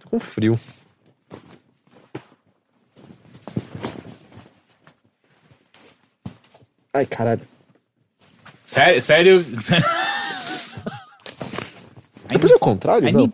Tô com frio. Ai, caralho. Sério, sério. Depois é o contrário, I não?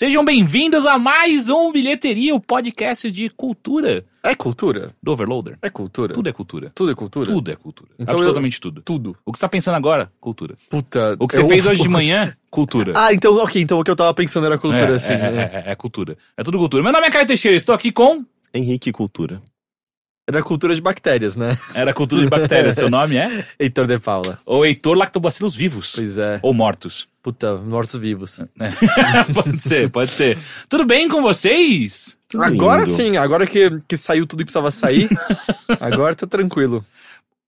Sejam bem-vindos a mais um Bilheteria, o podcast de cultura É cultura? do Overloader. É cultura? Tudo é cultura. Tudo é cultura? Tudo é cultura. Então Absolutamente tudo. Tudo. O que você tá pensando agora? Cultura. Puta. O que você eu- fez hoje de manhã? Cultura. Ah, então, ok. Então o que eu tava pensando era cultura, é, assim. é, né? é, é, é cultura. É tudo cultura. Meu nome é Caio Teixeira, estou aqui com. Henrique Cultura. Era cultura de bactérias, né? Era cultura de bactérias. Seu nome é? Heitor de Paula. Ou Heitor Lactobacilos vivos. Pois é. Ou mortos. Puta, mortos-vivos. pode ser, pode ser. Tudo bem com vocês? Tudo Agora lindo. sim, agora que, que saiu tudo que precisava sair, agora tá tranquilo.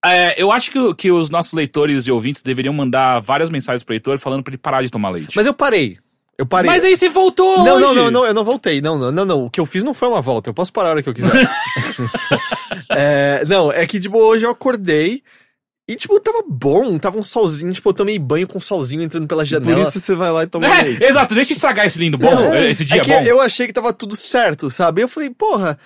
É, eu acho que, que os nossos leitores e ouvintes deveriam mandar várias mensagens pro Heitor falando pra ele parar de tomar leite. Mas eu parei. Eu parei. Mas aí você voltou Não, hoje. não, não, não, eu não voltei. Não, não, não, não. O que eu fiz não foi uma volta. Eu posso parar a hora que eu quiser. É, não, é que, tipo, hoje eu acordei e, tipo, tava bom. Tava um solzinho. Tipo, eu tomei banho com solzinho entrando pela Por janela. isso você vai lá e toma É, leite. exato, deixa eu estragar esse lindo bom, Não, esse dia é que bom. eu achei que tava tudo certo, sabe? Eu falei, porra,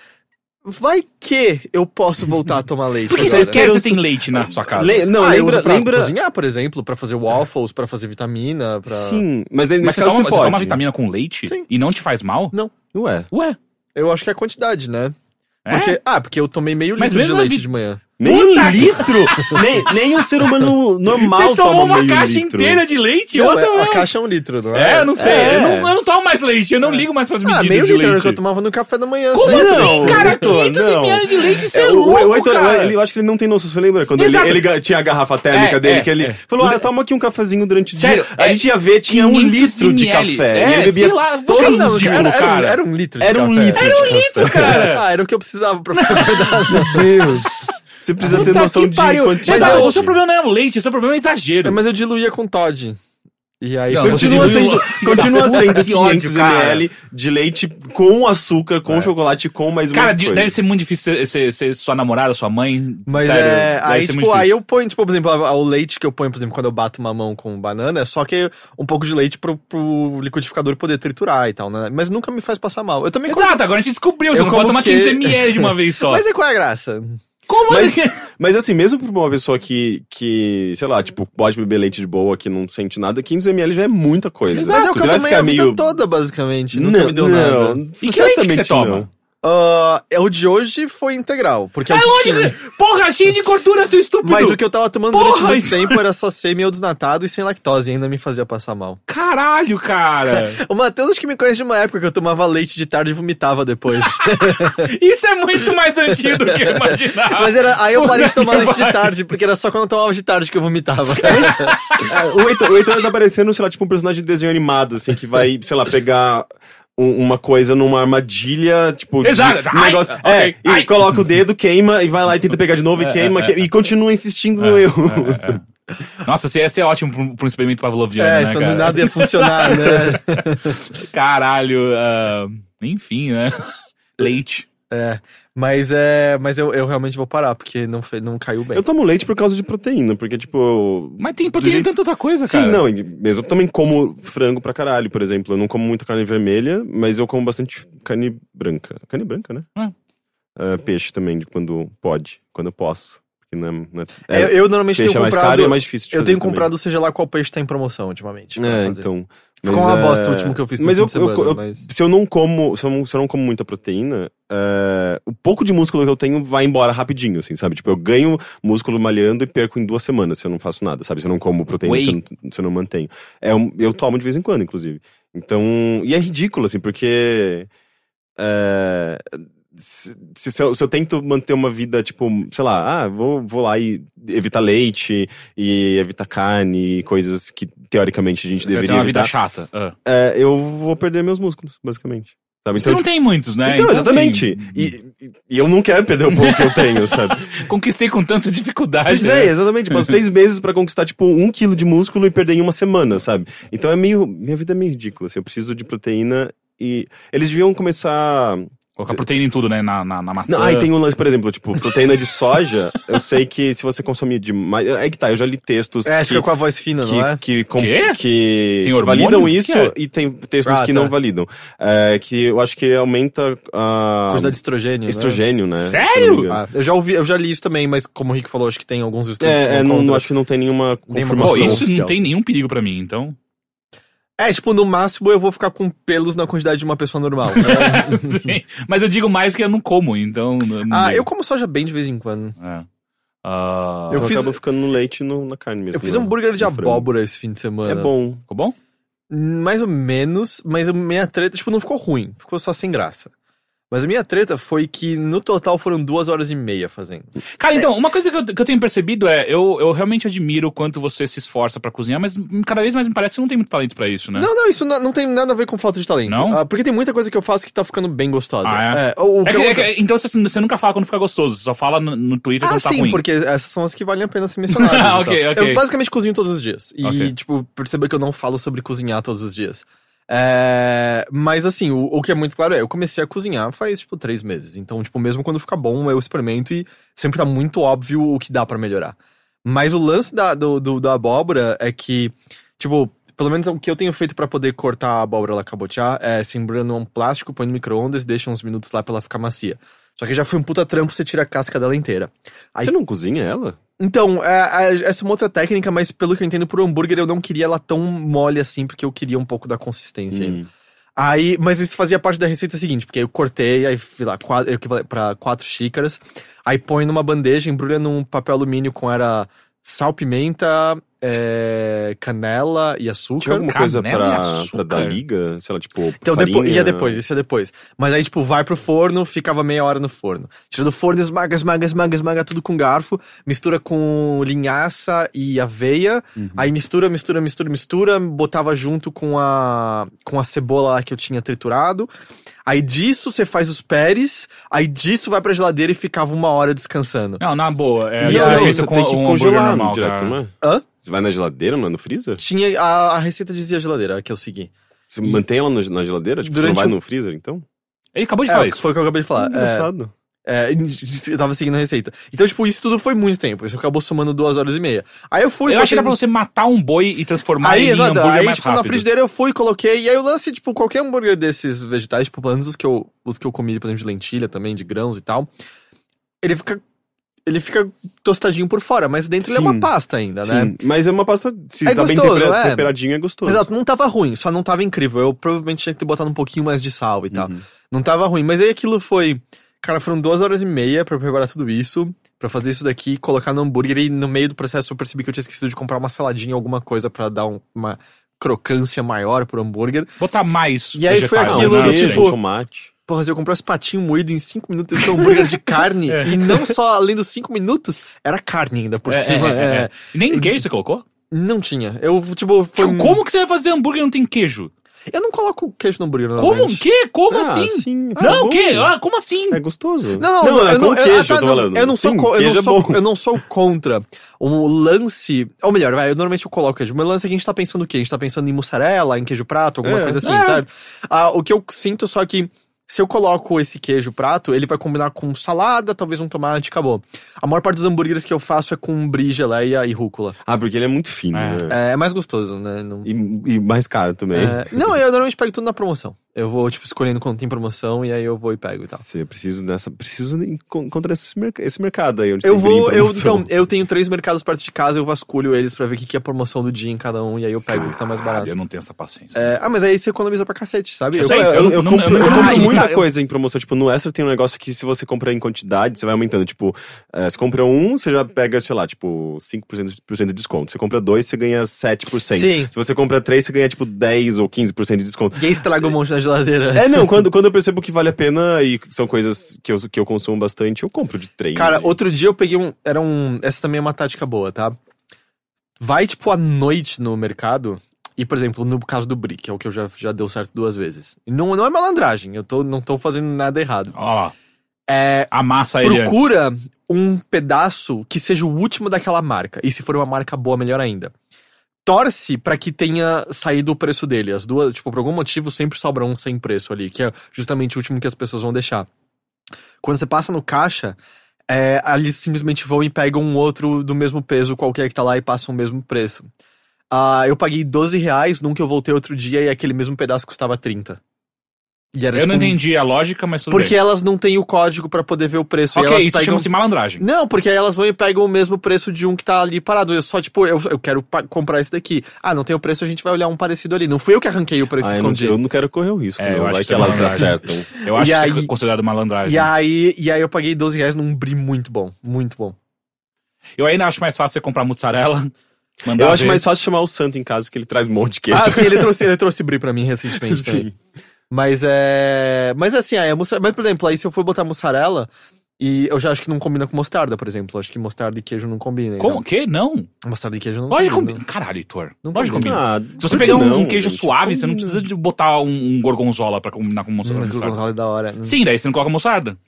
vai que eu posso voltar a tomar leite. Por que agora. você quer você tem leite na sua casa? Le- não, ah, eu lembra, uso pra lembra... cozinhar, por exemplo, pra fazer waffles, pra fazer vitamina, pra... Sim, mas Mas você toma, você toma vitamina com leite Sim. e não te faz mal? Não, Ué, Ué, eu acho que é a quantidade, né? é? Porque, ah, porque eu tomei meio litro de leite vi- de manhã. Meio Puta que- litro? nem, nem um ser humano normal Você tomou toma uma meio caixa litro. inteira de leite? Não, é, a caixa é um litro, não é? É, eu não sei. É. Eu, não, eu não tomo mais leite, eu não ligo mais pras Ah, medidas meio de litro o leite. que eu tomava no café da manhã. Como assim, Não, cara? Heitor, 500 não. ml de leite, você é, É, o, louco, o Heitor, cara. ele, eu acho que ele não tem noção. Você lembra quando ele, ele tinha a garrafa térmica É, dele, é, que ele é. falou: Ah, toma aqui um cafezinho durante o Sério, dia. A é gente ia ver, tinha um 500 litro de café. É, e ele bebia sei lá, todos você os não, dias. cara, Era, era, um, um litro de Era um café. litro Era um litro, cara. Ah, era o que eu precisava pra ficar acordado. Deus. Você precisa ter noção que de pariu. quantidade. Exato, o seu problema não é o leite, o seu problema é o exagero. É, mas eu diluía com Todd. E aí... Não, você Continua diluiu- sendo, continua puta, sendo que ódio, 500 cara. ml de leite com açúcar, com chocolate, com mais uma Cara, coisa. de- deve ser muito difícil ser, ser, ser sua namorada, sua mãe. Mas sério, é. deve Aí, ser muito tipo, aí difícil. eu ponho, tipo, por exemplo, a- o leite que eu ponho, por exemplo, quando eu bato mamão com banana, é só que um pouco de leite pro, pro liquidificador poder triturar e tal, né? Mas nunca me faz passar mal. Eu também Exato, agora a gente descobriu, você Eu não pode como tomar que- 500 ml de uma vez só. Mas é qual é a graça? Como Mas, assim? mas assim, mesmo pra uma pessoa que, que, sei lá, tipo, pode beber leite de boa, que não sente nada, 500ml já é muita coisa. Mas é o que Você eu tomei a vida meio... toda, basicamente. Nunca não, me deu não, nada. E que leite que você toma? É o de hoje foi integral. Porque É que lógico. tinha. Porra, cheio de gordura, seu estúpido. Mas o que eu tava tomando Porra, durante muito tempo era só semi desnatado e sem lactose, e ainda me fazia passar mal. Caralho, cara. O Matheus acho que me conhece de uma época que eu tomava leite de tarde e vomitava depois. Isso é muito mais antigo do que eu imaginava. Mas era, aí eu Puta parei de tomar leite de pariu. tarde, porque era só quando eu tomava de tarde que eu vomitava. É, o Heitor, o Heitor tá parecendo, sei lá, tipo um personagem de desenho animado, assim, que vai, sei lá, pegar uma coisa numa armadilha, tipo, de- Exato. um Ai, negócio, ok. é, e Ai. coloca o dedo, queima, e vai lá e tenta pegar de novo, e queima, que- e continua insistindo no erro. Nossa, você ia ser ótimo pra um, pra um experimento pavloviano, É, né, cara? nada ia funcionar, né? Caralho. ah, enfim, né? Leite. É, mas é, mas eu, eu realmente vou parar, porque não, não caiu bem. Eu tomo leite por causa de proteína, porque, tipo, Mas tem proteína jeito- em tanta outra coisa, Sim, cara. não, e- mas eu também como frango pra caralho, por exemplo. Eu não como muita carne vermelha, mas eu como bastante carne branca. Carne branca, né? Ah, peixe também, de quando pode, quando eu posso. Porque não é, não é- É, é- eu, eu normalmente peixe tenho é mais comprado. caro e é mais difícil de eu fazer tenho também. comprado, seja lá qual peixe tá em promoção ultimamente. pra É, fazer. então. Ficou mas, uma bosta é, o último que eu fiz Mas eu, semana, eu- eu- mas- se eu não como, se eu não, se eu não como muita proteína, é, o pouco de músculo que eu tenho vai embora rapidinho, assim, sabe? Tipo, eu ganho músculo malhando e perco em duas semanas se eu não faço nada, sabe? Se eu não como proteína, se eu não, se eu não mantenho. É, eu tomo de vez em quando, inclusive. Então, e é ridículo, assim, porque é, se, se- eu, se eu tento manter uma vida, tipo, sei lá, ah, vou, vou lá e evitar leite e evitar carne e coisas que teoricamente a gente Você deveria uma vida evitar, chata. Ah. é, eu vou perder meus músculos, basicamente. Sabe? Você não tem muitos, né? Então, exatamente. assim, E, e- eu não quero perder o pouco que eu tenho, sabe? conquistei com tanta dificuldade. Pois né? é, exatamente. Passo seis meses pra conquistar, tipo, um quilo de músculo e perder em uma semana, sabe? Então é meio. Minha vida é meio ridícula, assim. Eu preciso de proteína e. Eles deviam começar. Colocar proteína em tudo, né? Na, na, na maçã. Não, aí tem um lance, por exemplo, tipo, proteína de soja. eu sei que se você consumir demais. É que tá, eu já li textos. É, acho que que, é com a voz fina, que, não é? que, com- que, Tem que validam Que isso é? e tem textos Ah, que tá. não validam. É, que eu acho que aumenta a. Quantidade de estrogênio. né? estrogênio, né? Sério? Não me engano. Ah, eu já ouvi, eu já li isso também, mas como o Rick falou, acho que tem alguns estudos que É, é não, não acho que não tem nenhuma Nenhuma Pô, confirmação. isso não oficial. tem nenhum perigo pra mim, então. É, tipo, no máximo eu vou ficar com pelos na quantidade de uma pessoa normal. né? Sim. Mas eu digo mais que eu não como, então. não- não ah, digo. eu como soja bem de vez em quando. É. Ah, Eu Eu fiz- acabo ficando no leite e no, na carne mesmo. Eu fiz no- hambúrguer de abóbora esse fim de semana. É bom. Ficou bom? Mais ou menos, mas a minha treta, tipo, não ficou ruim. Ficou só sem graça. Mas a minha treta foi que no total foram duas horas e meia fazendo. Cara, então, uma coisa que eu, que eu tenho percebido é, eu, eu realmente admiro o quanto você se esforça pra cozinhar, mas cada vez mais me parece que você não tem muito talento pra isso, né? Não, não, isso não, não tem nada a ver com falta de talento. Não? Ah, porque tem muita coisa que eu faço que tá ficando bem gostosa. Ah, é? o, o É que é que- então você, você nunca fala quando fica gostoso, só fala no, no Twitter Ah, quando tá sim, ruim. porque essas são as que valem a pena ser mencionadas. Ah, ok, ok. Eu basicamente cozinho todos os dias. E, Ok. tipo, perceba que eu não falo sobre cozinhar todos os dias. É, mas assim, o, o que é muito claro é, eu comecei a cozinhar faz, tipo, três meses. Então, tipo, mesmo quando fica bom, eu experimento e sempre tá muito óbvio o que dá pra melhorar. Mas o lance da, do, do- da abóbora é que, tipo, pelo menos o que eu tenho feito pra poder cortar a abóbora ela cabotear é se embrulhando um plástico, põe no micro-ondas, deixa uns minutos lá pra ela ficar macia. Só que já foi um puta trampo você tira a casca dela inteira. Aí- Você não cozinha ela? Então, é, é, essa é uma outra técnica, mas pelo que eu entendo, pro hambúrguer eu não queria ela tão mole assim, porque eu queria um pouco da consistência. Hum. Aí, mas isso fazia parte da receita seguinte, porque eu cortei, aí fui lá, quatro, equivalente pra quatro xícaras, aí põe numa bandeja, embrulha num papel alumínio com era sal, pimenta, é, canela e Tinha açúcar. alguma coisa pra, pra dar liga? Sei lá, tipo. Então, farinha? depois, ia depois, isso é depois. Mas aí, tipo, vai pro forno, ficava meia hora no forno. Tira do forno, esmaga, esmaga, esmaga, esmaga tudo com garfo, mistura com linhaça e aveia, Uhum. aí mistura, mistura, mistura, mistura, botava junto com a, com a cebola lá que eu tinha triturado. Aí disso você faz os pérez, aí disso vai pra geladeira e ficava uma hora descansando. Não, na boa. É, E é aí, feito você com tem que um congelar normal, direto, cara. não é? Hã? Você vai na geladeira, não é no freezer? Tinha, a, a receita dizia geladeira, que eu segui. Você mantém ela no- na geladeira? Tipo, você Durante não vai no freezer, então? Ele acabou de É, falar isso. foi o que eu acabei de falar. É, Engraçado. É, eu tava seguindo a receita. Então, tipo, isso tudo foi muito tempo. Isso acabou somando duas horas e meia. Aí eu fui. Eu achei que era pra você matar um boi e transformar Aí, ele em exato. hambúrguer Aí, mais tipo, na rápido. frigideira eu fui, coloquei. E aí o lance, tipo, qualquer hambúrguer desses vegetais, tipo, pelo menos os que eu, os que eu comi, por exemplo, de lentilha também, de grãos e tal, ele fica. Ele fica tostadinho por fora, mas dentro ele é uma Sim. pasta ainda, né? Sim, mas é uma pasta. Se É tá bem gostoso, tempera- é. temperadinho, é gostoso. Exato, não tava ruim, só não tava incrível. Eu provavelmente tinha que ter botado um pouquinho mais de sal e tal. Uhum. Não tava ruim, mas aí aquilo foi. Cara, foram duas horas e meia pra preparar tudo isso, pra fazer isso daqui, colocar no hambúrguer e no meio do processo eu percebi que eu tinha esquecido de comprar uma saladinha, alguma coisa pra dar um- uma crocância maior pro hambúrguer. Botar mais E aí foi aquilo né? do tipo- tomate. Porra, eu comprei esse patinho moído em cinco minutos, esse hambúrguer de carne, É. e não só além dos cinco minutos, era carne ainda por É, cima. é, é, é. é. Nem queijo você colocou? Não tinha. Eu, tipo, foi. um- Como que você vai fazer hambúrguer e não tem queijo? Eu não coloco queijo no hambúrguer, Como? normalmente. Que? Como Ah, assim? sim, é não, o quê? Ah, como assim? É gostoso. Não, não, é eu com não, eu- queijo, ah, tá, eu tô não, eu não sou, Sim, co- eu, não sou, eu não sou contra o lance. Ou melhor, vai, eu normalmente eu coloco queijo. O meu lance é que a gente tá pensando o quê? A gente tá pensando em mussarela, em queijo prato, alguma É. coisa assim, É. sabe? Ah, o que eu sinto só que. Se eu coloco esse queijo prato, ele vai combinar com salada, talvez um tomate, acabou. A maior parte dos hambúrgueres que eu faço é com brie, geleia e rúcula. Ah, porque ele é muito fino, É. né? É, é mais gostoso, né? Não, E, e mais caro também. é, não, eu normalmente pego tudo na promoção. Eu vou, tipo, escolhendo quando tem promoção e aí eu vou e pego e tal. Você preciso dessa. Preciso encon- encontrar esse, merc- esse mercado aí onde Eu tem brie em vou, eu, promoção. então, eu tenho três mercados perto de casa, eu vasculho eles pra ver o que, que é a promoção do dia em cada um, e aí eu pego o que tá mais barato. Eu não tenho essa paciência. É, ah, mas aí você economiza pra cacete, sabe? Eu Eu- sei. Eu, eu, eu eu não- compro, eu não- eu compro Ah, muita tá, eu- coisa em promoção. Tipo, no Extra tem um negócio que se você comprar em quantidade, você vai aumentando. Tipo, eh, você compra um, você já pega, sei lá, tipo, 5% de desconto. Você compra dois, você ganha 7%. Sim. Se você compra três, você ganha, tipo, 10 ou 15% de desconto. Ninguém estraga um monte na geladeira. É, não, quando, quando eu percebo que vale a pena e são coisas que eu, que eu consumo bastante, eu compro de três. Cara, outro dia eu peguei um. Era um. Essa também é uma tática boa, tá? Vai, tipo, à noite no mercado E, por exemplo, no caso do que é o que eu já, já deu certo duas vezes. Não, não é malandragem, eu tô, não tô fazendo nada errado. Ó lá, É, amassa ele antes. procura um pedaço que seja o último daquela marca. E se for uma marca boa, melhor ainda. Torce pra que tenha saído o preço dele. As duas, tipo, por algum motivo sempre sobra um sem preço ali, que é justamente o último que as pessoas vão deixar. Quando você passa no caixa, é, eles simplesmente vão e pegam um outro do mesmo peso, qualquer que tá lá, e passam o mesmo preço. Ah, eu paguei 12 reais num que eu voltei outro dia e aquele mesmo pedaço custava 30. E era, Eu não tipo, entendi a lógica, mas tudo Porque bem. elas não têm o código pra poder ver o preço. e Ok, elas isso pegam... chama-se malandragem. Não, porque aí elas vão e pegam o mesmo preço de um que tá ali parado. Eu só, tipo, eu, eu quero pa- comprar esse daqui. Ah, não tem o preço, a gente vai olhar um parecido ali. Não fui eu que arranquei o preço Ah, e eu, não, não quero correr o risco. É, eu não. acho Vai que que é elas acertam. Eu acho E que isso aí- é considerado malandragem. E aí, e aí eu paguei 12 reais num brie muito bom. Muito bom. Eu ainda acho mais fácil você comprar mozzarella. Mandar Eu acho ver. mais fácil chamar o Santo em casa, que ele traz um monte de queijo. Ah, sim, ele trouxe, ele trouxe brie pra mim recentemente também. Mas é. Mas assim, aí a mussarela. Mas, por exemplo, aí se eu for botar mussarela. E eu já acho que não combina com mostarda, por exemplo. Eu acho que mostarda e queijo não combinam. Como? Que? Não. Mostarda e queijo não Lógico que combinam. combina. Caralho, Heitor. Não Lógico que combina. combina. Ah, Se você pegar um, não, um queijo gente? suave, você não Combina. precisa de botar um, um gorgonzola pra combinar com mozzarella. mas gorgonzola é da hora. Sim, daí você não coloca mostarda.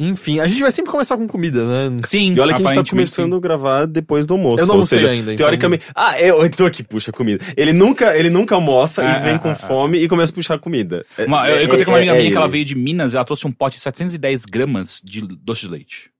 Enfim, a gente vai sempre começar com comida, né? Sim, E olha que a gente tá começando a gravar depois do almoço. Eu não almocei seja, ainda, então- Teoricamente. Ah, eu, eu tô aqui, puxa comida. Ele nunca, ele nunca almoça É, e vem é, com é, fome e começa a puxar comida. É- Uma, eu é- encontrei com uma é- amiga é minha que ela veio de Minas ela trouxe um pote de 710 gramas de doce de leite.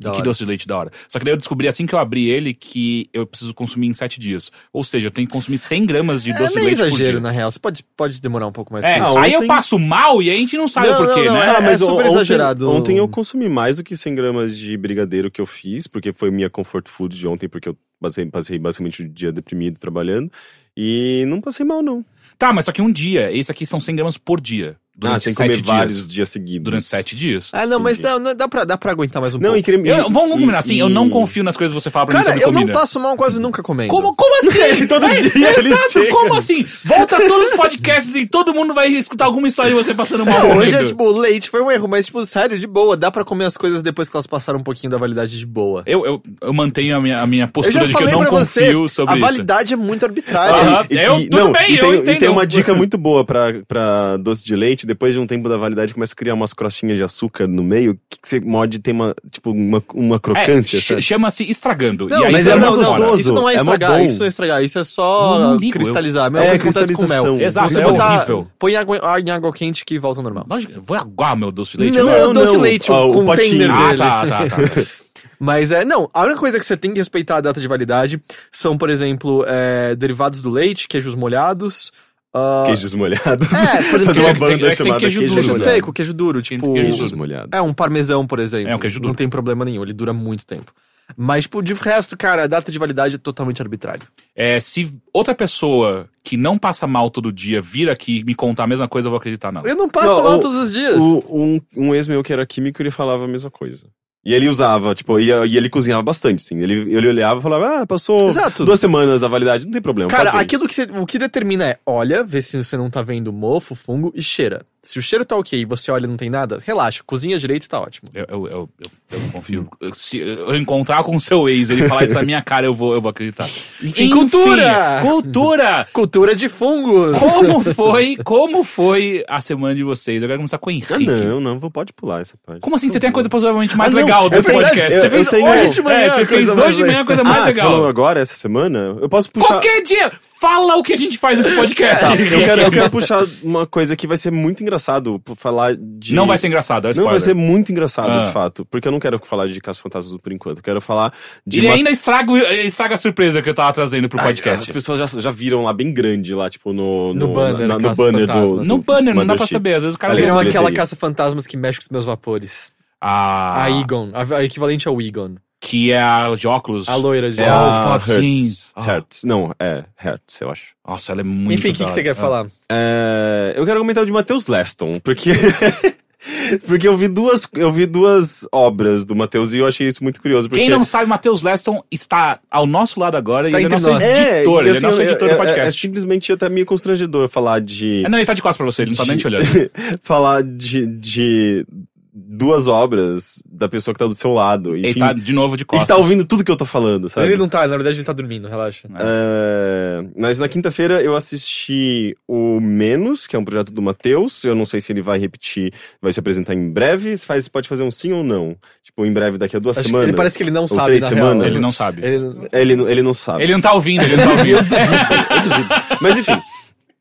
Da que hora. doce de leite da hora. Só que daí eu descobri assim que eu abri ele que eu preciso consumir em 7 dias. Ou seja, eu tenho que consumir 100 gramas de É doce de leite por exagero, dia. na real. Você pode, pode demorar um pouco mais É, que isso. Ah, aí eu passo mal e a gente não sabe Não, o porquê, não, não, né? é- Ah, mas super ontem, exagerado. Ontem eu consumi mais do que 100 gramas de brigadeiro que eu fiz, porque foi minha comfort food de ontem, porque eu passei, passei basicamente o dia deprimido trabalhando. E não passei mal, não. Tá, mas só que um dia, esse aqui são 100 gramas por dia. Ah, Durante sem 7 comer dias. vários dias seguidos. Durante 7 dias. Ah, não, mas dá, não- dá, pra, dá pra aguentar mais um Não, pouco. e creme. Eu, e- vamos combinar assim, e- eu não confio nas coisas que você fala pra mim Cara, sobre eu não comida. passo mal quase nunca comendo. Como, como assim? Todo É, dia ele Exato, chega. como assim? Volta todos os podcasts e todo mundo vai escutar alguma história de você passando mal Não, hoje é tipo, leite foi um erro, mas tipo, sério, de boa. Dá pra comer as coisas depois que elas passaram um pouquinho da validade de boa. Eu, eu, eu mantenho a minha, a minha postura de que eu não pra você, confio sobre a isso. validade é muito arbitrária. Aham. E- eu- e- tudo não, bem, e eu tem, entendo. E tem uma dica muito boa pra doce de leite. Depois de um tempo da validade, começa a criar umas crostinhas de açúcar no meio. Que, que você morde tem uma, tipo, uma, uma É, crocância, ch- sabe? chama-se estragando. Não, e aí mas é não gostoso. Isso não é É estragar, bom. isso não é estragar, isso é só Não ligo, cristalizar. É, que acontece com mel. cristalização. Exato, você é botar, horrível. põe água, em água quente que volta ao normal. Lógico, vou aguar meu doce de leite. Não, né? é o doce leite, o Ó, o container potinho. Ah, dele. tá, tá, tá. Mas é, não, a única coisa que você tem que respeitar a data de validade são, por exemplo, é, derivados do leite, queijos molhados. Ah, Queijos molhados. É, por exemplo, Fazer uma banda tem chamada queijo queijo, duro, queijo seco, queijo duro, tipo. queijo Queijos molhados. É, um parmesão, por exemplo. É, um queijo duro. Não tem problema nenhum, ele dura muito tempo. Mas, tipo, de resto, cara, a data de validade é totalmente arbitrária. É, se outra pessoa que não passa mal todo dia vir aqui e me contar a mesma coisa, eu vou acreditar nela. Eu não passo Não, mal o- todos os dias. O- um, um ex meu que era químico, ele falava a mesma coisa. E ele usava, tipo, e, e ele cozinhava bastante, sim. Ele, ele olhava e falava, ah, passou Exato. duas semanas da validade, não tem problema. Cara, aquilo que você, o que determina é, olha, vê se você não tá vendo mofo, fungo e cheira. Se o cheiro tá ok e você olha e não tem nada, relaxa, cozinha direito tá ótimo. Eu, eu, eu, eu, confio. Se eu encontrar com o seu ex ele falar isso na minha cara, eu vou, eu vou acreditar. Enfim, cultura! Cultura! Cultura de fungos! Como foi, como foi a semana de vocês? Eu quero começar com o Ah, Henrique. não, não, pode pular essa parte. Como assim? Você tem a coisa provavelmente mais Ah, legal é desse verdade, podcast. eu- você fez tenho- hoje é, de manhã. É, você fez hoje de manhã a coisa mais ah, você falou legal. agora, essa semana? Eu posso puxar... Qualquer dia, fala o que a gente faz nesse podcast. Tá, eu, quero, eu quero puxar uma coisa que vai ser muito engraçado, por falar de... Não vai ser engraçado, é Não vai ser muito engraçado, Ah. de fato. Porque eu não quero falar de Caso Fantasmas por enquanto. Eu quero falar de Ele uma ainda estraga, estraga a surpresa que eu tava trazendo pro Ai, podcast. As pessoas já, já viram lá bem grande, lá, tipo, no, No banner, na- no Caça banner do, Fantasmas. No banner, não dá pra saber. Às vezes o cara Viram aquela bilheteria. caça-fantasmas que mexe com os meus vapores. Ah, A Egon, a, a equivalente ao Egon. Que é a de óculos. A loira de É Oh, a fuck, sim. Hertz. Ah. Hertz. Não, é Hertz, eu acho. Nossa, ela é muito Enfim, o que, que você quer Ah. falar? É, eu quero comentar de Matheus Leston, porque... porque eu vi duas eu vi duas obras do Matheus e eu achei isso muito curioso. Porque... Quem não sabe, Matheus Leston está ao nosso lado agora Está e ele é nosso nós. editor. e ele é assim, nosso eu- editor é- do é- É podcast. simplesmente até meio constrangedor falar de... É, não, ele tá de costas pra você, ele não tá nem te olhando. falar de, de duas obras da pessoa que tá do seu lado. Ele Enfim, tá de novo de e costas. tá ouvindo tudo que eu tô falando, sabe? Ele não tá, na verdade ele tá dormindo, relaxa. É, mas na quinta-feira eu assisti o Menos, que é um projeto do Matheus. Eu não sei se ele vai repetir, vai se apresentar em breve. Se faz, pode fazer um sim ou não. Tipo, em breve, daqui a duas Acho que semanas. ele parece que ele não sabe, três na semanas. real. Ele não sabe. Ele- Ele, não- ele não sabe. Ele não tá ouvindo, ele não tá ouvindo. Eu duvido. Mas enfim,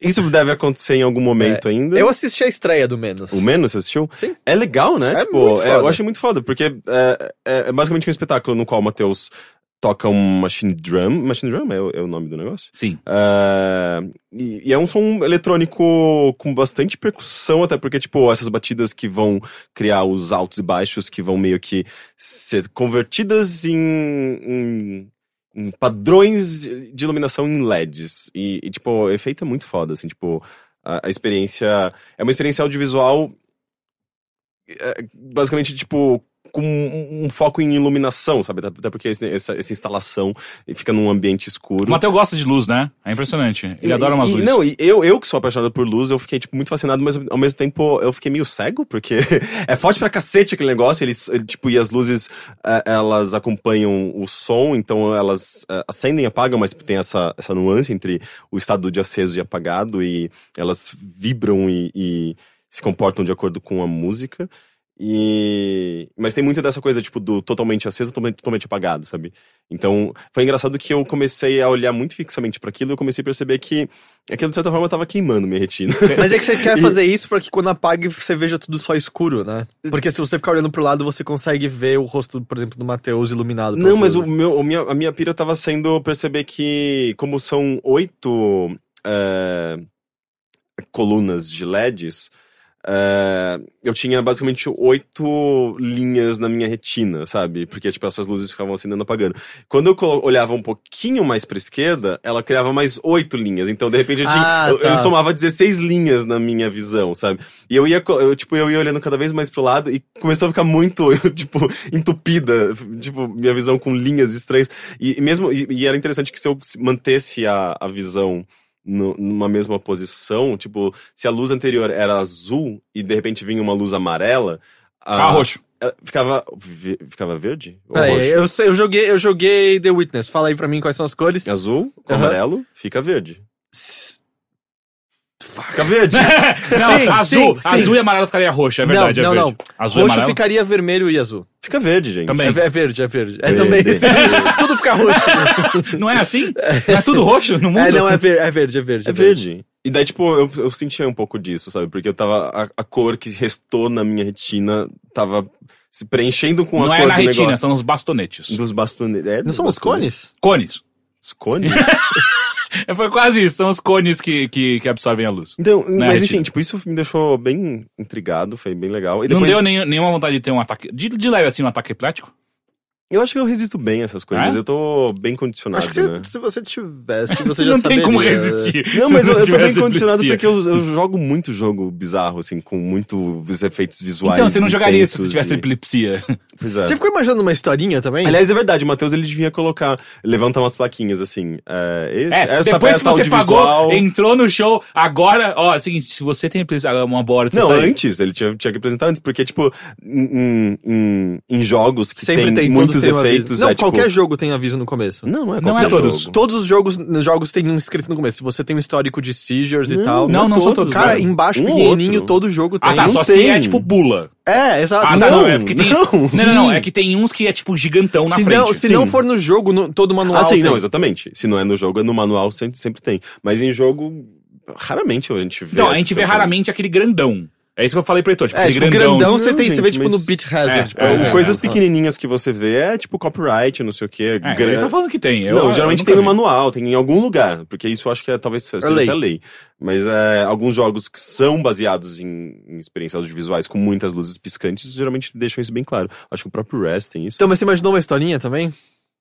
isso deve acontecer em algum momento ainda. Eu assisti a estreia do Menos. O Menos, você assistiu? Sim. É legal, né? É tipo, muito é, eu achei muito foda, porque é, é- é basicamente um espetáculo no qual o Matheus toca um machine drum. Machine drum é o, é o nome do negócio? Sim. É, e, e é um som eletrônico com bastante percussão, até porque, tipo, essas batidas que vão criar os altos e baixos, que vão meio que ser convertidas em, em, padrões de iluminação em LEDs. E, e, tipo, o efeito é muito foda, assim, tipo, a, a experiência. É uma experiência audiovisual. é, basicamente, tipo. Com um, um foco em iluminação, sabe? Até porque esse- essa, essa instalação fica num ambiente escuro. O Matheus gosta de luz, né? É impressionante. Ele E- adora umas e, luzes. Não, e eu, eu que sou apaixonado por luz, eu fiquei, tipo, muito fascinado, mas ao mesmo tempo eu fiquei meio cego, porque é forte pra cacete aquele negócio, eles, ele, tipo, e as luzes, eh, elas acompanham o som, então elas eh, acendem e apagam, mas tem essa, essa nuance entre o estado de aceso e apagado, e elas vibram e, e se comportam de acordo com a música. E... Mas tem muito dessa coisa, tipo, do totalmente aceso, totalmente, apagado, sabe? Então, foi engraçado que eu comecei a olhar muito fixamente para aquilo e eu comecei a perceber que aquilo, de certa forma, tava queimando minha retina. Mas é que você quer E- fazer isso pra que quando apague você veja tudo só escuro, né? Porque se você ficar olhando pro lado, você consegue ver o rosto, por exemplo, do Matheus iluminado. Não, mas o meu, o minha, a minha pira tava sendo perceber que, como são oito é, colunas de LEDs, é, eu tinha basicamente oito linhas na minha retina, sabe? Porque, tipo, essas luzes ficavam acendendo e apagando. Quando eu olhava um pouquinho mais pra esquerda, ela criava mais oito linhas. Então, de repente, eu, tinha, Ah, eu, tá. eu somava 16 linhas na minha visão, sabe? E eu ia, eu, tipo, eu ia olhando cada vez mais pro lado e começou a ficar muito, eu, tipo, entupida. Tipo, minha visão com linhas estranhas. E, e mesmo, e, e era interessante que se eu mantesse a, a visão no- numa mesma posição, tipo, se a luz anterior era azul e de repente vinha uma luz amarela. a- Ah, roxo. ela Ficava, ficava verde? Ou Peraí, roxo? eu, sei- eu, joguei, eu joguei The Witness. Fala aí pra mim quais são as cores. Azul com Aham. amarelo, fica verde. S- Fica verde. não, Sim, azul, sim, sim. azul e amarelo ficaria roxo, é verdade, não, é não, verde. não. Azul e Roxo ficaria vermelho e azul. Fica verde, gente. Também. É, é verde, é verde. É Verde. também. Tudo fica roxo. Não é assim? Não é tudo roxo no mundo? É, não, é, ver, é verde, é verde. É verde. E daí, tipo, eu, eu sentia um pouco disso, sabe? Porque eu tava. A, a cor que restou na minha retina tava se preenchendo com a Não cor é na do retina, negócio. são os bastonetes. Dos bastonetes. É, Não dos são os bastonetes. cones? Cones. Os cones? É, Foi quase isso, são os cones que, que, que absorvem a luz. Então, Não é mas enfim, tipo, isso me deixou bem intrigado, foi bem legal. E Não depois, deu nem, nenhuma vontade de ter um ataque. De, de leve assim, um ataque eplético? Eu acho que eu resisto bem a essas coisas. É? Eu tô bem condicionado, Acho que se, né? se você tivesse, você Você já não tem como saberia. resistir. Não, mas eu, eu tô bem condicionado porque eu, eu jogo muito jogo bizarro, assim, com muitos efeitos visuais. Então, você não jogaria isso se tivesse e- epilepsia. Pois é. Você ficou imaginando uma historinha também? Aliás, é verdade, o Matheus ele devia colocar, levantar umas plaquinhas assim. É, esse, É, esta depois que peça você audiovisual. pagou, entrou no show, agora, ó, é o seguinte, se você tem epilepsia, uma hora de você Não, sair. antes, ele tinha, tinha que apresentar antes, porque, tipo, em, em, em jogos que Sempre tem, tem, muitos todos um efeitos. aviso. Não, é, tipo, qualquer jogo tem aviso no começo. Não, não é Não é todos. jogo. Todos os jogos, jogos tem um escrito no começo. Se você tem um histórico de seizures e Não, tal. não, não são todos, Cara, cara. embaixo, Um pequenininho, outro. todo jogo tem. Ah, tá, não só tem. se é tipo bula. É, exato. Ah, tá, não, não, é porque tem... não, Não, não, não, é que tem uns que é tipo gigantão na se frente. não, se sim. não for no jogo, no- todo manual Ah, sim, tem. não, exatamente. Se não é no jogo, é no manual, sempre, sempre tem. Mas em jogo, raramente a gente vê. Então, a gente vê situação. raramente aquele grandão. É isso que eu falei pro Heitor, tipo, É, tipo, grandão. grandão você tem, você vê tipo no Beat Hazard. É, por é, exemplo. Coisas É, pequenininhas que você vê é tipo copyright, não sei o quê. É, gran- ele tá falando que tem. Eu, não, geralmente tem no vi. manual, tem em algum lugar, porque isso eu acho que é, talvez seja lei. até lei. Mas é, alguns jogos que são baseados em, em experiências audiovisuais com muitas luzes piscantes, geralmente deixam isso bem claro. Acho que o próprio Rest tem isso. Então, mas você imaginou uma historinha também?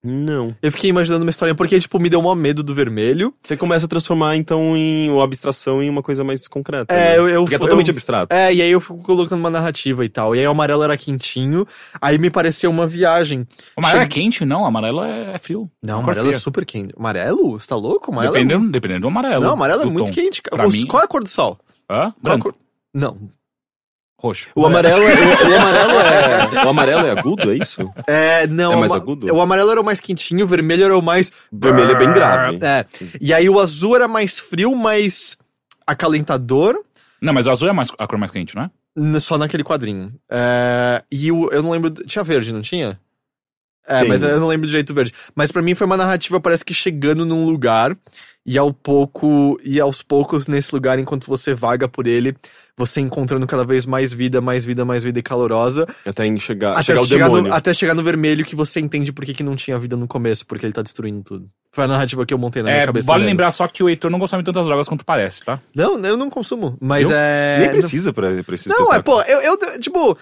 Não. Eu fiquei imaginando uma historinha porque, tipo, me deu mó medo do vermelho. Você começa a transformar, então, em uma abstração em uma coisa mais concreta. É, né? eu- eu- Porque é totalmente eu- abstrato. É, e aí eu fico colocando uma narrativa e tal. E aí o amarelo era quentinho, aí me pareceu uma viagem. O amarelo é quente? Não, o amarelo é, é frio. Não, Cor amarelo é fria. super quente. Amarelo? Você tá louco? Amarelo é Dependendo, dependendo do amarelo. Não, amarelo é muito tom. quente. cara. Pra Os- mim- Qual é a cor do sol? Hã? Qual é a Branco. cor? Não. Roxo. O amarelo é, o, o amarelo é. O amarelo é agudo, é isso? É, não. É mais o- agudo? O amarelo era o mais quentinho, o vermelho era o mais. Vermelho é bem grave. É. E aí o azul era mais frio, mais acalentador. Não, mas o azul é mais, a cor mais quente, não é? Só naquele quadrinho. É, e o, eu não lembro. Tinha verde, não tinha? É, Tem. mas eu não lembro direito do verde. Mas pra mim foi uma narrativa, parece que chegando num lugar e ao pouco e aos poucos nesse lugar, enquanto você vaga por ele, você encontrando cada vez mais vida, mais vida, mais vida e calorosa. Até em chegar, Até chegar chegar, no, até chegar no vermelho que você entende por que, que não tinha vida no começo, porque ele tá destruindo tudo. Foi a narrativa que eu montei na minha É, cabeça. vale deles. lembrar só que o Heitor não de tantas drogas quanto parece, tá? Não, eu não consumo. Mas Eu é. Nem precisa pra, pra esse Não, é, pô, eu, eu tipo.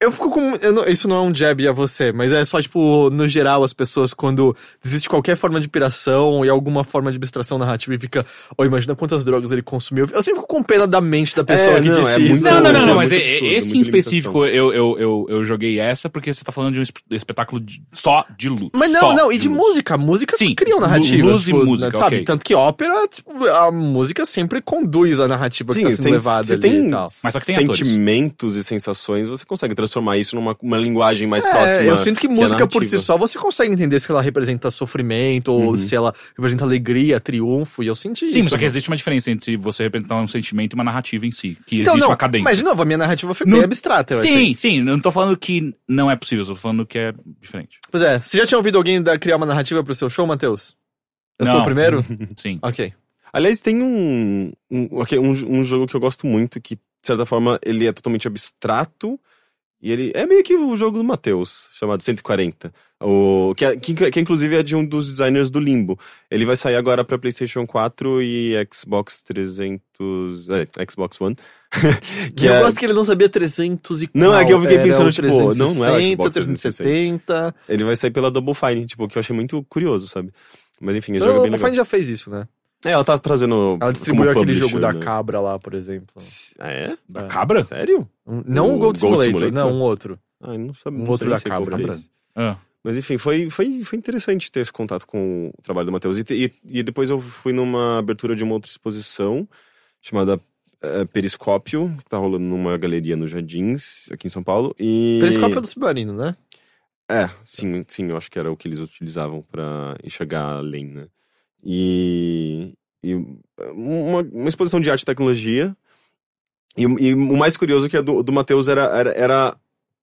Eu fico com. eu não- isso não é um jab a você, mas é só, tipo, no geral, as pessoas, quando existe qualquer forma de piração e alguma forma de abstração narrativa e fica. Oh, imagina quantas drogas ele consumiu. Eu sempre fico com pena da mente da pessoa É, que não, disse é isso. muito- Não, não, não, é não, mas muito é- absurdo, esse em específico eu, eu, eu, eu joguei essa porque você tá falando de um es- espetáculo de- só de luz. Mas não, não, e de luz. música. Músicas Sim, criam narrativas. luz e tipo, música, sabe? ok. Tanto que ópera, tipo, a música sempre conduz a narrativa que Sim, tá você sendo tem, levada você ali tem e tal. Mas só que tem atores. sentimentos e sensações, você consegue transformar isso numa uma linguagem mais É, próxima. eu sinto que é música por si só você consegue entender se ela representa sofrimento ou Uhum. se ela representa alegria, triunfo, e eu senti Sim, isso. mas só que né? existe uma diferença entre você representar um sentimento e uma narrativa em si. Que Então, existe não, uma cadência. Mas, de novo, a minha narrativa foi bem abstrata, eu sim, achei. sim, eu não tô falando que não é possível, eu tô falando que é diferente. Pois é, você já tinha ouvido alguém da- criar uma narrativa pro seu show, Matheus? Eu sou Não. o primeiro? Sim. ok. Aliás, tem um, um, ok, um, um jogo que eu gosto muito, que, de certa forma, ele é totalmente abstrato. E ele é meio que o jogo do Matheus, chamado 140. O, que, é- que, que inclusive é de um dos designers do Limbo. Ele vai sair agora pra PlayStation 4 e Xbox 300. É, Xbox One. que eu é- gosto que ele não sabia 300 e Não, é que eu fiquei Era pensando, tipo, não, não é o 360, Xbox 370. Ele vai sair pela Double Fine, tipo, que eu achei muito curioso, sabe? Mas enfim, esse jogo é Não, bem legal. Fine já fez isso, né? É, ela tá trazendo. Ela distribuiu como aquele jogo da né? cabra lá, por exemplo. Ah, é? Da É. cabra? Sério? Um- Não o O Gold Gold Simulator, Simulator? não, um outro. Ah, eu não sabia. Um não outro da é qual cabra. que é. Ah. Mas enfim, foi, foi, foi interessante ter esse contato com o trabalho do Matheus. E, e, e depois eu fui numa abertura de uma outra exposição chamada eh, Periscópio, que tá rolando numa galeria no Jardins, aqui em São Paulo. E... Periscópio é do Submarino, né? É, sim, sim, eu acho que era o que eles utilizavam pra enxergar além, né? E, e uma, uma exposição de arte e tecnologia. E, e o mais curioso que a do, do Matheus era, era, era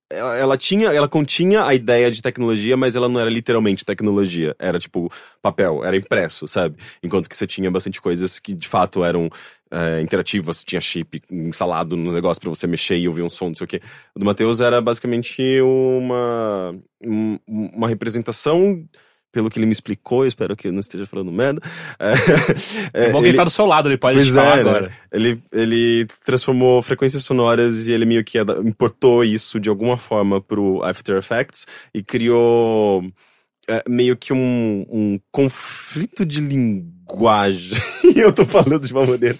ela, ela tinha, ela continha a ideia de tecnologia, mas ela não era literalmente tecnologia. Era tipo papel, era impresso, sabe? Enquanto que você tinha bastante coisas que de fato eram é, interativas, tinha chip instalado no negócio pra você mexer e ouvir um som, não sei o quê. O do Matheus era basicamente uma, um- uma representação, pelo que ele me explicou, eu espero que eu não esteja falando merda. É, É bom que ele tá do seu lado, ele pode te falar é, né? agora. Ele, ele transformou frequências sonoras e ele meio que importou isso de alguma forma pro After Effects e criou é, meio que um, um conflito de linguagem. E eu tô falando de uma maneira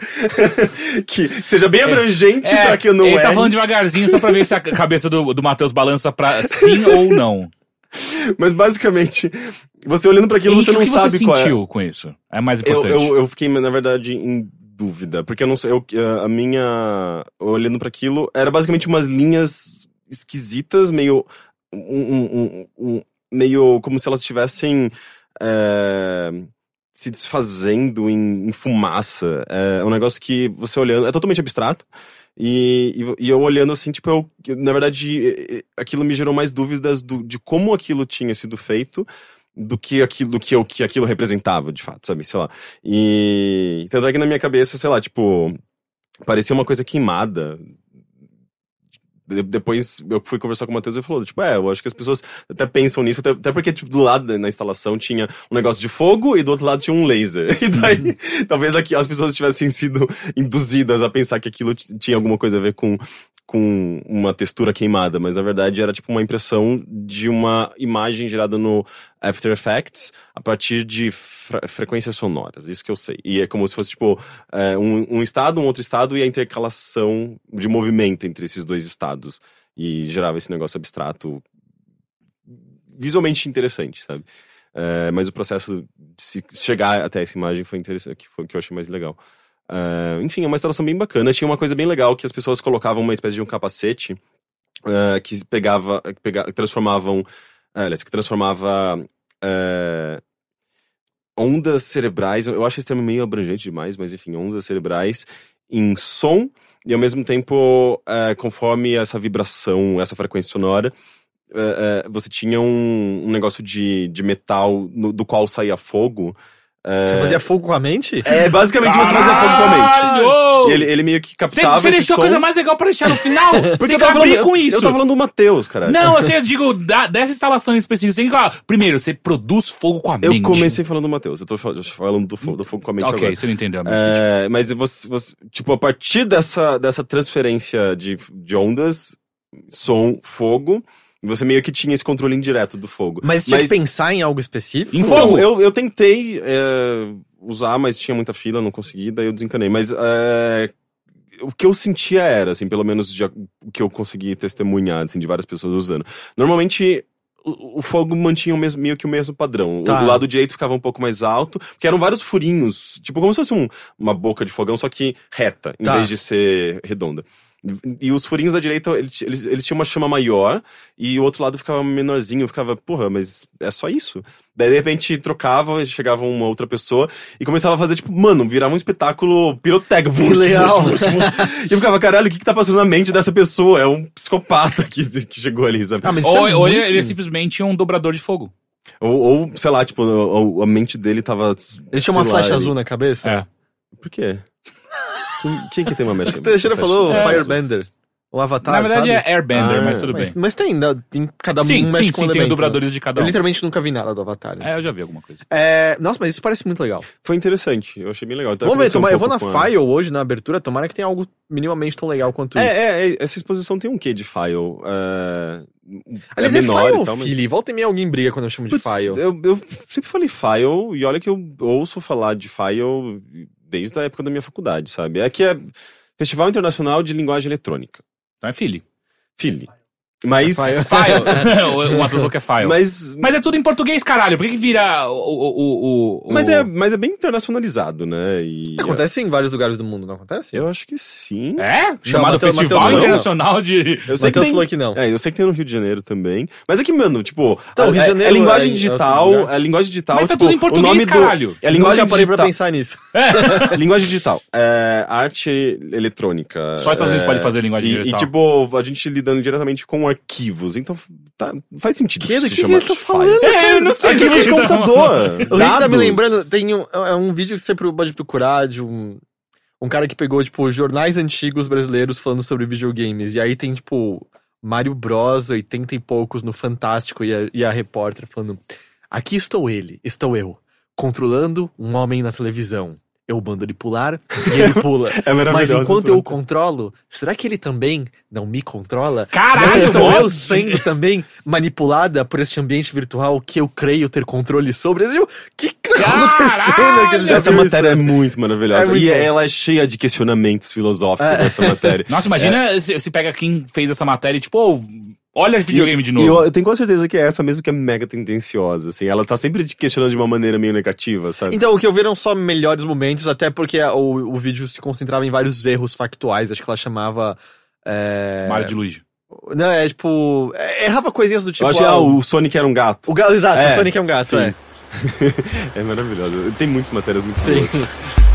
que seja bem abrangente pra que eu não ele tá erre. falando devagarzinho só pra ver se a cabeça do, do Matheus balança pra sim ou não. Mas basicamente, você olhando pra aquilo, E você o não que você sabe qual é. sentiu com isso? É mais Eu, importante. eu, eu fiquei, na verdade, em dúvida. Porque eu não sei. eu- a minha. Olhando pra aquilo, era basicamente umas linhas esquisitas, meio. um- um- um- meio como se elas estivessem. é, se desfazendo em, em fumaça. É um negócio que você olhando. É totalmente abstrato. E, e, eu olhando assim, tipo, eu, eu, na verdade, eh, eh, aquilo me gerou mais dúvidas do- de como aquilo tinha sido feito do que aquilo, do que, o que aquilo representava, de fato, sabe? Sei lá. E tanto é que na minha cabeça, sei lá, tipo, parecia uma coisa queimada. De- Depois eu fui conversar com o Matheus e ele falou, tipo, é, eu acho que as pessoas até pensam nisso, até, até porque, tipo, do lado da- na instalação tinha um negócio de fogo e do outro lado tinha um laser. E daí, talvez aqui as pessoas tivessem sido induzidas a pensar que aquilo tinha alguma coisa a ver com, com uma textura queimada, mas na verdade era tipo uma impressão de uma imagem gerada no After Effects a partir de fre- frequências sonoras, isso que eu sei. E é como se fosse tipo é, um, um estado, um outro estado e a intercalação de movimento entre esses dois estados. E gerava esse negócio abstrato visualmente interessante, sabe? É, mas o processo de chegar até essa imagem foi interessante, que foi que eu achei mais legal. Ah, enfim, é uma instalação bem bacana. Tinha uma coisa bem legal que as pessoas colocavam uma espécie de um capacete ah, que pegava, que transformavam, ah, aliás, que transformava ah, ondas cerebrais. Eu acho esse termo meio abrangente demais, mas enfim, ondas cerebrais em som e ao mesmo tempo, conforme essa vibração, essa frequência sonora, você tinha um, um negócio de, de metal no- do qual saía fogo. Você fazia fogo com a mente? É, basicamente você fazia fogo com a mente. E ele, ele meio que Você, captava você esse deixou a coisa mais legal pra deixar no final? Você Porque tem eu que tava abrir falando, com eu- isso. Eu tava falando do Matheus, cara. Não, assim, eu digo, da- dessa instalação em específico, você tem que falar, primeiro, você produz fogo com a Eu mente. comecei falando do Matheus. Eu tô fal- eu tô falando do fogo, do fogo com a mente Ok, agora. você não entendeu. É, mas você, você- tipo, a partir dessa, dessa transferência de, de ondas, som, fogo, você meio que tinha esse controle indireto do fogo. Mas tinha que pensar em algo específico? Em fogo? eu, eu tentei é, usar, mas tinha muita fila, não consegui, daí eu desencanei. Mas é, o que eu sentia era, assim, pelo menos o que eu consegui testemunhar, assim, de várias pessoas usando. Normalmente, o, o fogo mantinha o mesmo, meio que o mesmo padrão. Tá. O do lado direito ficava um pouco mais alto, porque eram vários furinhos, tipo como se fosse um- uma boca de fogão, só que reta, em Tá. vez de ser redonda. E os furinhos da direita, eles, eles, eles tinham uma chama maior, e o outro lado ficava menorzinho, eu ficava, porra, mas é só isso? Daí, de repente, trocava, chegava uma outra pessoa, e começava a fazer, tipo, mano, virava um espetáculo pirotécnico. Que legal. E eu ficava, caralho, o que que tá passando na mente dessa pessoa? É um psicopata que, que chegou ali, sabe? Ah, mas Ou, é ou ele, muito- ele é simplesmente um dobrador de fogo. Ou, ou, sei lá, tipo, a, a mente dele tava... Ele tinha uma flecha ele- azul na cabeça? É. Por quê? Quem, quem que tem uma mecha? O Teixeira falou É. Firebender. O Avatar, Na verdade sabe? é Airbender, Ah, mas tudo Mas, bem. mas tem, né? tem cada um Sim, mexe sim, com sim, um tem elemento, dobradores de né? cada Eu um. literalmente nunca vi nada do Avatar. né? É, eu já vi alguma coisa. É, Nossa, mas isso parece muito legal. Foi interessante, eu achei bem legal. Vamos ver, conversei um tomara, eu vou na com a- File hoje, na abertura, tomara que tenha algo minimamente tão legal quanto isso. É, é, é, essa exposição tem um quê de file? É, Aliás, é é, menor File, e tal, mas... Fili. Volta e meia alguém briga quando eu chamo de Putz, File. Eu, eu sempre falei file, e olha que eu ouço falar de file desde a época da minha faculdade, sabe? É que é Festival Internacional de Linguagem Eletrônica. Então é Philly. Fili. Mas... File. File. o Matheus falou que é file. Mas, Mas, é tudo em português, caralho. Por que, que vira o. o, o, o- mas, o- é, mas é bem internacionalizado, né? E Acontece em vários lugares do mundo, não acontece? Eu acho que sim. É? Chamado Matheus- Festival Matheus falou. Internacional de. Eu sei que Matheus tem... falou que não. É, eu sei que tem no Rio de Janeiro também. Mas é que, mano, tipo, Então, a, o Rio de é- Janeiro é linguagem é em digital, lugar. é linguagem digital, Mas tá tipo, tudo em o português, nome do- caralho. É Nunca linguagem parei pra pensar nisso. linguagem digital. É, arte eletrônica. Só os Estados Unidos é, podem fazer linguagem e, digital. E, tipo, a gente lidando diretamente com arquivos. Então, tá, faz sentido Que- que chamar que ele tá de falando? É, eu não sei. Arquivos de que estão computador. O Rick tá me lembrando, tem um, é um vídeo que você pode procurar de um, um cara que pegou, tipo, jornais antigos brasileiros falando sobre videogames. E aí tem, tipo, Mario Bros, 80 e poucos no Fantástico, e a, e a repórter falando: Aqui estou ele, estou eu, controlando um homem na televisão. Eu mando ele pular e ele pula. É Mas enquanto eu o controlo, será que ele também não me controla? Caralho, não estou eu sendo também manipulada por este ambiente virtual que eu creio ter controle sobre? O que que tá Caralho! acontecendo? Que ele já Essa matéria é muito maravilhosa. É muito e bom. ela é cheia de questionamentos filosóficos É. nessa matéria. Nossa, imagina se, se pega quem fez essa matéria e, tipo, ô, olha esse videogame de E novo. eu, eu tenho quase certeza que é essa mesmo que é mega tendenciosa, assim. Ela tá sempre te questionando de uma maneira meio negativa, sabe? Então, o que eu vi eram só melhores momentos, até porque a- o, o vídeo se concentrava em vários erros factuais. Acho que ela chamava. É... Mario de Luigi. Não, é tipo. é- Errava coisinhas do tipo. eu achei, ah, ah, o Sonic era um gato. o gato, exato, É, o Sonic é um gato, sim. é. é maravilhoso. Tem muitas matérias muito Sim. boas.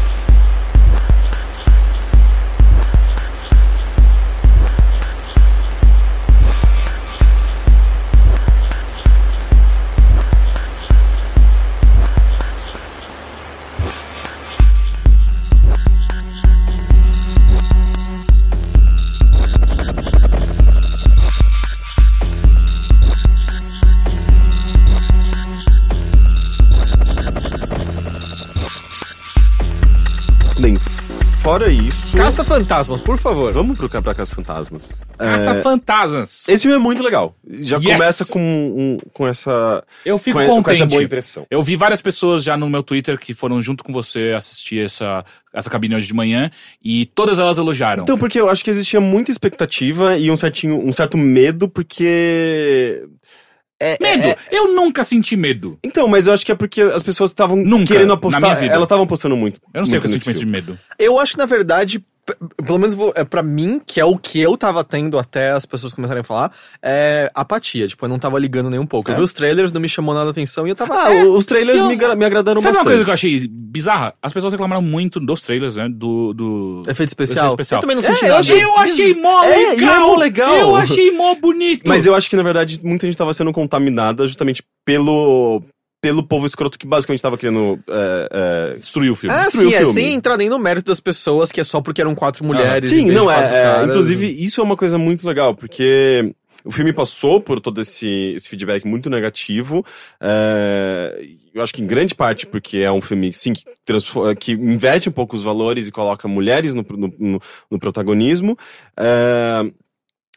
isso. Caça fantasmas, por favor. Vamos pro pra Caça Fantasmas. Caça É, Fantasmas. Esse filme é muito legal. Já Yes! começa com, um, com essa. Eu fico com, com contente. essa boa impressão. Eu vi várias pessoas já no meu Twitter que foram junto com você assistir essa, essa cabine hoje de manhã e todas elas elogiaram. Então, porque eu acho que existia muita expectativa e um, certinho, um certo medo, porque É, Medo. é- Eu nunca senti medo. Então, mas eu acho que é porque as pessoas estavam querendo na apostar. minha vida. Elas estavam apostando muito. Eu não sei o muito que é nesse sentimento de medo. Eu acho que, na verdade, pelo menos vou- é pra mim, que é o que eu tava tendo até as pessoas começarem a falar, é apatia. Tipo, eu não tava ligando nem um pouco. Eu É. vi os trailers, não me chamou nada a atenção e eu tava. Ah, é, os trailers Eu- me, me agradaram Sabe uma bastante. coisa que eu achei bizarra? As pessoas reclamaram muito dos trailers, né? Do. do... efeito especial. Especial. Eu também não É, senti eu nada. achei- Eu achei mó É, é legal! mó legal. Eu achei mó bonito! Mas eu acho que, na verdade, muita gente tava sendo contaminada justamente pelo, pelo povo escroto que basicamente tava querendo. é, é, Destruiu o filme. É, destruiu sim, o é filme. sem entrar nem no mérito das pessoas, que é só porque eram quatro mulheres. em Sim, não, é, é. Inclusive, isso é uma coisa muito legal, porque o filme passou por todo esse, esse feedback muito negativo. é, eu acho que em grande parte porque é um filme, sim, que, que inverte um pouco os valores e coloca mulheres no, no, no- no protagonismo. é,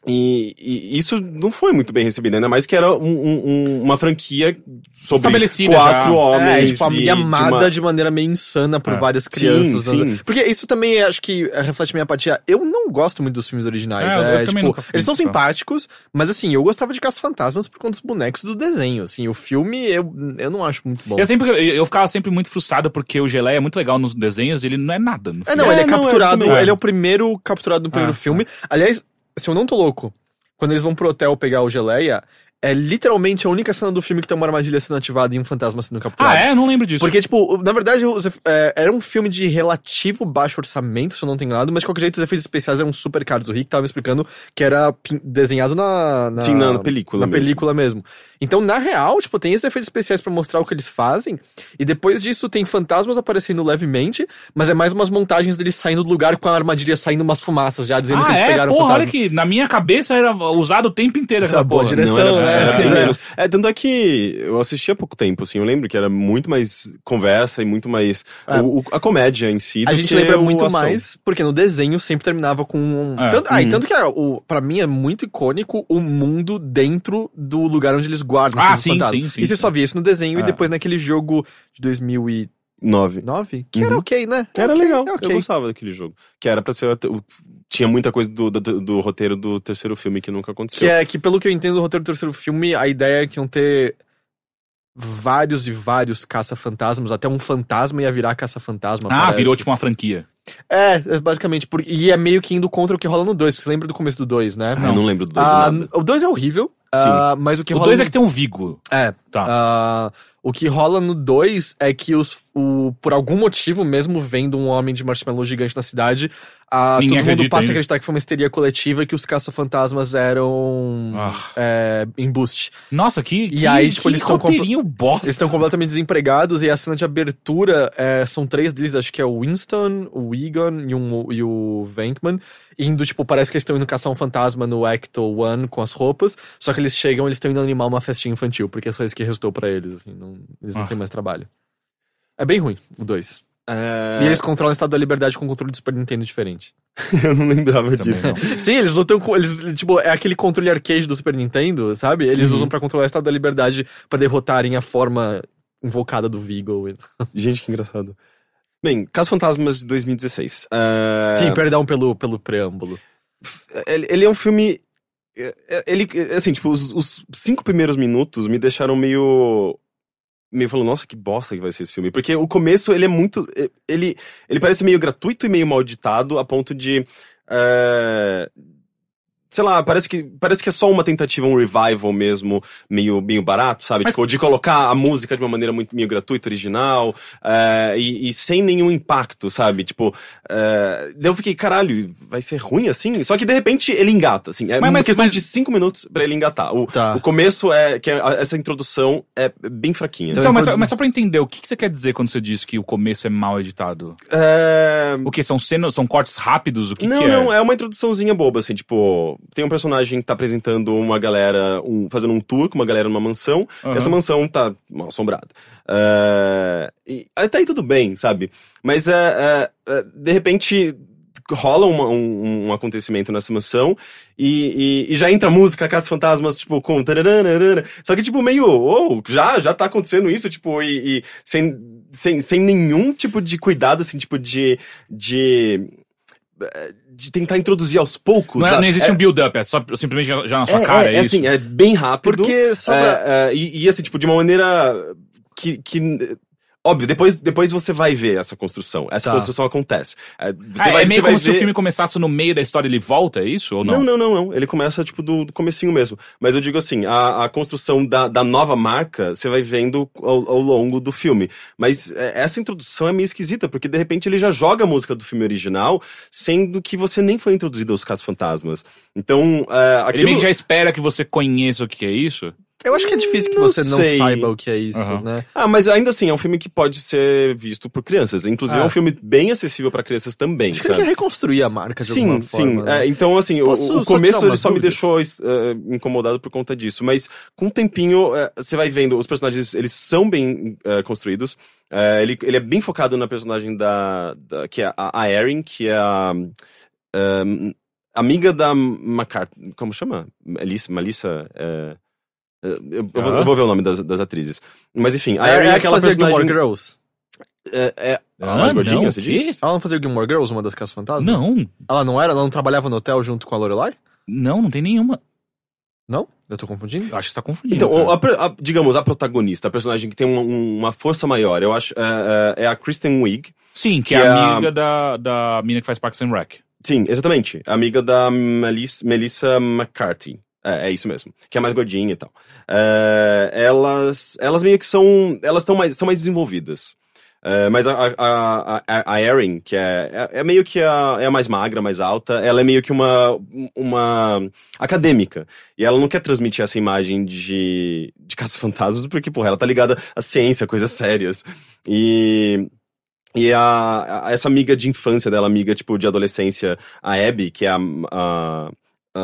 e, e isso não foi muito bem recebido, ainda mais que era um- um- um- uma franquia sobre Estabelecida quatro já. homens. É, tipo, e amada uma- de maneira meio insana por É. várias Sim, crianças. sim. Porque isso também acho que é, reflete minha apatia. Eu não gosto muito dos filmes originais. É, eu É, também tipo, eles são simpáticos, mas assim, eu gostava de Caça Fantasmas por conta dos bonecos do desenho. Assim, o filme eu, eu não acho muito bom. Eu, sempre, eu, ficava sempre muito frustrado porque o Geleia é muito legal nos desenhos e ele não é nada no É, filme. não, ele é É, não, capturado, eu também. ele é o primeiro capturado no primeiro Ah, filme. Aliás, se eu não tô louco, quando eles vão pro hotel pegar o Geleia, é literalmente a única cena do filme que tem uma armadilha sendo ativada e um fantasma sendo capturado. Ah, é? Eu não lembro disso. Porque, tipo, na verdade, é, era um filme de relativo baixo orçamento, se eu não tenho nada, mas de qualquer jeito os efeitos especiais eram super caros. O Rick tava me explicando que era pin- desenhado na, na. Sim, na- na película Na mesmo. película mesmo. Então, na real, tipo, tem esses efeitos especiais pra mostrar o que eles fazem, e depois disso tem fantasmas aparecendo levemente, mas é mais umas montagens deles saindo do lugar com a armadilha saindo umas fumaças já, dizendo que ah, eles é? pegaram o Porra, fantasma. olha que na minha cabeça era usado o tempo inteiro Essa aquela boa porra. direção. Não, era, né? Era Pois é. menos. É, tanto é que eu assisti há pouco tempo, assim, eu lembro que era muito mais conversa e muito mais É. o- o- a comédia em si A gente que lembra muito ação. mais, porque no desenho sempre terminava com um. É. Tanto, ah, e Uhum. tanto que é, o, pra mim é muito icônico o mundo dentro do lugar onde eles guardam Ah, sim, sim, sim, E você sim. só via isso no desenho e É. depois naquele jogo de 2009, Nove. que era Uhum. ok, né? Era Ok, legal, é ok. eu gostava daquele jogo. Que era pra ser. o- Tinha muita coisa do, do, do roteiro do terceiro filme que nunca aconteceu. Que é que, pelo que eu entendo do roteiro do terceiro filme, a ideia é que iam ter vários e vários caça-fantasmas, até um fantasma ia virar caça-fantasma. Ah, parece. virou tipo uma franquia. É, é, basicamente. Por, e é meio que indo contra o que rola no 2, porque você lembra do começo do 2, né? Ah, eu não lembro do dois, Ah, nada. o 2 é horrível, ah, mas o que O rola. 2 no- é que tem um Vigo. É. Tá. ah, o que rola no 2 é que os, o, por algum motivo, mesmo vendo um homem de marshmallow gigante na cidade, ah, todo mundo passa a acreditar que foi uma histeria coletiva e que os caça-fantasmas eram Ah. é, embuste. Nossa, que, E que, aí, tipo, que eles tão roteirinho bosta. Eles estão completamente desempregados e a cena de abertura é, são três deles, acho que é o Winston, o Egon e, um, e o Venkman, indo, tipo, parece que eles estão indo caçar um fantasma no Ecto One com as roupas, só que eles chegam eles estão indo animar uma festinha infantil, porque é só isso que restou pra eles, assim, não- eles não Ah. têm mais trabalho. É bem ruim, o 2. É, E eles controlam o estado da liberdade com o controle do Super Nintendo diferente. eu não lembrava Também disso. não. Sim, eles lutam com. Eles, tipo, é aquele controle arcade do Super Nintendo, sabe? Eles Uhum. usam pra controlar o estado da liberdade pra derrotarem a forma invocada do Vigo. Gente, que engraçado. Bem, Caso Fantasmas de 2016. É, Sim, perdão pelo, pelo preâmbulo. ele, ele é um filme. é, é, Ele, assim, tipo, os, os cinco primeiros minutos me deixaram meio. Meio falando, nossa, que bosta que vai ser esse filme. Porque o começo, ele é muito. é, Ele, ele parece meio gratuito e meio mal ditado, a ponto de. é, sei lá, parece que, parece que é só uma tentativa, um revival mesmo, meio, meio barato, sabe? Mas- Tipo, de colocar a música de uma maneira muito meio gratuita, original, é, e, e sem nenhum impacto, sabe? Tipo, daí eu fiquei, caralho, vai ser ruim assim? Só que de repente ele engata, assim. É Mas- uma mas- questão mas- de cinco minutos pra ele engatar. O, Tá. o começo é, que é- essa introdução é bem fraquinha. Então, Então, mas, é por- mas só pra entender, o que, que você quer dizer quando você diz que o começo é mal editado? É, O que? São cenas, são cortes rápidos? O que, não, que é? não, é uma introduçãozinha boba, assim, tipo, tem um personagem que tá apresentando uma galera, um- fazendo um tour com uma galera numa mansão, e essa mansão tá mal assombrada. É, e até aí tudo bem, sabe? Mas é, é, é, de repente rola uma- um, um acontecimento nessa mansão e, e- e já entra a música Caça Fantasmas, tipo, com tarararara. Só que, tipo, meio, oh, já, já tá acontecendo isso, tipo, e, e sem, sem, sem nenhum tipo de cuidado, assim, tipo, de. de de tentar introduzir aos poucos. Não, é- a- não existe é- um build-up, é só simplesmente já, já na sua é, cara, é, é, é isso. assim, é bem rápido. Porque É, é, e, e, assim, tipo, de uma maneira que. que óbvio, depois, depois você vai ver essa construção. Essa Tá. construção acontece. É, você Ah, vai, é meio você vai como se ver... o filme começasse no meio da história e ele volta, é isso? Ou não? Não, não, não, não. Ele começa, tipo, do, do comecinho mesmo. Mas eu digo assim, a, a construção da, da nova marca, você vai vendo ao, ao longo do filme. Mas é, essa introdução é meio esquisita, porque de repente ele já joga a música do filme original, sendo que você nem foi introduzido aos Caça-Fantasmas. Então, é, Ele aquilo... meio que já espera que você conheça o que é isso? Eu acho que é difícil que Não você não sei. saiba o que é isso, Aham. né? Ah, mas ainda assim, é um filme que pode ser visto por crianças. Inclusive, Ah. é um filme bem acessível pra crianças também, Acho que ele quer reconstruir a marca de Sim, alguma sim. forma. né? É, então, assim, o- Posso o, tirar começo ele só me dúvidas? deixou é, incomodado por conta disso. Mas com o tempinho, é, você vai vendo, os personagens, eles são bem é, construídos. Ele, ele é bem focado na personagem da, da- que é a, a Erin, que é a é, amiga da McCarthy. Como chama? Melissa? Melissa é, eu, eu vou, eu vou ver o nome das, das atrizes. Mas enfim, a É, Erin é é, a que aquela fazia personagem... Gilmore Girls. É, é, a Ah, mais gordinha, não, você diz? Ela não fazia Gilmore Girls, uma das Casas Fantasmas? Não, Ela não era? Ela não trabalhava no hotel junto com a Lorelai? não, não tem nenhuma. Não? Eu tô confundindo? Eu acho que você tá confundindo. Então, a a- digamos, a protagonista, a personagem que tem uma, um- uma força maior, eu acho, é, é- é a Kristen Wiig. Sim, que, que é é a- amiga da, da mina que faz Parks and Rec. Sim, exatamente. Amiga da Melis- Melissa McCarthy. É, é isso mesmo. Que é mais gordinha e tal. É, elas, elas meio que são. Elas tão mais, são mais desenvolvidas. É, mas a, a, a, a Erin, que é, é, é meio que a, é a mais magra, mais alta, ela é meio que uma, uma acadêmica. E ela não quer transmitir essa imagem de, de caça-fantasmas, porque, porra, ela tá ligada à ciência, coisas sérias. E. E a, a- essa amiga de infância dela, amiga, tipo, de adolescência, a Abby, que é a,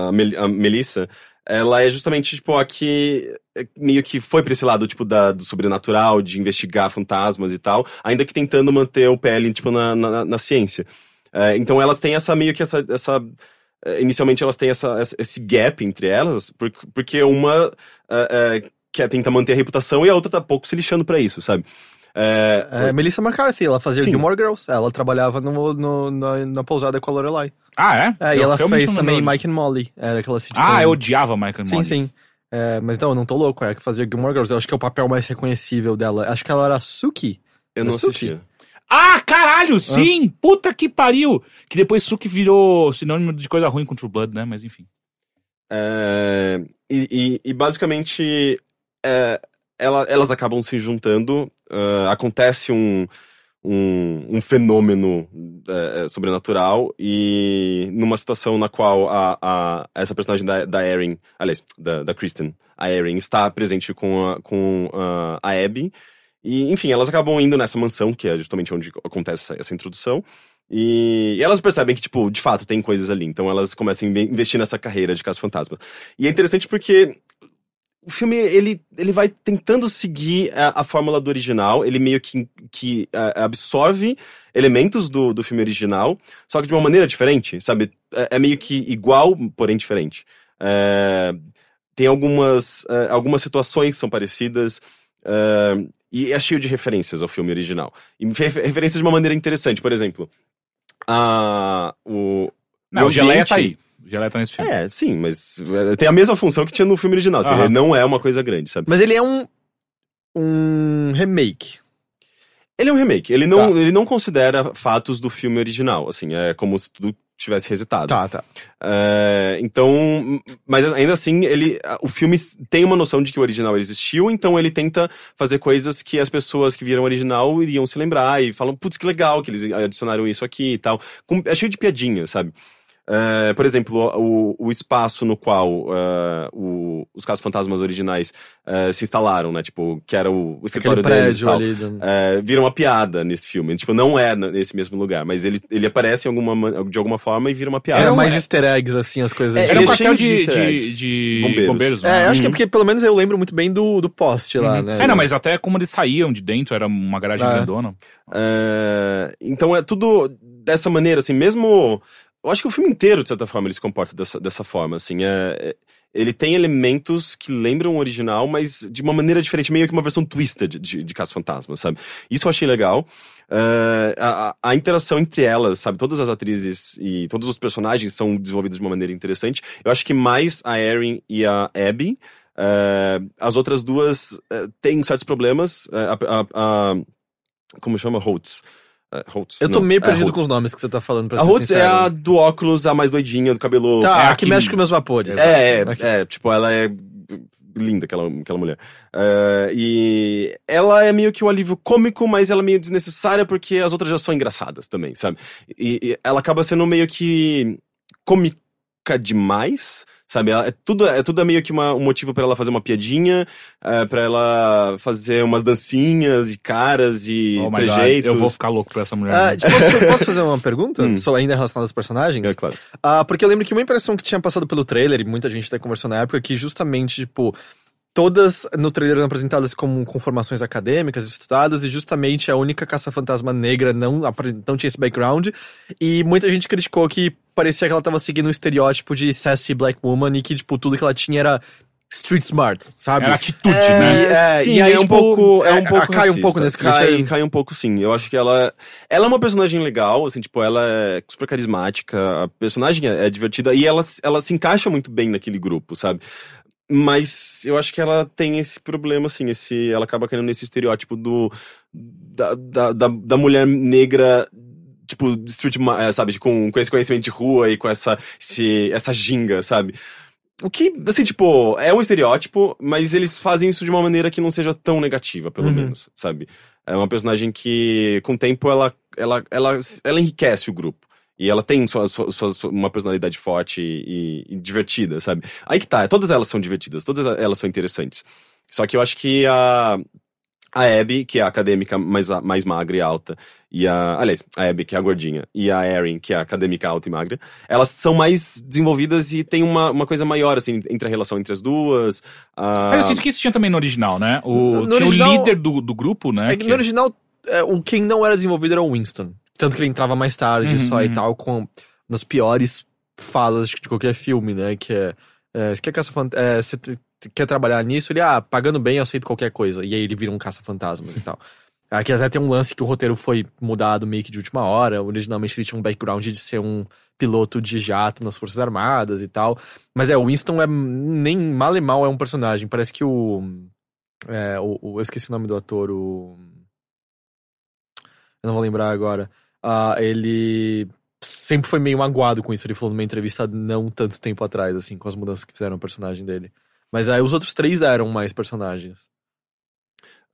a, Mel- a Melissa, ela é justamente, tipo, a que é, meio que foi pra esse lado, tipo, da, do sobrenatural, de investigar fantasmas e tal, ainda que tentando manter o ali, tipo, na, na, na ciência. É, então elas têm essa, meio que essa... essa é, inicialmente elas têm essa, esse gap entre elas, porque, uma é, é, quer tentar manter a reputação e a outra tá pouco se lixando pra isso, sabe? É, É, Melissa McCarthy, ela fazia Sim. Gilmore Girls. Ela trabalhava no, no- na, na pousada com a Lorelai. Ah, é? É, e ela fez também Mike and Molly. Era aquela sitcom. Ah, eu odiava Mike and Sim, Molly. sim. É, mas não, eu não tô louco. É a que fazia Gilmore Girls. Eu acho que é o papel mais reconhecível dela. Acho que ela era Suki. eu não Suki. assistia. Ah, caralho, sim! Puta que pariu! Que depois Suki virou sinônimo de coisa ruim com True Blood, né? Mas enfim. É, e, e- e basicamente é, ela- elas acabam se juntando, ah, acontece um, um, um fenômeno é, sobrenatural e numa situação na qual a, a- essa personagem da, da Erin, aliás, da, da Kristen, a Erin, está presente com a, com a, a Abby. E, enfim, elas acabam indo nessa mansão, que é justamente onde acontece essa, essa introdução. E, e elas percebem que, tipo, de fato tem coisas ali. Então elas começam a inve- investir nessa carreira de caça fantasma. E é interessante porque o filme, ele, ele vai tentando seguir a, a fórmula do original. Ele meio que, que ah, absorve elementos do, do filme original, só que de uma maneira diferente, sabe? É, é meio que igual, porém diferente. É, tem algumas, é, algumas situações que são parecidas. é, e é cheio de referências ao filme original. E re- referências de uma maneira interessante. Por exemplo, a, o, Não, o Geleia tá aí. Geleia tá nesse filme. é, sim, mas é, tem a mesma função que tinha no filme original. assim, Aham. ele não é uma coisa grande, sabe? Mas ele é um. Um remake. Ele é um remake. Ele não, Tá. ele não considera fatos do filme original. Assim, é como se tudo tivesse resetado. Tá, tá. É, então, mas ainda assim, ele, o filme tem uma noção de que o original existiu, então ele tenta fazer coisas que as pessoas que viram o original iriam se lembrar e falam, putz, que legal que eles adicionaram isso aqui e tal. Com, é cheio de piadinhas, sabe? É, por exemplo, o, o espaço no qual é, o- os casos fantasmas originais é, se instalaram, né? Tipo, que era o, o Aquele escritório deles e prédio tal. ali. do- É, vira uma piada nesse filme. Tipo, não é nesse mesmo lugar, mas ele, ele aparece em alguma, de alguma forma e vira uma piada. Era mais é- easter eggs, assim, as coisas. É, Era um é quartel de de, de, Bombeiros. bombeiros, É, né? acho que é porque pelo menos eu lembro muito bem do, do poste lá, Uhum. né? É, não, mas até como eles saíam de dentro, era uma garagem É. grandona. É, então é tudo dessa maneira, assim, mesmo. Eu acho que o filme inteiro, de certa forma, ele se comporta dessa, dessa forma, assim. É, é- ele tem elementos que lembram o original, mas de uma maneira diferente, meio que uma versão twisted de, de Caça Fantasma, sabe? Isso eu achei legal. Uh, a, a interação entre elas, sabe? Todas as atrizes e todos os personagens são desenvolvidos de uma maneira interessante. Eu acho que mais a Erin e a Abby. Uh, as outras duas uh, têm certos problemas. A, a, a, como chama? Holtz. Holtz. Eu tô Não, meio é perdido Holtz. com os nomes que você tá falando pra A Holtz é a do óculos, a mais doidinha, do cabelo. Tá, é a a que que- mexe com meus vapores. É, é, é, tipo, ela é linda, aquela, aquela mulher. Ah, e ela é meio que um alívio cômico, mas ela é meio desnecessária porque as outras já são engraçadas também, sabe? E, e ela acaba sendo meio que cômica demais, sabe? Ela- é, tudo, é tudo meio que uma- um motivo pra ela fazer uma piadinha, é, para ela fazer umas dancinhas e caras e Oh trejeitos. eu vou ficar louco por essa mulher. Ah, né? tipo, posso, posso fazer uma pergunta? Hum. Só ainda relacionada aos personagens? É claro. Ah, porque eu lembro que uma impressão que tinha passado pelo trailer, e muita gente até conversou na época, que justamente, tipo, todas no trailer eram apresentadas como com formações acadêmicas, estudadas, e justamente a única caça-fantasma negra não, não tinha esse background. E muita gente criticou que parecia que ela tava seguindo um estereótipo de sassy black woman e que, tipo, tudo que ela tinha era street smart, sabe? Era atitude, É, né? é, sim, e aí, é um tipo, pouco, é um é, pouco cai um pouco nesse cai, clichê. cai um pouco sim. Eu acho que ela, ela é uma personagem legal, assim, tipo, ela é super carismática, a personagem é, é divertida e ela, ela se encaixa muito bem naquele grupo, sabe? Mas eu acho que ela tem esse problema, assim, esse, ela acaba caindo nesse estereótipo do da, da, da, da mulher negra tipo, street, eh, sabe, com, com esse conhecimento de rua e com essa, esse, essa ginga, sabe? O que, assim, tipo, é um estereótipo, mas eles fazem isso de uma maneira que não seja tão negativa, pelo Uhum. menos, sabe? É uma personagem que, com o tempo, ela, ela, ela, ela enriquece o grupo. E ela tem sua, sua, sua- sua- uma personalidade forte e, e divertida, sabe? Aí que tá, todas elas são divertidas, todas elas são interessantes. Só que eu acho que a, a Abby, que é a acadêmica mais, mais magra e alta, e a. Aliás, a Abby, que é a gordinha, e a Erin, que é a acadêmica alta e magra, elas são mais desenvolvidas e tem uma, uma coisa maior, assim, entre a relação entre as duas. a- Mas eu sinto que isso tinha também no original, né? O, No tinha original- o líder do, do grupo, né? É que que- no original, é, o quem não era desenvolvido era o Winston. Tanto que ele entrava mais tarde Uhum, só e uhum. tal, com nas piores falas de qualquer filme, né? Que é. é você quer, caça é, você quer trabalhar nisso? Ele, ah, pagando bem, eu aceito qualquer coisa. E aí ele vira um caça-fantasma e tal. Aqui até tem um lance que o roteiro foi mudado meio que de última hora. Originalmente ele tinha um background de ser um piloto de jato nas Forças Armadas e tal. Mas é, o Winston é nem mal e mal é um personagem. Parece que o. É, o, o- eu esqueci o nome do ator, o. Eu não vou lembrar agora. Ah, ele sempre foi meio magoado com isso. Ele falou numa entrevista não tanto tempo atrás, assim, com as mudanças que fizeram o personagem dele. Mas aí os outros três eram mais personagens.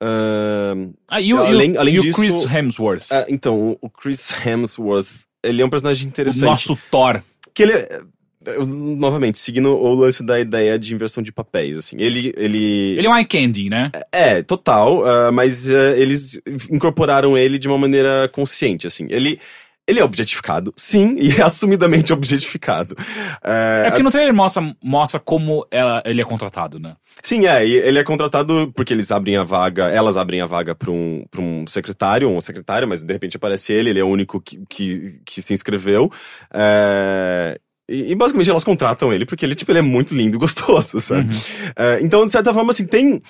Ahn, Ah, e o, o- Além- além e o disso- Chris Hemsworth. ah, então, o Chris Hemsworth, ele é um personagem o interessante. nosso Thor. Que ele. é- eu, novamente, seguindo o lance da ideia de inversão de papéis, assim. Ele. Ele, Ele é um eye candy, né? É, total, ah, mas ah, eles incorporaram ele de uma maneira consciente, assim. Ele. Ele é objetificado, sim, e é assumidamente objetificado. É porque no trailer mostra, mostra como ela, ele é contratado, né? Sim, é, ele é contratado porque eles abrem a vaga, elas abrem a vaga pra um, pra um secretário ou uma secretária, mas de repente aparece ele, ele é o único que, que, que se inscreveu. É, e, e basicamente elas contratam ele porque ele, tipo, ele é muito lindo e gostoso, sabe? É, então, de certa forma, assim, tem,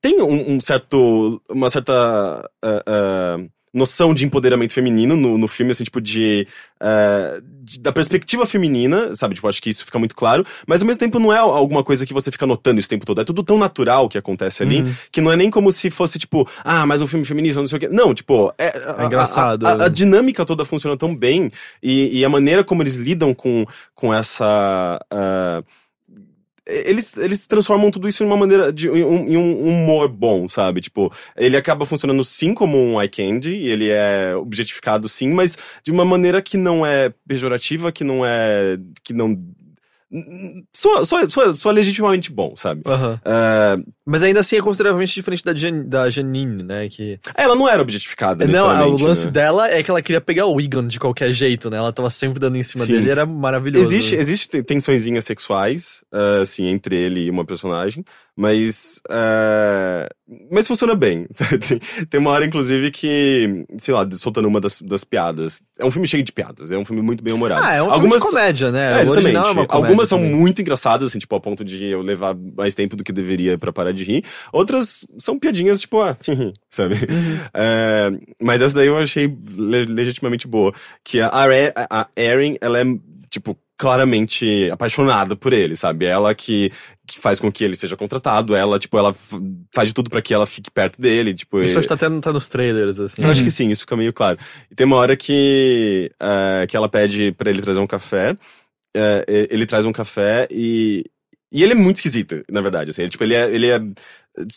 tem um, um certo, uma certa ah, ah, noção de empoderamento feminino no, no filme, assim, tipo, de, ah, de- da perspectiva feminina, sabe? Tipo, acho que isso fica muito claro, mas ao mesmo tempo não é alguma coisa que você fica notando isso o tempo todo. É tudo tão natural que acontece ali, Uhum. que não é nem como se fosse, tipo, ah, mais um filme feminista, não sei o quê. Não, tipo, é. a- engraçado. A, a- a dinâmica toda funciona tão bem e, e a maneira como eles lidam com, com essa. ah, eles, eles transformam tudo isso em uma maneira de um, em um humor bom, sabe? Tipo, ele acaba funcionando sim como um eye candy, e ele é objetificado sim, mas de uma maneira que não é pejorativa, que não é. que não. Só, só, só, só legitimamente bom, sabe? Ah, Mas ainda assim é consideravelmente diferente da, Jan, da Janine, né? Que... ela não era objetificada. Não, o lance né? dela é que ela queria pegar o Egan de qualquer jeito, né? Ela tava sempre dando em cima Sim. dele e era maravilhoso. Existe, existe te- tensõezinhas sexuais, ah, assim, entre ele e uma personagem, mas. ah, mas funciona bem. tem, uma hora, inclusive, que, sei lá, soltando uma das, das piadas. É um filme cheio de piadas, é um filme muito bem humorado. Ah, é um Algumas, filme de comédia, né? É, original é uma comédia. Algumas são também. muito engraçadas, assim, tipo, a ponto de eu levar mais tempo do que deveria pra parar de rir. Outras são piadinhas, tipo, ah, sabe? É, mas essa daí eu achei le- legitimamente boa. Que a, a Erin, ela é, tipo, claramente apaixonada por ele, sabe? Ela que, que faz com que ele seja contratado, ela, tipo, ela faz de tudo pra que ela fique perto dele, tipo... Isso e- acho que tá até tá nos trailers, assim. eu acho que sim, isso fica meio claro. E tem uma hora que, eh, que ela pede pra ele trazer um café. Eh, e- ele traz um café e. E ele é muito esquisito, na verdade. Assim, ele, tipo, ele é, ele é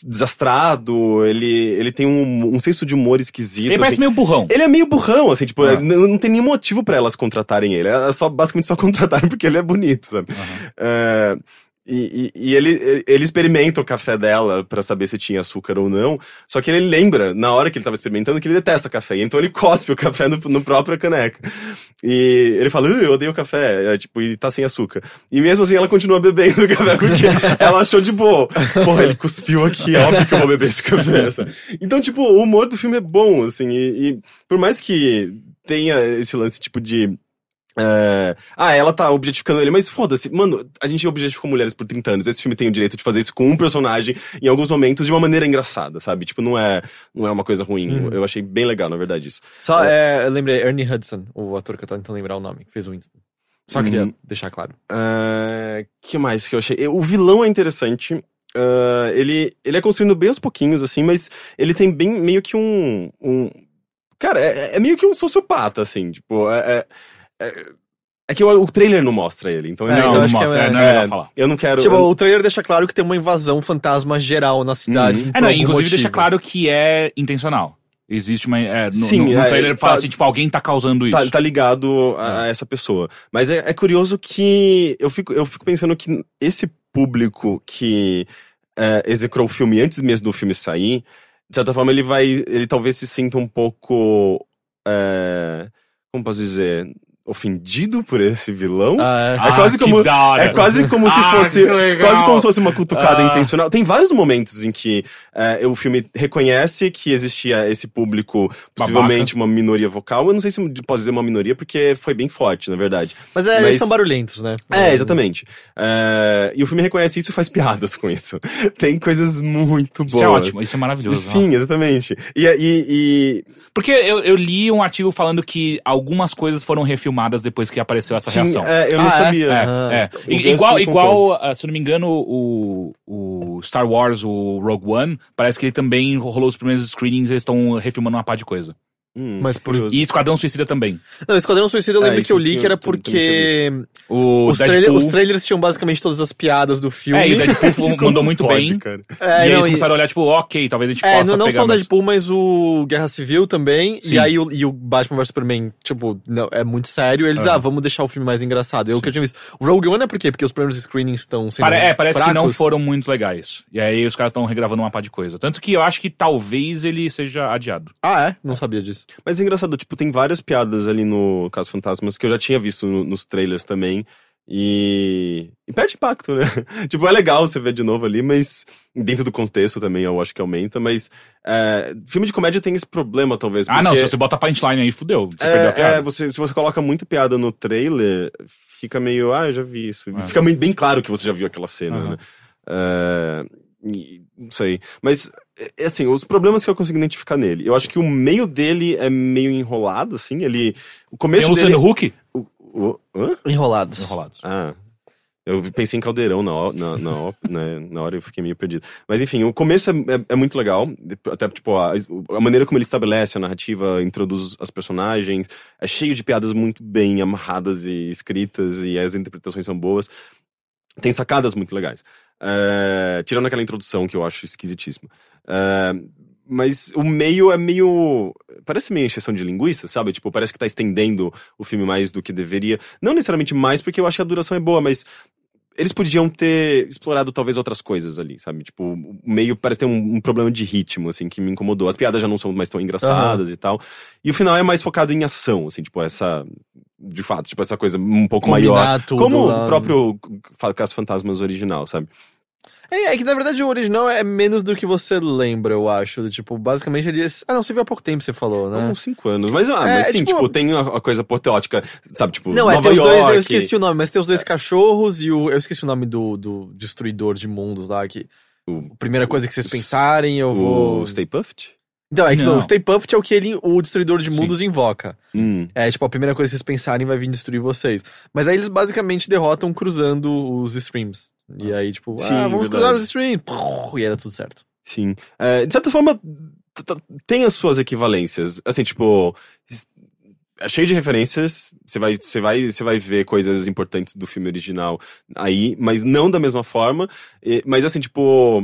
desastrado, ele, ele tem um, um senso de humor esquisito. Ele parece assim. meio burrão. Ele é meio burrão, assim, tipo, Ah. n- não tem nenhum motivo pra elas contratarem ele. Elas só, basicamente só contrataram porque ele é bonito, sabe? É, e, e- e ele, ele- experimenta o café dela pra saber se tinha açúcar ou não. Só que ele lembra, na hora que ele tava experimentando, que ele detesta café. Então ele cospe o café no, no próprio caneca. E ele fala, "Uh, eu odeio café, é, tipo, e tá sem açúcar. E mesmo assim ela continua bebendo o café, porque ela achou de boa. Porra, ele cuspiu aqui, óbvio que eu vou beber esse café. sabe? Então, tipo, o humor do filme é bom, assim, e, e por mais que tenha esse lance, tipo, de. É, ah, ela tá objetificando ele, mas foda-se, mano, a gente objetificou mulheres por 30 anos. Esse filme tem o direito de fazer isso com um personagem em alguns momentos de uma maneira engraçada, sabe? Tipo, não é, não é uma coisa ruim. Uhum. Eu achei bem legal, na verdade, isso. Só, é, eu lembrei, Ernie Hudson, o ator que eu tô tentando lembrar o nome, que fez o Winston. Só queria Uhum. deixar claro. Ah, que mais que eu achei? O vilão é interessante. Ah, ele, ele é construindo bem aos pouquinhos, assim, mas ele tem bem meio que um. um cara, é, é meio que um sociopata, assim. Tipo, é. é, é, é que o, o trailer não mostra ele, então, É, eu não, então não que mostra, é- é, não é é, falar. eu não quero. Tipo, eu- o trailer deixa claro que tem uma invasão fantasma geral na cidade. Uhum. É, não, inclusive deixa motivo. claro que é intencional. Existe uma. é, no, Sim, no, no é, trailer tá- fala assim, tipo, alguém tá causando isso. Tá, tá ligado a, a essa pessoa. Mas é, é curioso que eu fico, eu fico pensando que esse público que é, execrou o filme antes mesmo do filme sair, de certa forma ele vai. Ele talvez se sinta um pouco. é, como posso dizer? Ofendido por esse vilão. Ah, Ah, é quase que como-. É quase como se Ah, fosse. legal. Quase como se fosse uma cutucada Ah. intencional. Tem vários momentos em que é, o filme reconhece que existia esse público, possivelmente uma minoria vocal. Eu não sei se posso dizer uma minoria, porque foi bem forte, na verdade. mas, é, mas- eles são barulhentos, né? É, exatamente. É, e o filme reconhece isso e faz piadas com isso. Tem coisas muito boas. Isso é ótimo, isso é maravilhoso. Sim, exatamente. E, e, e- Porque eu, eu li um artigo falando que algumas coisas foram refilmadas depois que apareceu essa sim, reação. é, eu não Ah, é? sabia. É, Ah, é. I- igual, igual ah, se não me engano, o, o Star Wars, o Rogue One, parece que ele também rolou os primeiros screenings eles estão refilmando uma pá de coisa. Hum, Mas por-. E Esquadrão Suicida também. Não, Esquadrão Suicida eu lembro isso que eu li que era porque O os, Deadpool. trailer- os trailers tinham basicamente todas as piadas do filme. É, e o Deadpool mandou muito pode, bem. cara? É, e aí não, eles e- começaram a olhar, tipo, ok, talvez a gente É, possa não, não pegar só o mais- Deadpool, mas o Guerra Civil também. Sim. E aí o, e o Batman vs Superman, tipo, não, é muito sério. Eles, Aham. ah, vamos deixar o filme mais engraçado. Eu que eu tinha visto. O Rogue One é por quê? Porque os primeiros screenings estão sendo Pare- é, parece que não fracos. foram muito legais. E aí os caras estão regravando uma pá de coisa. Tanto que eu acho que talvez ele seja adiado. Ah, é? Não sabia disso. Mas é engraçado, tipo, tem várias piadas ali no Caso Fantasmas que eu já tinha visto no- nos trailers também. E. E perde impacto, né? tipo, é legal você ver de novo ali, mas dentro do contexto também eu acho que aumenta, mas. é, filme de comédia tem esse problema, talvez. Ah, não, se você bota punchline aí, fudeu. Você perdeu a É, piada. é, você, se você coloca muita piada no trailer, fica meio, ah, eu já vi isso. É. Fica bem claro que você já viu aquela cena, Aham. né? É, não sei. Mas, é, é assim, os problemas que eu consigo identificar nele. Eu acho que o meio dele é meio enrolado, assim. Ele. O Tem começo Luciano dele. Huck? O, o, hã? Enrolados. Enrolados. Ah. Eu pensei em Caldeirão na, na, na, né, na hora eu fiquei meio perdido. Mas enfim, o começo é, é- é muito legal. Até, tipo, a, a maneira como ele estabelece a narrativa, introduz as personagens. É cheio de piadas muito bem amarradas e escritas, e as interpretações são boas. Tem sacadas muito legais. É, tirando aquela introdução que eu acho esquisitíssima. É, mas o meio é meio. Parece meio encheção de linguiça, sabe? Tipo, parece que tá estendendo o filme mais do que deveria. Não necessariamente mais, porque eu acho que a duração é boa, mas eles podiam ter explorado talvez outras coisas ali, sabe? Tipo, o meio parece ter um, um problema de ritmo, assim, que me incomodou. As piadas já não são mais tão engraçadas e tal. E o final é mais focado em ação, assim, tipo, essa. De fato, tipo, essa coisa um pouco Combinar maior. tudo Como lá. o próprio Caso Fantasmas original, sabe? É, é que na verdade o original é menos do que você lembra, eu acho. do Tipo, basicamente eles. Ah, não, você viu há pouco tempo, você falou, né? Uns cinco anos. Mas, ah, É, mas sim, tipo- tipo, tem a, a coisa apoteótica, sabe? Tipo, Não, é, Nova tem os dois, eu esqueci o nome, mas tem os dois cachorros e o. Eu esqueci o nome do, do destruidor de mundos lá, que. O- Primeira coisa que vocês pensarem, eu vou. O Stay Puft? Então, é que não. Não. o Stay Puft é o que ele, o destruidor de Sim. mundos invoca. Hum. É, tipo, a primeira coisa que vocês pensarem vai vir destruir vocês. Mas aí eles basicamente derrotam cruzando os streams. E aí, tipo, Sim, ah, vamos verdade. cruzar os streams. Pum, E dá tudo certo. Sim. É, de certa forma, tem as suas equivalências. Assim, tipo. É cheio de referências. Você vai, você vai, você vai ver coisas importantes do filme original aí, mas não da mesma forma. E- mas assim, tipo.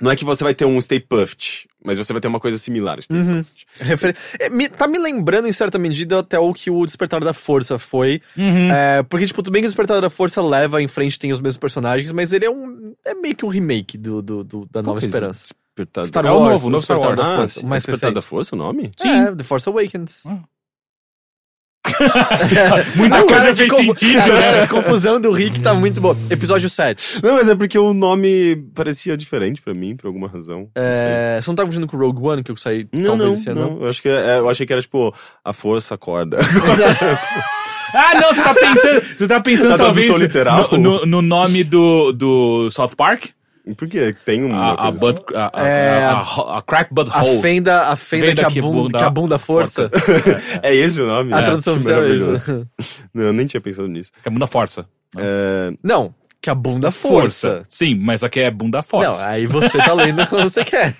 Não é que você vai ter um Stay Puft, mas você vai ter uma coisa similar. Uhum. Refer... É, me- tá me lembrando, em certa medida, até o que o Despertar da Força foi. Uhum. É, porque, tipo, tudo bem que o Despertar da Força leva em frente, tem os mesmos personagens, mas ele é um. É meio que um remake do, do, do- da Nova é Esperança. Despertar Star É o Wars, novo, o novo Star Despertar Wars. da Ah, Força, o mais Despertar recente. da Força o nome? Sim. É, The Force Awakens. Ah. Muita A coisa fez confu- sentido, a né? de confusão do Rick tá muito boa. Episódio 7. Não, mas é porque o nome parecia diferente pra mim, por alguma razão. É, você não tá confundindo com o Rogue One, que eu saí Não, talvez não, esse ano? não. Eu, acho que é- eu achei que era tipo a força acorda. Ah, não, você tá pensando, você tá pensando Na talvez no, no- no nome do, do South Park? Por quê? Tem uma A, a, Bud, a, a, É, a, a, a Crack Bud A Hole. fenda, a fenda, Fenda que, a que bunda, bunda- que a bunda força. assim. É esse o nome? A É, tradução oficial é isso. Não, eu nem tinha pensado nisso. Que é bunda força. É, Não, que a bunda força. Sim, mas aqui é bunda força. Não, aí você tá lendo como você quer.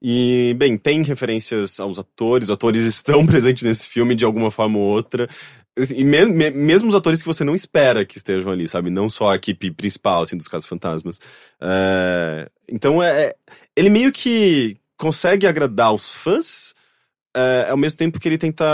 E, bem, tem referências aos atores, os atores estão presentes nesse filme de alguma forma ou outra. Assim, me- me- mesmo os atores que você não espera que estejam ali, sabe? Não só a equipe principal, assim, dos Casos Fantasmas. É, então, é, é- ele meio que consegue agradar os fãs, é, ao mesmo tempo que ele tenta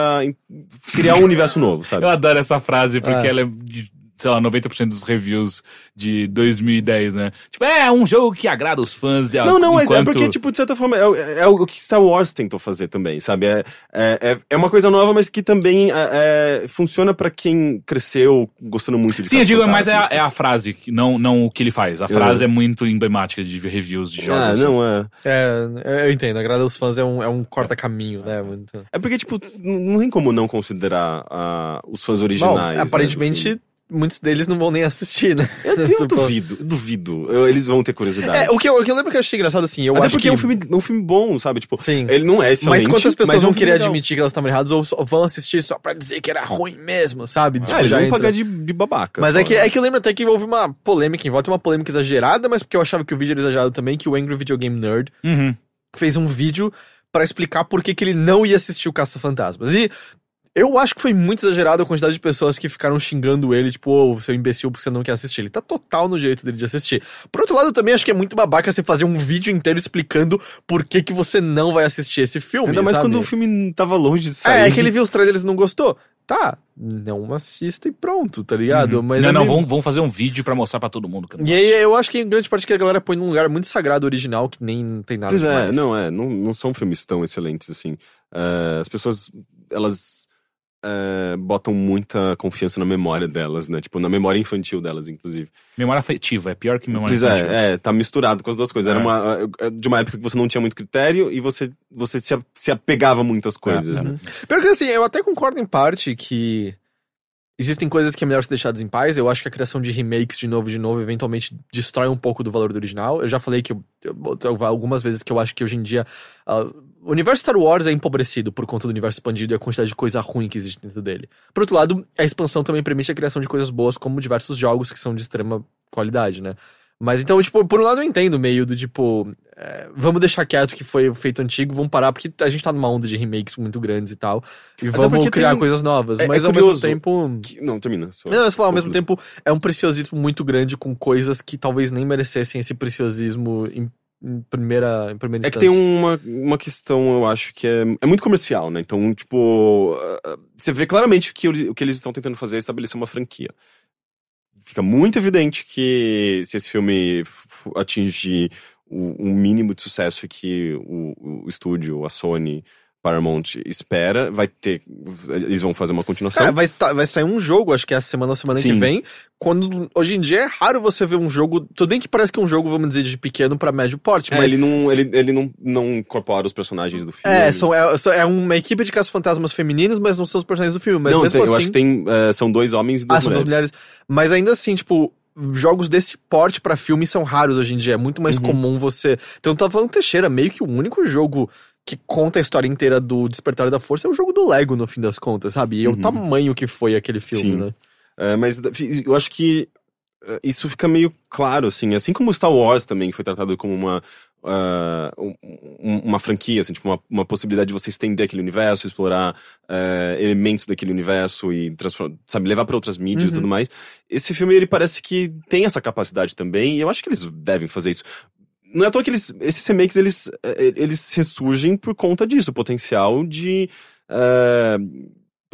criar um universo novo, sabe? Eu adoro essa frase, porque Ah. ela é de, sei lá, 90% dos reviews de 2010, né? Tipo, é um jogo que agrada os fãs. E a- Não, não, mas é enquanto... porque, tipo, de certa forma, é, o- é o que Star Wars tentou fazer também, sabe? É, é, é- é uma coisa nova, mas que também é, é, funciona pra quem cresceu gostando muito de Sim, eu digo, mas é a, Caça-Fantasmas, é a frase, que não, não o que ele faz. A frase é muito emblemática de reviews de jogos. Ah, não, é. É, eu entendo, agrada os fãs é um, é um corta-caminho, né? Muito... É porque, tipo, não tem como não considerar ah, os fãs originais. Bom, né, aparentemente, filme. Muitos deles não vão nem assistir, né? Eu, eu duvido, eu duvido. Eu- eles vão ter curiosidade. É, o que, eu, o que eu lembro que eu achei engraçado, assim, eu Até acho porque que... é um filme, um filme bom, sabe? Tipo, Sim. ele não é excelente, Mas quantas pessoas mas é um vão querer legal. admitir que elas estavam erradas ou só vão assistir só pra dizer que era ruim mesmo, sabe? Tipo, Ah, eles já vão entra- pagar de, de babaca. Mas só, é que, né? é que eu lembro até que houve uma polêmica em volta, uma polêmica exagerada, mas porque eu achava que o vídeo era exagerado também, que o Angry Video Game Nerd Uhum. fez um vídeo pra explicar por que, que ele não ia assistir o Caça-Fantasmas. E eu acho que foi muito exagerado a quantidade de pessoas que ficaram xingando ele, tipo, ô, seu imbecil, porque você não quer assistir. Ele tá total no direito dele de assistir. Por outro lado, eu também acho que é muito babaca você fazer um vídeo inteiro explicando por que, que você não vai assistir esse filme. Ainda mais sabe? quando o filme tava longe de sair. É, é que ele viu os trailers e não gostou. Tá, não assista e pronto, tá ligado? Mas não, é não, meio- vamos, vamos fazer um vídeo pra mostrar pra todo mundo. que eu não E aí eu acho que em grande parte que a galera põe num lugar muito sagrado original que nem tem nada Pois é, demais. não, é, não, não são filmes tão excelentes assim. É, as pessoas, elas é, botam muita confiança na memória delas, né? Tipo, na memória infantil delas, inclusive. Memória afetiva, é pior que memória Pois infantil. é, é, tá misturado com as duas coisas. Era É. uma, é, de uma época que você não tinha muito critério e você, você se, se apegava muito às coisas, É, né? Pior que assim, eu até concordo em parte que existem coisas que é melhor ser deixadas em paz. Eu acho que a criação de remakes de novo e de novo eventualmente destrói um pouco do valor do original. Eu já falei que eu, eu- algumas vezes que eu acho que hoje em dia ah, o universo Star Wars é empobrecido por conta do universo expandido e a quantidade de coisa ruim que existe dentro dele. Por outro lado, a expansão também permite a criação de coisas boas, como diversos jogos que são de extrema qualidade, né? Mas então, tipo, por um lado eu entendo meio do tipo, é, vamos deixar quieto o que foi feito antigo, vamos parar, porque a gente tá numa onda de remakes muito grandes e tal. E vamos porque criar tem- coisas novas. é- mas é ao mesmo tempo. Que- não, termina. só. Não, mas falar, ao mesmo tempo, é um preciosismo muito grande com coisas que talvez nem merecessem esse preciosismo em, primeira, em primeira É que instância. tem uma, uma questão, eu acho, que é, é muito comercial, né? Então, tipo, ah, você vê claramente que o, que eles estão tentando fazer é estabelecer uma franquia. Fica muito evidente que se esse filme atingir o, o mínimo de sucesso que o, o estúdio, a Sony, Paramount espera, vai ter. Eles vão fazer uma continuação. Cara, vai, vai sair um jogo, acho que é a semana ou semana que Sim. vem. Quando hoje em dia é raro você ver um jogo. Tudo bem que parece que é um jogo, vamos dizer, de pequeno pra médio porte, É, mas. ele não, ele, ele não, não incorpora os personagens do filme. É, são, é, é uma equipe de caça-fantasmas femininos, mas não são os personagens do filme. Mas não, mesmo tem- assim. eu acho que tem. é, são dois homens e duas Ah, são duas mulheres. mulheres. Mas ainda assim, tipo, jogos desse porte pra filme são raros hoje em dia. É muito mais Uhum. comum você. Então eu tava falando Teixeira, meio que o único jogo que conta a história inteira do Despertar da Força é o jogo do Lego, no fim das contas, sabe? E é o Uhum. tamanho que foi aquele filme, Sim. né? É, mas eu acho que é, isso fica meio claro, assim. Assim como Star Wars também foi tratado como uma. um- uma franquia, assim, tipo, uma, uma possibilidade de você estender aquele universo, explorar eh, elementos daquele universo e sabe, levar para outras mídias e Uhum. tudo mais. Esse filme, ele parece que tem essa capacidade também, e eu acho que eles devem fazer isso. Não é à toa que eles, esses remakes, eles, eh, eles ressurgem por conta disso, potencial de. eh,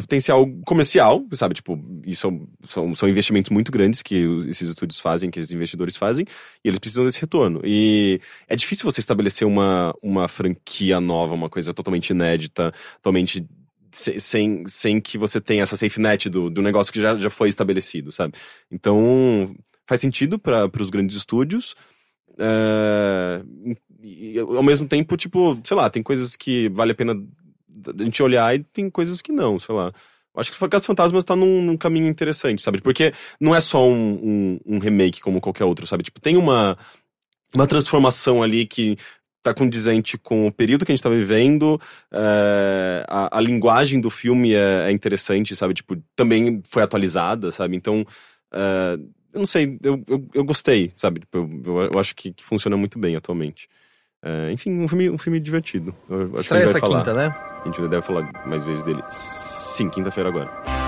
potencial comercial, sabe? Tipo, isso são, são, investimentos muito grandes que esses estúdios fazem, que esses investidores fazem, e eles precisam desse retorno. E é difícil você estabelecer uma, uma franquia nova, uma coisa totalmente inédita, totalmente se- sem, sem que você tenha essa safe net do, do negócio que já, já foi estabelecido, sabe? Então, faz sentido para os grandes estúdios. E, ao mesmo tempo, tipo, sei lá, tem coisas que vale a pena a gente olhar e tem coisas que não, sei lá. Acho que Caso Fantasmas tá num, num caminho interessante, sabe? Porque não é só um, um, um remake como qualquer outro, sabe? Tipo, tem uma, uma transformação ali que tá condizente com o período que a gente tá vivendo, é, a, a linguagem do filme é, é interessante, sabe? Tipo, também foi atualizada, sabe? Então, é, eu não sei, eu, eu, eu gostei, sabe? Tipo, eu, eu, eu acho que, que funciona muito bem atualmente. É, enfim, um filme, um filme divertido. Eu, Estreia essa falar. quinta, né? A gente deve falar mais vezes dele. Sim, quinta-feira agora.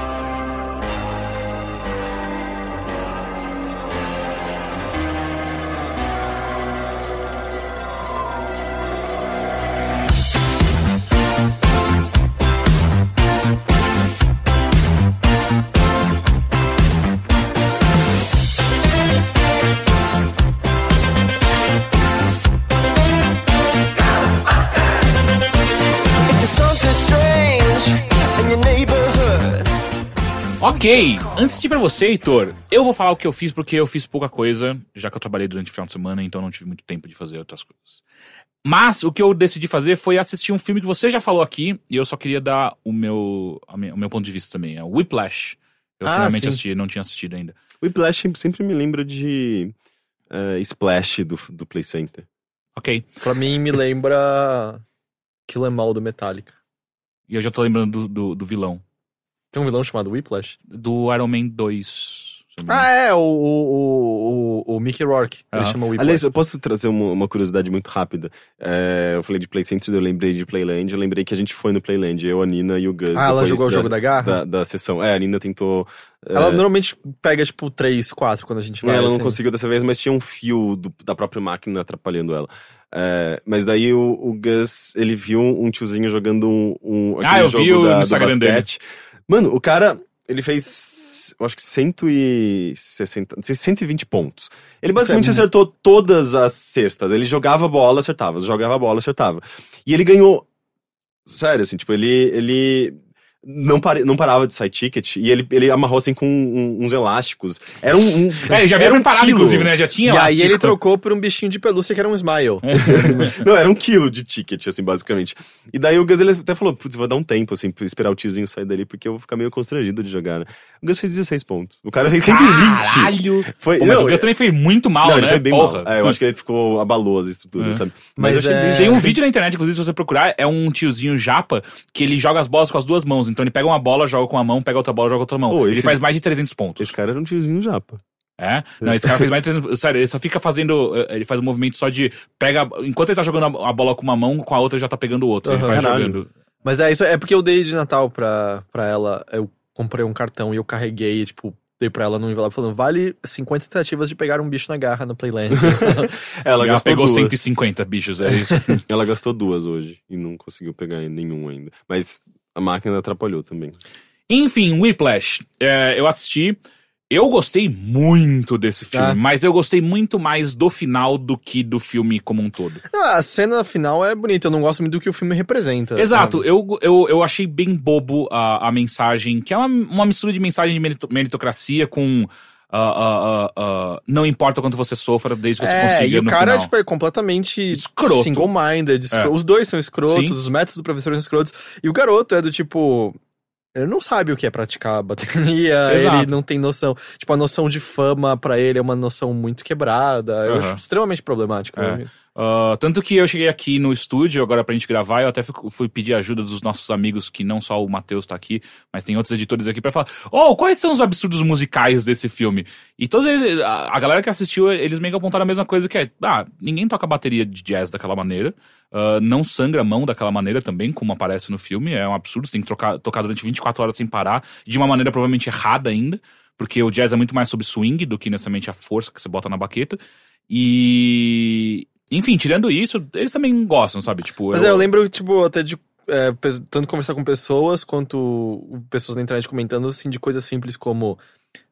Ok, antes de ir pra você, Heitor, eu vou falar o que eu fiz porque eu fiz pouca coisa, já que eu trabalhei durante o final de semana, então não tive muito tempo de fazer outras coisas. Mas o que eu decidi fazer foi assistir um filme que você já falou aqui, e eu só queria dar o meu, o meu ponto de vista também. É o Whiplash. Eu Ah, finalmente sim. assisti, não tinha assistido ainda. Whiplash sempre me lembra de eh, Splash do, do Play Center. Ok. Pra mim, me lembra Kill Em All do Metallica. E eu já tô lembrando do, do, do vilão. Tem um vilão chamado Whiplash? Do Iron Man 2. se eu não me engano. Ah, é, o, o, o, o Mickey Rourke. Ele Aham. chama Whiplash. Aliás, eu posso trazer uma, uma curiosidade muito rápida. Eh, eu falei de Play Center, eu lembrei de Playland. Eu lembrei que a gente foi no Playland, eu, a Nina e o Gus. ah, ela jogou o jogo da garra? da, da sessão. É, a Nina tentou. eh, Ela normalmente pega, tipo, 3, 4 quando a gente vai. ela não assim. conseguiu dessa vez, mas tinha um fio do- da própria máquina atrapalhando ela. É, mas daí o, o Gus, ele viu um tiozinho jogando um. um Ah, aquele eu vi da- do Instagram dele. Mano, o cara, ele fez, eu acho que 160, 120 pontos. Ele basicamente Isso é acertou todas as cestas. Ele jogava a bola, acertava. Jogava a bola, acertava. E ele ganhou. Sério, assim, tipo, ele. ele não, pare, não parava de sair ticket e ele, ele amarrou assim com um- uns elásticos. Era um. um É, já era veio um preparado, quilo. inclusive, né? Já tinha E lá. aí ele trocou por um bichinho de pelúcia que era um Smile. Não, era um quilo de ticket, assim, basicamente. E daí o Gus, ele até falou, putz, vou dar um tempo, assim, pra esperar o tiozinho sair dali, porque eu vou ficar meio constrangido de jogar, né? O Gus fez 16 pontos. O cara fez 120. Caralho! Foi, Pô, mas não, o Gus também fez muito mal, não, né? ele foi bem Porra. mal. É, eu acho que ele ficou, abalou as estruturas, É. sabe? Mas eu achei é- bem Tem um vídeo na internet, inclusive, se você procurar, é um tiozinho japa que ele joga as bolas com as duas mãos. Então ele pega uma bola, joga com uma mão, pega outra bola, joga com outra mão. Pô, Ele faz mais de 300 pontos. Esse cara era um tiozinho japa. É? Não, esse cara fez mais de 300... Sério, ele só fica fazendo... eh, Ele faz um movimento só de... Pega... Enquanto ele tá jogando a bola com uma mão, com a outra ele já tá pegando o outro. Ele Aham. vai Caralho. jogando. Mas é isso, é porque eu dei de Natal pra, pra ela, eu comprei um cartão e eu carreguei, tipo, dei pra ela no envelope falando, vale 50 tentativas de pegar um bicho na garra no Playland. Ela Ela gastou pegou duas. 150 bichos, é isso. Ela gastou duas hoje e não conseguiu pegar nenhum ainda. Mas a máquina atrapalhou também. Enfim, Whiplash. É, eu assisti. Eu gostei muito desse filme, Ah. mas eu gostei muito mais do final do que do filme como um todo. Ah, a cena final é bonita, eu não gosto muito do que o filme representa. Exato, sabe? eu, eu, eu achei bem bobo a, a mensagem, que é uma, uma mistura de mensagem de merito- meritocracia com. Ah, ah, ah, não importa quanto você sofra, desde que você É, consiga e o no cara, final. tipo, é completamente Escroto. single-minded. escro- É. Os dois são escrotos, Sim. os métodos do professor são escrotos. E o garoto é do tipo. Ele não sabe o que é praticar bateria, Exato. ele não tem noção. Tipo, a noção de fama pra ele é uma noção muito quebrada. Eu Aham. acho extremamente problemático. É. né? Ah, tanto que eu cheguei aqui no estúdio agora pra gente gravar, eu até fui, pedir ajuda dos nossos amigos, que não só o Matheus tá aqui, mas tem outros editores aqui pra falar: Oh, quais são os absurdos musicais desse filme? E todos eles, a, a galera que assistiu, eles meio que apontaram a mesma coisa que é: ah, ninguém toca bateria de jazz daquela maneira, ah, não sangra a mão daquela maneira também, como aparece no filme, é um absurdo, você tem que trocar, tocar durante 24 horas sem parar, de uma maneira provavelmente errada ainda. Porque o jazz é muito mais sobre swing do que necessariamente a força que você bota na baqueta. E. Enfim, tirando isso, eles também gostam, sabe? Tipo, Mas é, eu lembro, tipo, até de. é, tanto conversar com pessoas quanto pessoas na internet comentando assim de coisas simples como.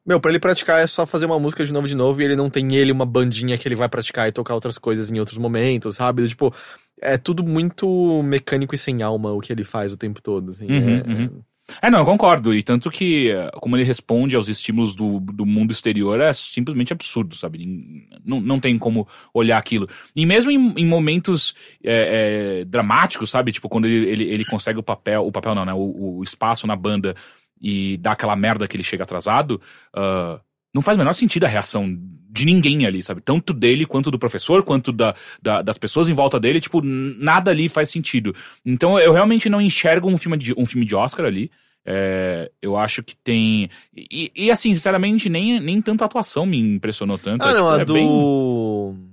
Meu, pra ele praticar é só fazer uma música de novo de novo e ele não tem ele uma bandinha que ele vai praticar e tocar outras coisas em outros momentos, sabe? Tipo, é tudo muito mecânico e sem alma o que ele faz o tempo todo, assim. Uhum, é- uhum. É, não, eu concordo. E tanto que, eh, como ele responde aos estímulos do, do mundo exterior, é simplesmente absurdo, sabe? Não, não tem como olhar aquilo. E mesmo em, em momentos é, é, dramáticos, sabe? Tipo, quando ele, ele, ele consegue o papel, o papel não, né? O, o espaço na banda e dá aquela merda que ele chega atrasado, ah, não faz o menor sentido a reação de ninguém ali, sabe? Tanto dele quanto do professor, quanto da, da- das pessoas em volta dele, tipo, nada ali faz sentido. Então eu realmente não enxergo um filme de, um filme de Oscar ali. É, eu acho que tem. E, e, assim, sinceramente, nem, nem tanta atuação me impressionou tanto. Ah, É, não, tipo, a é do. bem-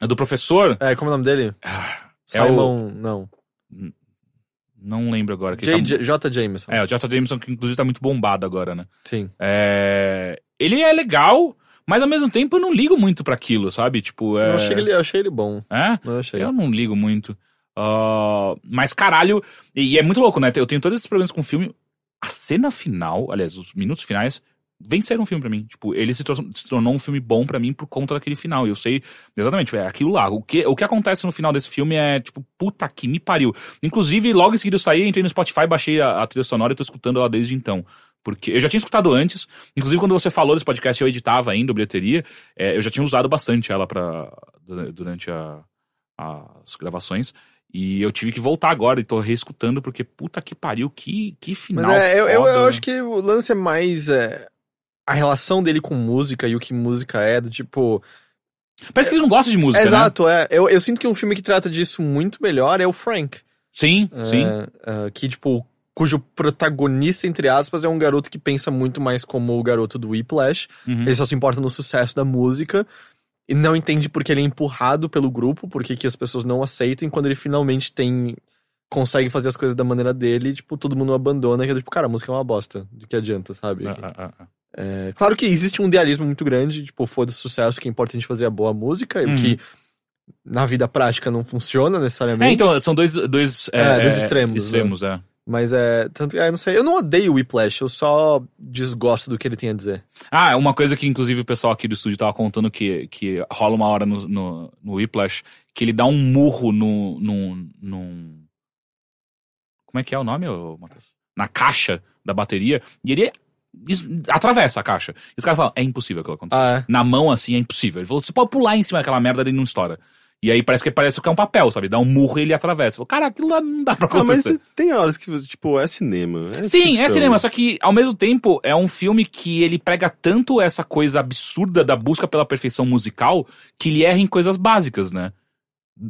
a do professor, É, como é o nome dele? É o- Simon. Não. não lembro agora. J. tá-. J. Jameson. É, o J. Jameson, que inclusive tá muito bombado agora, né? Sim. É, ele é legal, mas ao mesmo tempo eu não ligo muito pra aquilo, sabe? Tipo, é. Eu, achei ele, eu achei ele bom. É? Eu achei. Eu não ligo muito. Ah, mas caralho, e, e é muito louco, né? Eu tenho todos esses problemas com o filme. A cena final, aliás, os minutos finais, venceram o filme pra mim. Tipo, ele se, se tornou um filme bom pra mim por conta daquele final. E eu sei exatamente, é aquilo lá. O que, o que acontece no final desse filme é, tipo, puta que me pariu. Inclusive, logo em seguida eu saí, entrei no Spotify, baixei a, a trilha sonora e tô escutando ela desde então. Porque eu já tinha escutado antes, inclusive quando você falou desse podcast, eu editava ainda, o bilheteria, é, eu já tinha usado bastante ela para durante a- as gravações. E eu tive que voltar agora e tô reescutando, porque puta que pariu, que, que final. Mas é, eu, eu, eu acho que o lance é mais é, a relação dele com música e o que música é, do tipo. Parece que ele não gosta de música, né? Exato, é. Eu, eu sinto que um filme que trata disso muito melhor é o Frank. Sim, É, sim. é, que, tipo, cujo protagonista, entre aspas, é um garoto que pensa muito mais como o garoto do Whiplash. Uhum. Ele só se importa no sucesso da música. E não entende porque ele é empurrado pelo grupo, porque que as pessoas não aceitam, e quando ele finalmente tem. consegue fazer as coisas da maneira dele, tipo, todo mundo abandona, que é tipo, cara, a música é uma bosta. Do que adianta, sabe? Ah, ah, ah, ah. É, claro que existe um idealismo muito grande, tipo, foda-se sucesso, que é gente fazer a boa música, e Uhum. o que na vida prática não funciona necessariamente. É, então, são dois, dois, É, dois extremos, extremos é. Mas é. Tanto, é, não sei. Eu não odeio o Whiplash, eu só desgosto do que ele tem a dizer. Ah, uma coisa que inclusive o pessoal aqui do estúdio tava contando que, que rola uma hora no, no, no Whiplash que ele dá um murro no, no, num... Como é que é o nome, Matheus? Na caixa da bateria e ele es- atravessa a caixa. E os caras falam, é impossível aquilo acontecer. Ah, é. Na mão, assim, é impossível. Ele falou, você pode pular em cima daquela merda e não estoura. E aí parece que parece que é um papel, sabe? Dá um murro e ele atravessa. Falou, cara, aquilo lá não dá pra Ah, mas acontecer. tem horas que, tipo, é cinema. é Sim, é ficção. cinema, só que ao mesmo tempo é um filme que ele prega tanto essa coisa absurda da busca pela perfeição musical que ele erra em coisas básicas, né?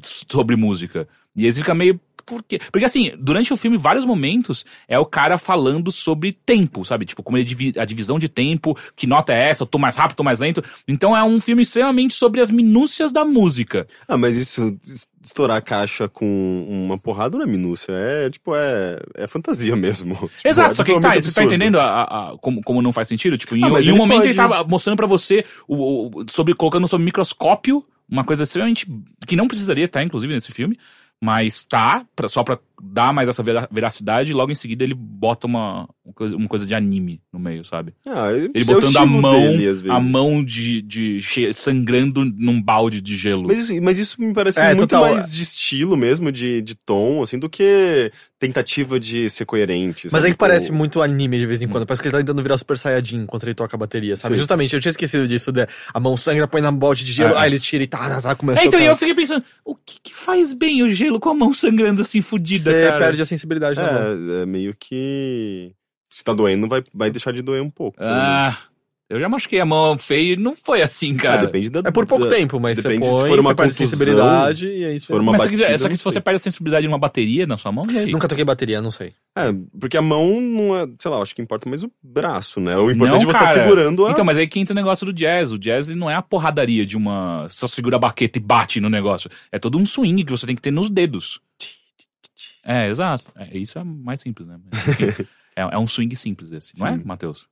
Sobre música. E aí fica meio. Por quê? Porque assim, durante o filme, vários momentos é o cara falando sobre tempo, sabe? Tipo, como ele a divisão de tempo, que nota é essa, eu tô mais rápido, tô mais lento. Então é um filme extremamente sobre as minúcias da música. Ah, mas isso, es- estourar a caixa com uma porrada não é minúcia. É, tipo, é, é fantasia mesmo. Tipo, Exato, é só que tá, você tá entendendo a- a- a- como, como não faz sentido? Tipo, em, Ah, em um momento pode- ele tava mostrando pra você, o, o- sobre, colocando sob microscópio, uma coisa extremamente. que não precisaria estar, inclusive, nesse filme, mas tá, pra, só pra dá mais essa vera- veracidade e logo em seguida ele bota uma, uma, coisa, uma coisa de anime no meio, sabe? Ah, ele Ele é botando a mão, dele, às vezes. a mão de, de che- sangrando num balde de gelo. Mas, isso- mas isso me parece É, muito total. mais de estilo mesmo, de, de tom, assim, do que tentativa de ser coerente. Mas sabe? aí que Tipo, parece muito anime de vez em quando. Parece que ele tá tentando virar Super Saiyajin enquanto ele toca a bateria, sabe? Sim. Justamente, eu tinha esquecido disso. De, a mão sangra, põe na bote de gelo, É. aí ele tira e tá, tá, tá, começa É, então a eu fiquei pensando, o que, que faz bem o gelo com a mão sangrando assim, fudida, Você cara? perde a sensibilidade na mão. É, é meio que. Se tá doendo, vai, vai deixar de doer um pouco. menos. Ah, eu já machuquei a mão feio e não foi assim, Ah, cara. depende da. É por pouco da- tempo, mas você depende se põe, for uma você contusão, sensibilidade e aí se você... for uma Mas só que, batida, só que se você perde a sensibilidade numa bateria na sua mão, e aí? Nunca toquei bateria, não sei. É, porque a mão não é. Sei lá, acho que importa mais o braço, né? O importante Não, é você estar cara. segurando a. Então, mas aí que entra o negócio do jazz. O jazz ele não é a porradaria de uma. Só segura a baqueta e bate no negócio. É todo um swing que você tem que ter nos dedos. É, exato. É, isso é mais simples, né? Enfim, é, é um swing simples esse, não é, Sim. Matheus?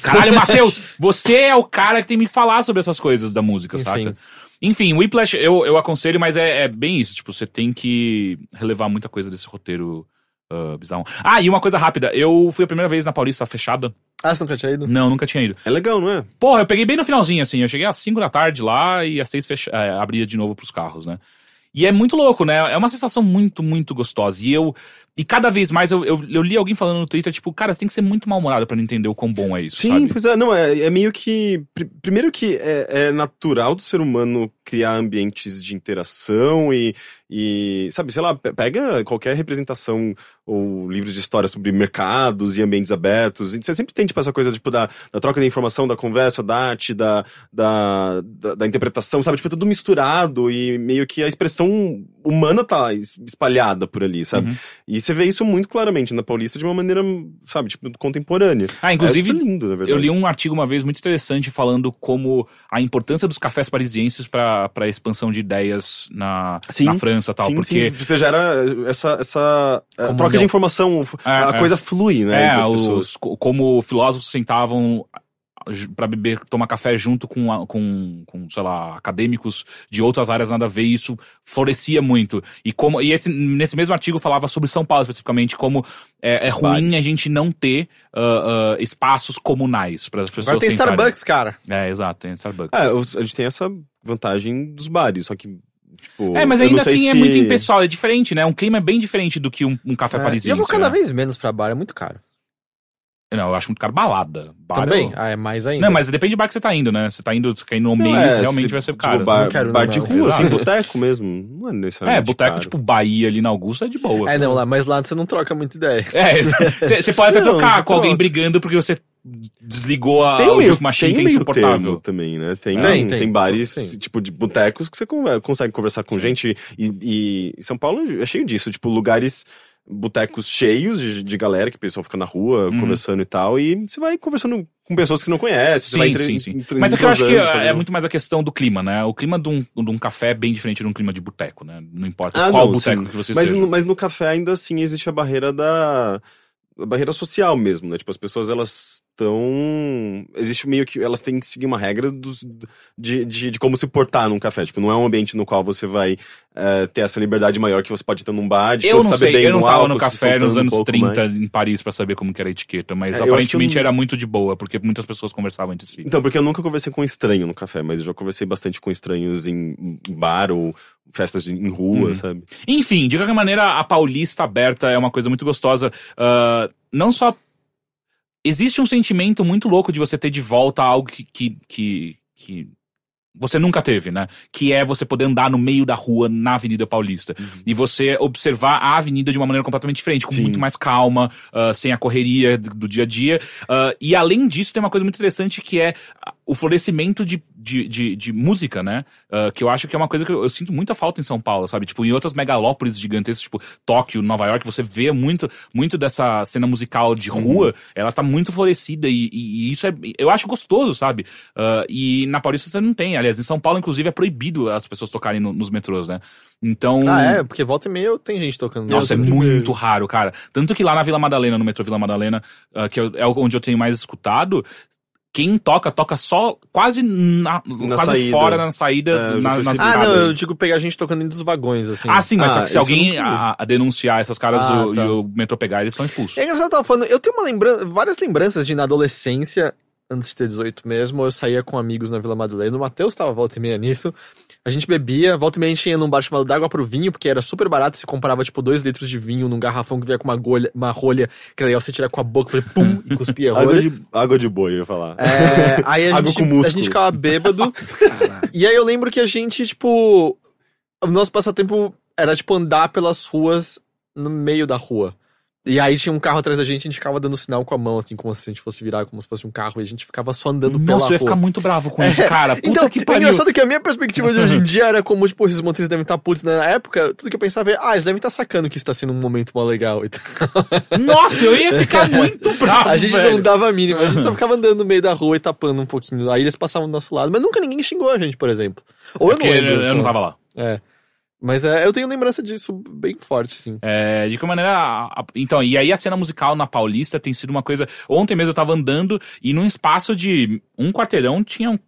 Caralho, Matheus! Você é o cara que tem que me falar sobre essas coisas da música, Enfim. saca? Enfim, Whiplash eu, eu aconselho, mas é, é bem isso. Tipo, você tem que relevar muita coisa desse roteiro ah, bizarro. Ah, e uma coisa rápida. Eu fui a primeira vez na Paulista fechada. Ah, você nunca tinha ido? Não, nunca tinha ido. É legal, não é? Porra, eu peguei bem no finalzinho, assim. Eu cheguei às 5 da tarde lá e às 6 fecha... é, abria de novo pros carros, né? E é muito louco, né? É uma sensação muito, muito gostosa. E eu. E cada vez mais eu, eu, eu li alguém falando no Twitter, tipo, cara, você tem que ser muito mal-humorado pra não entender o quão bom é isso, Sim, sabe? pois é, não, é, é meio que. pr- primeiro que é, é natural do ser humano criar ambientes de interação e, e. Sabe, sei lá, pe- pega qualquer representação ou livros de história sobre mercados e ambientes abertos. E você sempre tem, tipo, essa coisa, tipo, da, da troca de informação, da conversa, da arte, da, da, da, da interpretação, sabe? Tipo, é tudo misturado e meio que a expressão humana tá es- espalhada por ali, sabe? Uhum. E você vê isso muito claramente na Paulista de uma maneira, sabe, tipo, contemporânea. Ah, inclusive, é lindo, na verdade. Eu li um artigo uma vez muito interessante falando como a importância dos cafés parisienses para expansão de ideias na, Sim, na França e tal. Sim, porque sim. Você gera essa, essa Como troca de informação, a é. coisa flui, né? é, pessoas. os, co- como filósofos sentavam pra beber, tomar café junto com, com, com, sei lá, acadêmicos de outras áreas nada a ver, e isso florescia muito. E como e esse, nesse mesmo artigo falava sobre São Paulo especificamente, como é, é ruim a gente não ter ah, ah, espaços comunais para as pessoas Agora tem. Starbucks, cara. É, exato, tem Starbucks. É, a gente tem essa vantagem dos bares, só que, tipo... É, mas ainda assim é se- muito impessoal, é diferente, né? Um clima é bem diferente do que um, um café É, e parisiense. eu vou cada né? vez menos pra bar, é muito caro. Não, eu acho muito caro balada. Bar Também? eu- Ah, é mais ainda. Não, mas depende do bar que você tá indo, né? Você tá indo, você quer ir no Mendes, é, realmente se- vai ser tipo, caro. bar, Não quero, bar de rua, assim, boteco mesmo. Não é necessariamente É, boteco tipo Bahia ali na Augusta é de boa. É, não, lá, mas lá você não troca muita ideia. É, você pode até Não, trocar com alguém troca. brigando porque você desligou a Tem um meio, audio machine tem que é insuportável. também, né? Tem, Tem, tem, tem. bares, Sim. tipo, de botecos que você con- consegue conversar com gente. E, e São Paulo é cheio disso, tipo, lugares, botecos cheios de, de galera, que o pessoal fica na rua Uhum. conversando e tal. E você vai conversando com pessoas que você não conhece. você vai Sim, sim, sim. Mas é que eu acho que entrosando, é fazendo- muito mais a questão do clima, né? O clima de um, de um café é bem diferente de um clima de boteco, né? Não importa Ah, qual não, boteco sim. que você mas, esteja. no, mas no café ainda assim existe a barreira da. A barreira social mesmo, né? Tipo, as pessoas elas estão. Existe meio que. Elas têm que seguir uma regra dos, de, de, de como se portar num café. Tipo, não é um ambiente no qual você vai eh, ter essa liberdade maior que você pode ter num bar. De Eu não tá sei, eu não tava álcool, no café nos um anos pouco 30 mais. em Paris pra saber como que era a etiqueta, mas É, aparentemente era muito de boa, porque muitas pessoas conversavam entre si. Então, porque eu nunca conversei com estranho no café, mas eu já conversei bastante com estranhos em bar ou festas em rua, Uhum. sabe? Enfim, de qualquer maneira, a Paulista aberta é uma coisa muito gostosa. Ah, não só. Existe um sentimento muito louco de você ter de volta algo que, que, que, que você nunca teve, né? Que é você poder andar no meio da rua na Avenida Paulista. E você observar a avenida de uma maneira completamente diferente, com Sim. muito mais calma, ah, sem a correria do, do dia a dia. Ah, e além disso, tem uma coisa muito interessante que é o florescimento de, de, de, de música, né? Ah, que eu acho que é uma coisa que eu, eu sinto muita falta em São Paulo, sabe? Tipo, em outras megalópolis gigantescas, tipo Tóquio, Nova York, você vê muito, muito dessa cena musical de rua, ela tá muito florescida e, e- e isso é, eu acho gostoso, sabe? Ah, e na Paulista você não tem. Aliás, em São Paulo, inclusive, é proibido as pessoas tocarem no- nos metrôs, né? Então. Ah, é? Porque volta e meia tem gente tocando. Nossa, é muito raro, cara. Tanto que lá na Vila Madalena, no metrô Vila Madalena, ah, que eu- é onde eu tenho mais escutado, quem toca, toca só quase na, Na quase saída. fora na saída, É, na, nas. Ah, não, eu digo pegar a gente tocando dentro dos vagões, assim. Ah, sim, mas Ah, se alguém a, a denunciar essas caras Ah, o- tá. e o metrô pegar, eles são expulsos. É engraçado, eu tava falando, eu tenho uma lembrança, várias lembranças de na adolescência, antes de ter 18 mesmo, eu saía com amigos na Vila Madalena, o Matheus tava volta e meia nisso, a gente bebia, volta e meia a gente ia num bar chamado D'Água pro Vinho, porque era super barato, você comprava tipo 2 litros de vinho num garrafão que vinha com uma, golha, uma rolha, que era legal você tirar com a boca, fazer pum, e cuspia a Água rolha. de, água de boi, eu ia falar. É, aí a Água gente, com músculo. a gente ficava bêbado. e aí eu lembro que a gente, tipo. O nosso passatempo era, tipo, andar pelas ruas no meio da rua. E aí tinha um carro atrás da gente, a gente ficava dando sinal com a mão, assim, como se a gente fosse virar, como se fosse um carro, e a gente ficava só andando pela Nossa, eu ia rua. ficar muito bravo com isso, cara. Puta Então, que é pariu. engraçado que a minha perspectiva de hoje em dia era como, tipo, esses motoristas devem estar putos. Na época, tudo que eu pensava é, ah, eles devem estar sacando que isso tá sendo um momento mó legal. Então, Nossa, eu ia ficar muito bravo, a gente velho. não dava a mínima, a gente só ficava andando no meio da rua e tapando um pouquinho. Aí eles passavam do nosso lado, mas nunca ninguém xingou a gente, por exemplo. Ou eu não lembro. eu sei não tava lá. É. Mas é, eu tenho lembrança disso bem forte, sim. É, de que maneira. a- a- Então, e aí a cena musical na Paulista tem sido uma coisa. Ontem mesmo eu tava andando e num espaço de um quarteirão tinham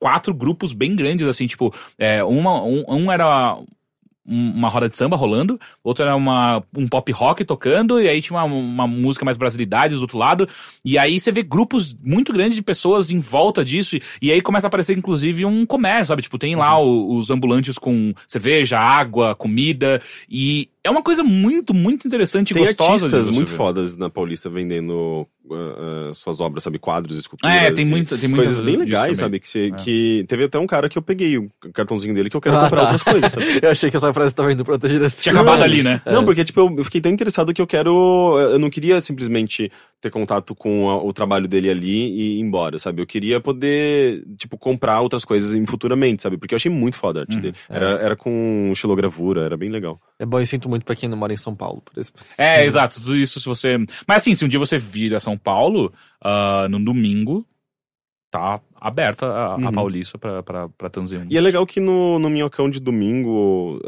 quatro grupos bem grandes, assim, tipo, é, uma, um, um era uma roda de samba rolando, outro era uma, um pop rock tocando, e aí tinha uma, uma música mais brasilidade do outro lado, e aí você vê grupos muito grandes de pessoas em volta disso, e, e aí começa a aparecer inclusive um comércio, sabe? Tipo, tem lá o- os ambulantes com cerveja, água, comida, e é uma coisa muito, muito interessante e Tem gostosa. de artistas muito ver. fodas na Paulista vendendo ah, ah, suas obras, sabe? Quadros, esculturas. É, tem muito, tem muitas Coisas bem legais, sabe? Que, você- É. que teve até um cara que eu peguei o cartãozinho dele que eu quero Ah, comprar tá. outras coisas, sabe? Eu achei que essa frase tava indo pra outra direção. Tinha acabado ali, né? Não, porque, tipo, eu eu fiquei tão interessado que eu quero. Eu não queria simplesmente ter contato com a- o trabalho dele ali e ir embora, sabe? Eu queria poder, tipo, comprar outras coisas em futuramente, sabe? Porque eu achei muito foda a arte Uhum, dele. Era, era com estilogravura, era bem legal. É bom, eu sinto muito pra quem não mora em São Paulo, por exemplo. É, exato. Tudo isso se você. Mas assim, se um dia você vir a São Paulo, no domingo, tá aberta a, a Uhum. Paulista pra, pra, pra transeuntes. E é legal que no, no Minhocão de domingo,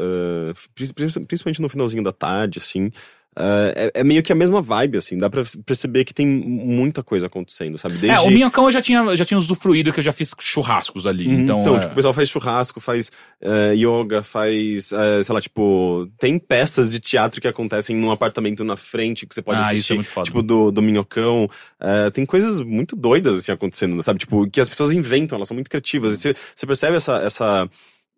pri- principalmente no finalzinho da tarde, assim, eh, é, é meio que a mesma vibe, assim, dá pra perceber que tem muita coisa acontecendo, sabe? Desde... É, o Minhocão eu já tinha, eu já tinha usufruído que eu já fiz churrascos ali. Uhum, Então, Então, é, tipo, o pessoal faz churrasco, faz eh, yoga, faz, eh, sei lá, tipo, tem peças de teatro que acontecem num apartamento na frente que você pode ah, assistir. isso é muito foda. Tipo, do, do Minhocão. Eh, tem coisas muito doidas, assim, acontecendo, sabe? Tipo, que as pessoas inventam, elas são muito criativas. E você, você percebe essa... essa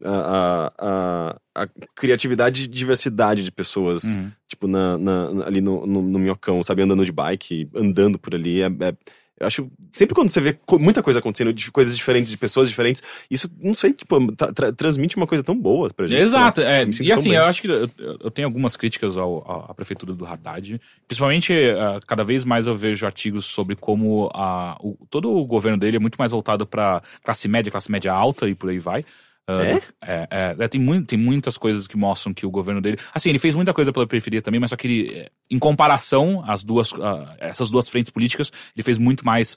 a, a, a, criatividade e diversidade de pessoas, Uhum. tipo, na, na- ali no, no, no Minhocão, sabe? Andando de bike, andando por ali. É, é- eu acho. Sempre quando você vê co- muita coisa acontecendo, de coisas diferentes, de pessoas diferentes, isso, não sei, tipo, tra- tra- transmite uma coisa tão boa pra gente. Exato, sei lá. é, e assim, bem. eu acho que eu, eu tenho algumas críticas ao, à- prefeitura do Haddad. Principalmente, ah, cada vez mais eu vejo artigos sobre como a, o- todo o governo dele é muito mais voltado para classe média, classe média alta e por aí vai. Ah, É? é, é, é, tem, muito, tem muitas coisas que mostram que o governo dele. Assim, ele fez muita coisa pela periferia também, mas só que ele, é, em comparação às duas, essas duas frentes políticas, ele fez muito mais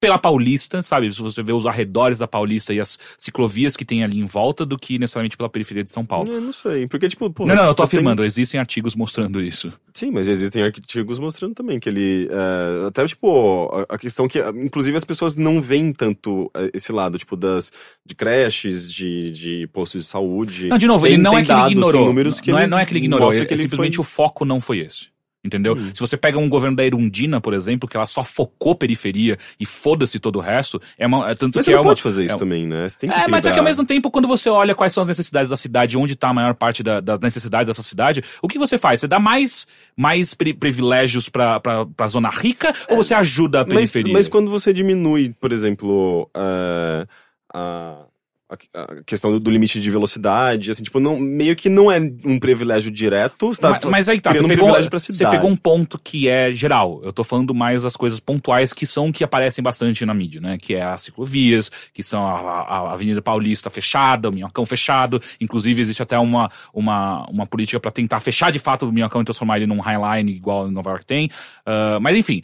pela Paulista, sabe? Se você vê os arredores da Paulista e as ciclovias que tem ali em volta, do que necessariamente pela periferia de São Paulo. Eu não sei, porque, tipo, pô, Não, não, eu tô só tem- afirmando, existem artigos mostrando isso. Sim, mas existem artigos mostrando também que ele. é, até, tipo, a, a questão que. Inclusive, as pessoas não veem tanto é, esse lado, tipo, das. de creches, de, de postos de saúde. Não, de novo, Tem- ele não é que ele ignorou. que não, é, não é que ele ignorou, é, que ele simplesmente foi- o foco não foi esse. Entendeu? Hum. Se você pega um governo da Erundina, por exemplo, que ela só focou periferia e foda-se todo o resto, é, uma, é tanto Mas que você é não uma. pode fazer isso é também, né? Você tem que É, mas é que ao mesmo tempo, quando você olha quais são as necessidades da cidade, onde tá a maior parte da- das necessidades dessa cidade, o que você faz? Você dá mais, mais pri- privilégios pra, pra, pra zona rica ou você ajuda a Mas, periferia? mas quando você diminui, por exemplo, é, a, a- a questão do, do limite de velocidade, assim, tipo, não, meio que não é um privilégio direto. Tá mas, mas aí tá, você um pegou, pra você pegou um ponto que é geral. Eu tô falando mais das coisas pontuais que são que aparecem bastante na mídia, né? Que é as ciclovias, que são a, a- a Avenida Paulista fechada, o Minhocão fechado. Inclusive, existe até uma, uma, uma política pra tentar fechar de fato o Minhocão e transformar ele num Highline igual em Nova York tem. Ah, mas enfim.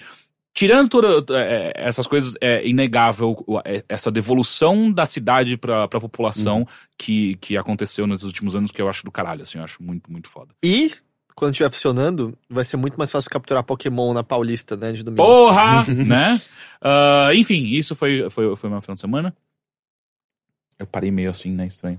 Tirando todas essas coisas, é inegável é, essa devolução da cidade pra, pra população Uhum. que, que aconteceu nesses últimos anos, que eu acho do caralho, assim, eu acho muito, muito foda. E, quando estiver funcionando, vai ser muito mais fácil capturar Pokémon na Paulista, né, de domingo. Porra! né? Ah, enfim, isso foi, foi, foi meu final de semana. Eu parei meio assim, né? Estranho.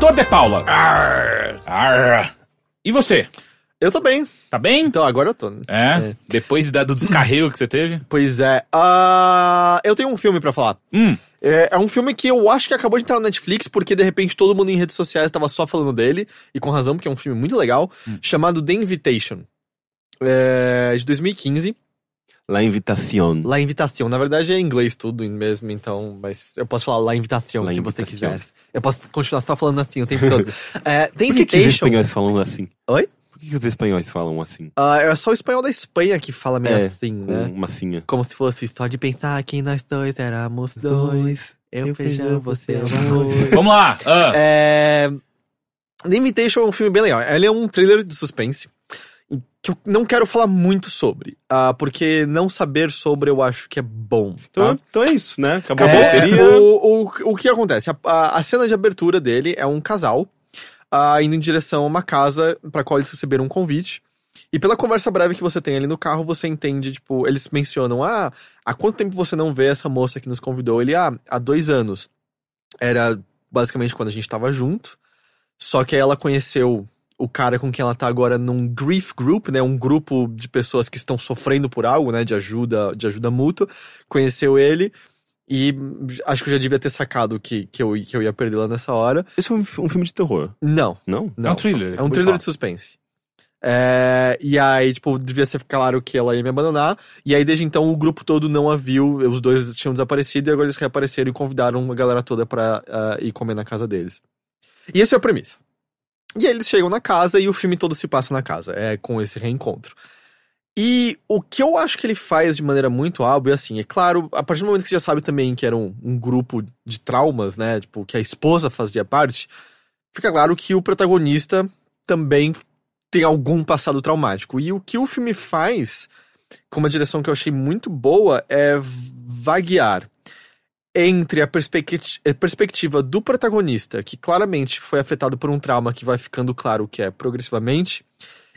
Heitor de Paula. Arr. E você? Eu tô bem. Tá bem? Então, agora eu tô. né? É? Depois da, do descarrego que você teve? Pois é. ah, eu tenho um filme pra falar. Hum. É, é um filme que eu acho que acabou de entrar na Netflix, porque de repente todo mundo em redes sociais tava só falando dele, e com razão, porque é um filme muito legal, chamado The Invitation. É, de 2015. La Invitación. La Invitación. Na verdade é em inglês tudo mesmo, então, mas eu posso falar La Invitación La se você Invitación. quiser. Eu posso continuar só falando assim o tempo todo. É, The Por que, que os Invitation. espanhóis falam assim? Oi? Por que, que os espanhóis falam assim? Ah, é só o espanhol da Espanha que fala meio É, assim, né? massinha. Como se fosse só de pensar que nós dois éramos dois. Eu feijão, você é. Vamos lá. Ah. É... The Invitation é um filme bem legal. Ele é um thriller de suspense que eu não quero falar muito sobre, ah, porque não saber sobre eu acho que é bom. Então, Tá? então é isso, né? Acabou a É, bateria. o, o, o que acontece? A, a- a cena de abertura dele é um casal ah, indo em direção a uma casa para qual eles receberam um convite. E pela conversa breve que você tem ali no carro, você entende, tipo, eles mencionam: ah, há quanto tempo você não vê essa moça que nos convidou? Ele, ah, há dois anos. Era basicamente quando a gente tava junto. Só que aí ela conheceu o cara com quem ela tá agora num grief group, né? Um grupo de pessoas que estão sofrendo por algo, né? De ajuda, de ajuda mútua. Conheceu ele. E acho que eu já devia ter sacado que, que, eu, que eu ia perder lá nessa hora. Esse é um, um filme de terror, Não, não? não. É um thriller. É um thriller falar. de suspense. É, e aí, tipo, devia ser claro que ela ia me abandonar. E aí, desde então, o grupo todo não a viu. Os dois tinham desaparecido e agora eles reapareceram e convidaram a galera toda pra ah, ir comer na casa deles. E essa é a premissa. E aí eles chegam na casa e o filme todo se passa na casa. É com esse reencontro. E o que eu acho que ele faz de maneira muito hábil é assim, é claro, a partir do momento que você já sabe também que era um, um grupo de traumas, né? Tipo, que a esposa fazia parte, fica claro que o protagonista também tem algum passado traumático. E o que o filme faz, com uma direção que eu achei muito boa, é vaguear entre a a perspectiva do protagonista, que claramente foi afetado por um trauma que vai ficando claro que é progressivamente,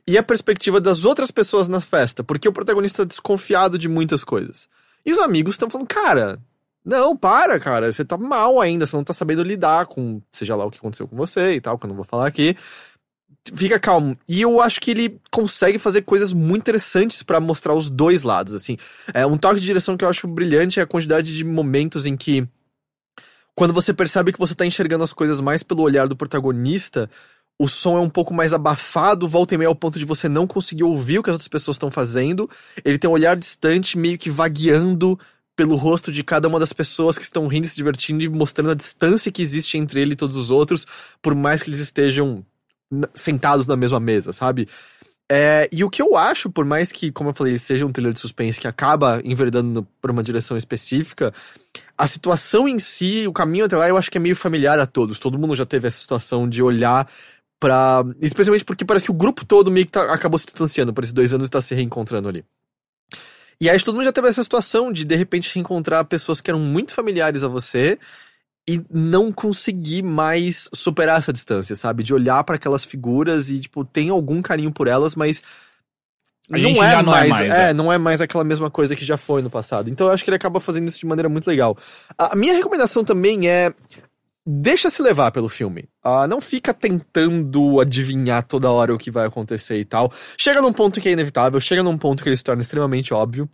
e a perspectiva das outras pessoas na festa, porque o protagonista é desconfiado de muitas coisas. E os amigos estão falando, cara, não, para, cara, você tá mal ainda, você não tá sabendo lidar com, seja lá o que aconteceu com você e tal, que eu não vou falar aqui. Fica calmo. E eu acho que ele consegue fazer coisas muito interessantes pra mostrar os dois lados, assim. É um toque de direção que eu acho brilhante é a quantidade de momentos em que quando você percebe que você tá enxergando as coisas mais pelo olhar do protagonista, o som é um pouco mais abafado, volta e meia ao ponto de você não conseguir ouvir o que as outras pessoas estão fazendo. Ele tem um olhar distante, meio que vagueando pelo rosto de cada uma das pessoas que estão rindo e se divertindo e mostrando a distância que existe entre ele e todos os outros, por mais que eles estejam sentados na mesma mesa, sabe? É, e o que eu acho, por mais que, como eu falei, seja um thriller de suspense que acaba enveredando por uma direção específica, a situação em si, o caminho até lá, eu acho que é meio familiar a todos. Todo mundo já teve essa situação de olhar pra. Especialmente porque parece que o grupo todo meio que tá- acabou se distanciando por esses dois anos e tá se reencontrando ali. E aí todo mundo já teve essa situação de de repente reencontrar pessoas que eram muito familiares a você e não conseguir mais superar essa distância, sabe? De olhar pra aquelas figuras e tipo tem algum carinho por elas, mas A gente já não é mais, é, é. não é mais aquela mesma coisa que já foi no passado. Então eu acho que ele acaba fazendo isso de maneira muito legal. A minha recomendação também é deixa se levar pelo filme. Ah, não fica tentando adivinhar toda hora o que vai acontecer e tal. Chega num ponto que é inevitável, chega num ponto que ele se torna extremamente óbvio.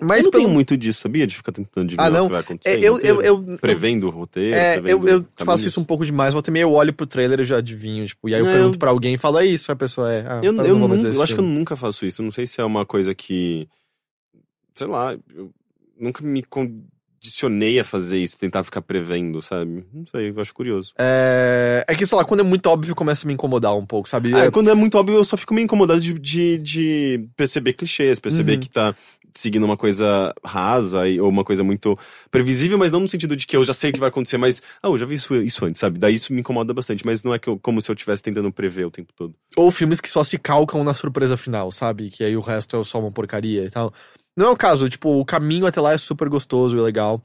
Mas eu não pelo tenho muito disso, sabia? De ficar tentando adivinhar Ah, não? o que vai acontecer. é, eu, eu, eu, Prevendo o roteiro, é, prevendo eu, eu faço isso um pouco demais. Volta e meia eu olho pro trailer e já adivinho, tipo, e aí eu Não, pergunto eu- pra alguém e falo, é isso, a pessoa é. Ah, Eu, tá, eu, não eu acho que eu nunca faço isso. Não sei se é uma coisa que. Sei lá. Eu nunca me condicionei a fazer isso, tentar ficar prevendo, sabe? Não sei, eu acho curioso. É, é que, sei lá, quando é muito óbvio começa a me incomodar um pouco, sabe? Ah, É- quando é muito óbvio, eu só fico meio incomodado de, de, de perceber clichês, perceber Uhum. que tá. Seguindo uma coisa rasa e- ou uma coisa muito previsível, mas não no sentido de que eu já sei o que vai acontecer, mas, ah, eu já vi isso, isso antes, sabe? Daí isso me incomoda bastante, mas não é eu- como se eu estivesse tentando prever o tempo todo. Ou filmes que só se calcam na surpresa final, sabe? Que aí o resto é só uma porcaria e tal. Não é o caso, tipo, o caminho até lá é super gostoso e legal.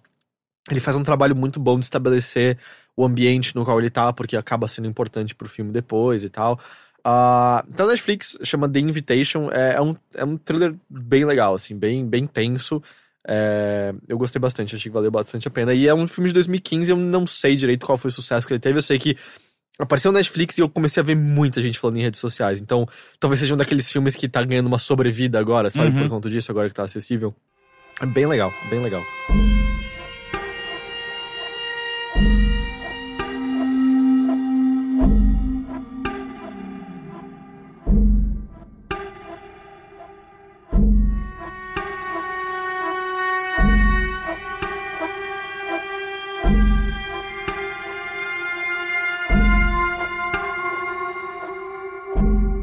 Ele faz um trabalho muito bom de estabelecer o ambiente no qual ele tá, porque acaba sendo importante pro filme depois e tal. Ah, então, a Netflix chama The Invitation. É, é um, é um thriller bem legal, assim, bem, bem tenso. É, eu gostei bastante, achei que valeu bastante a pena. E é um filme de 2015, eu não sei direito qual foi o sucesso que ele teve. Eu sei que apareceu na Netflix e eu comecei a ver muita gente falando em redes sociais. Então, talvez seja um daqueles filmes que tá ganhando uma sobrevida agora, sabe? Uhum. Por conta disso, agora que tá acessível. É bem legal, bem legal.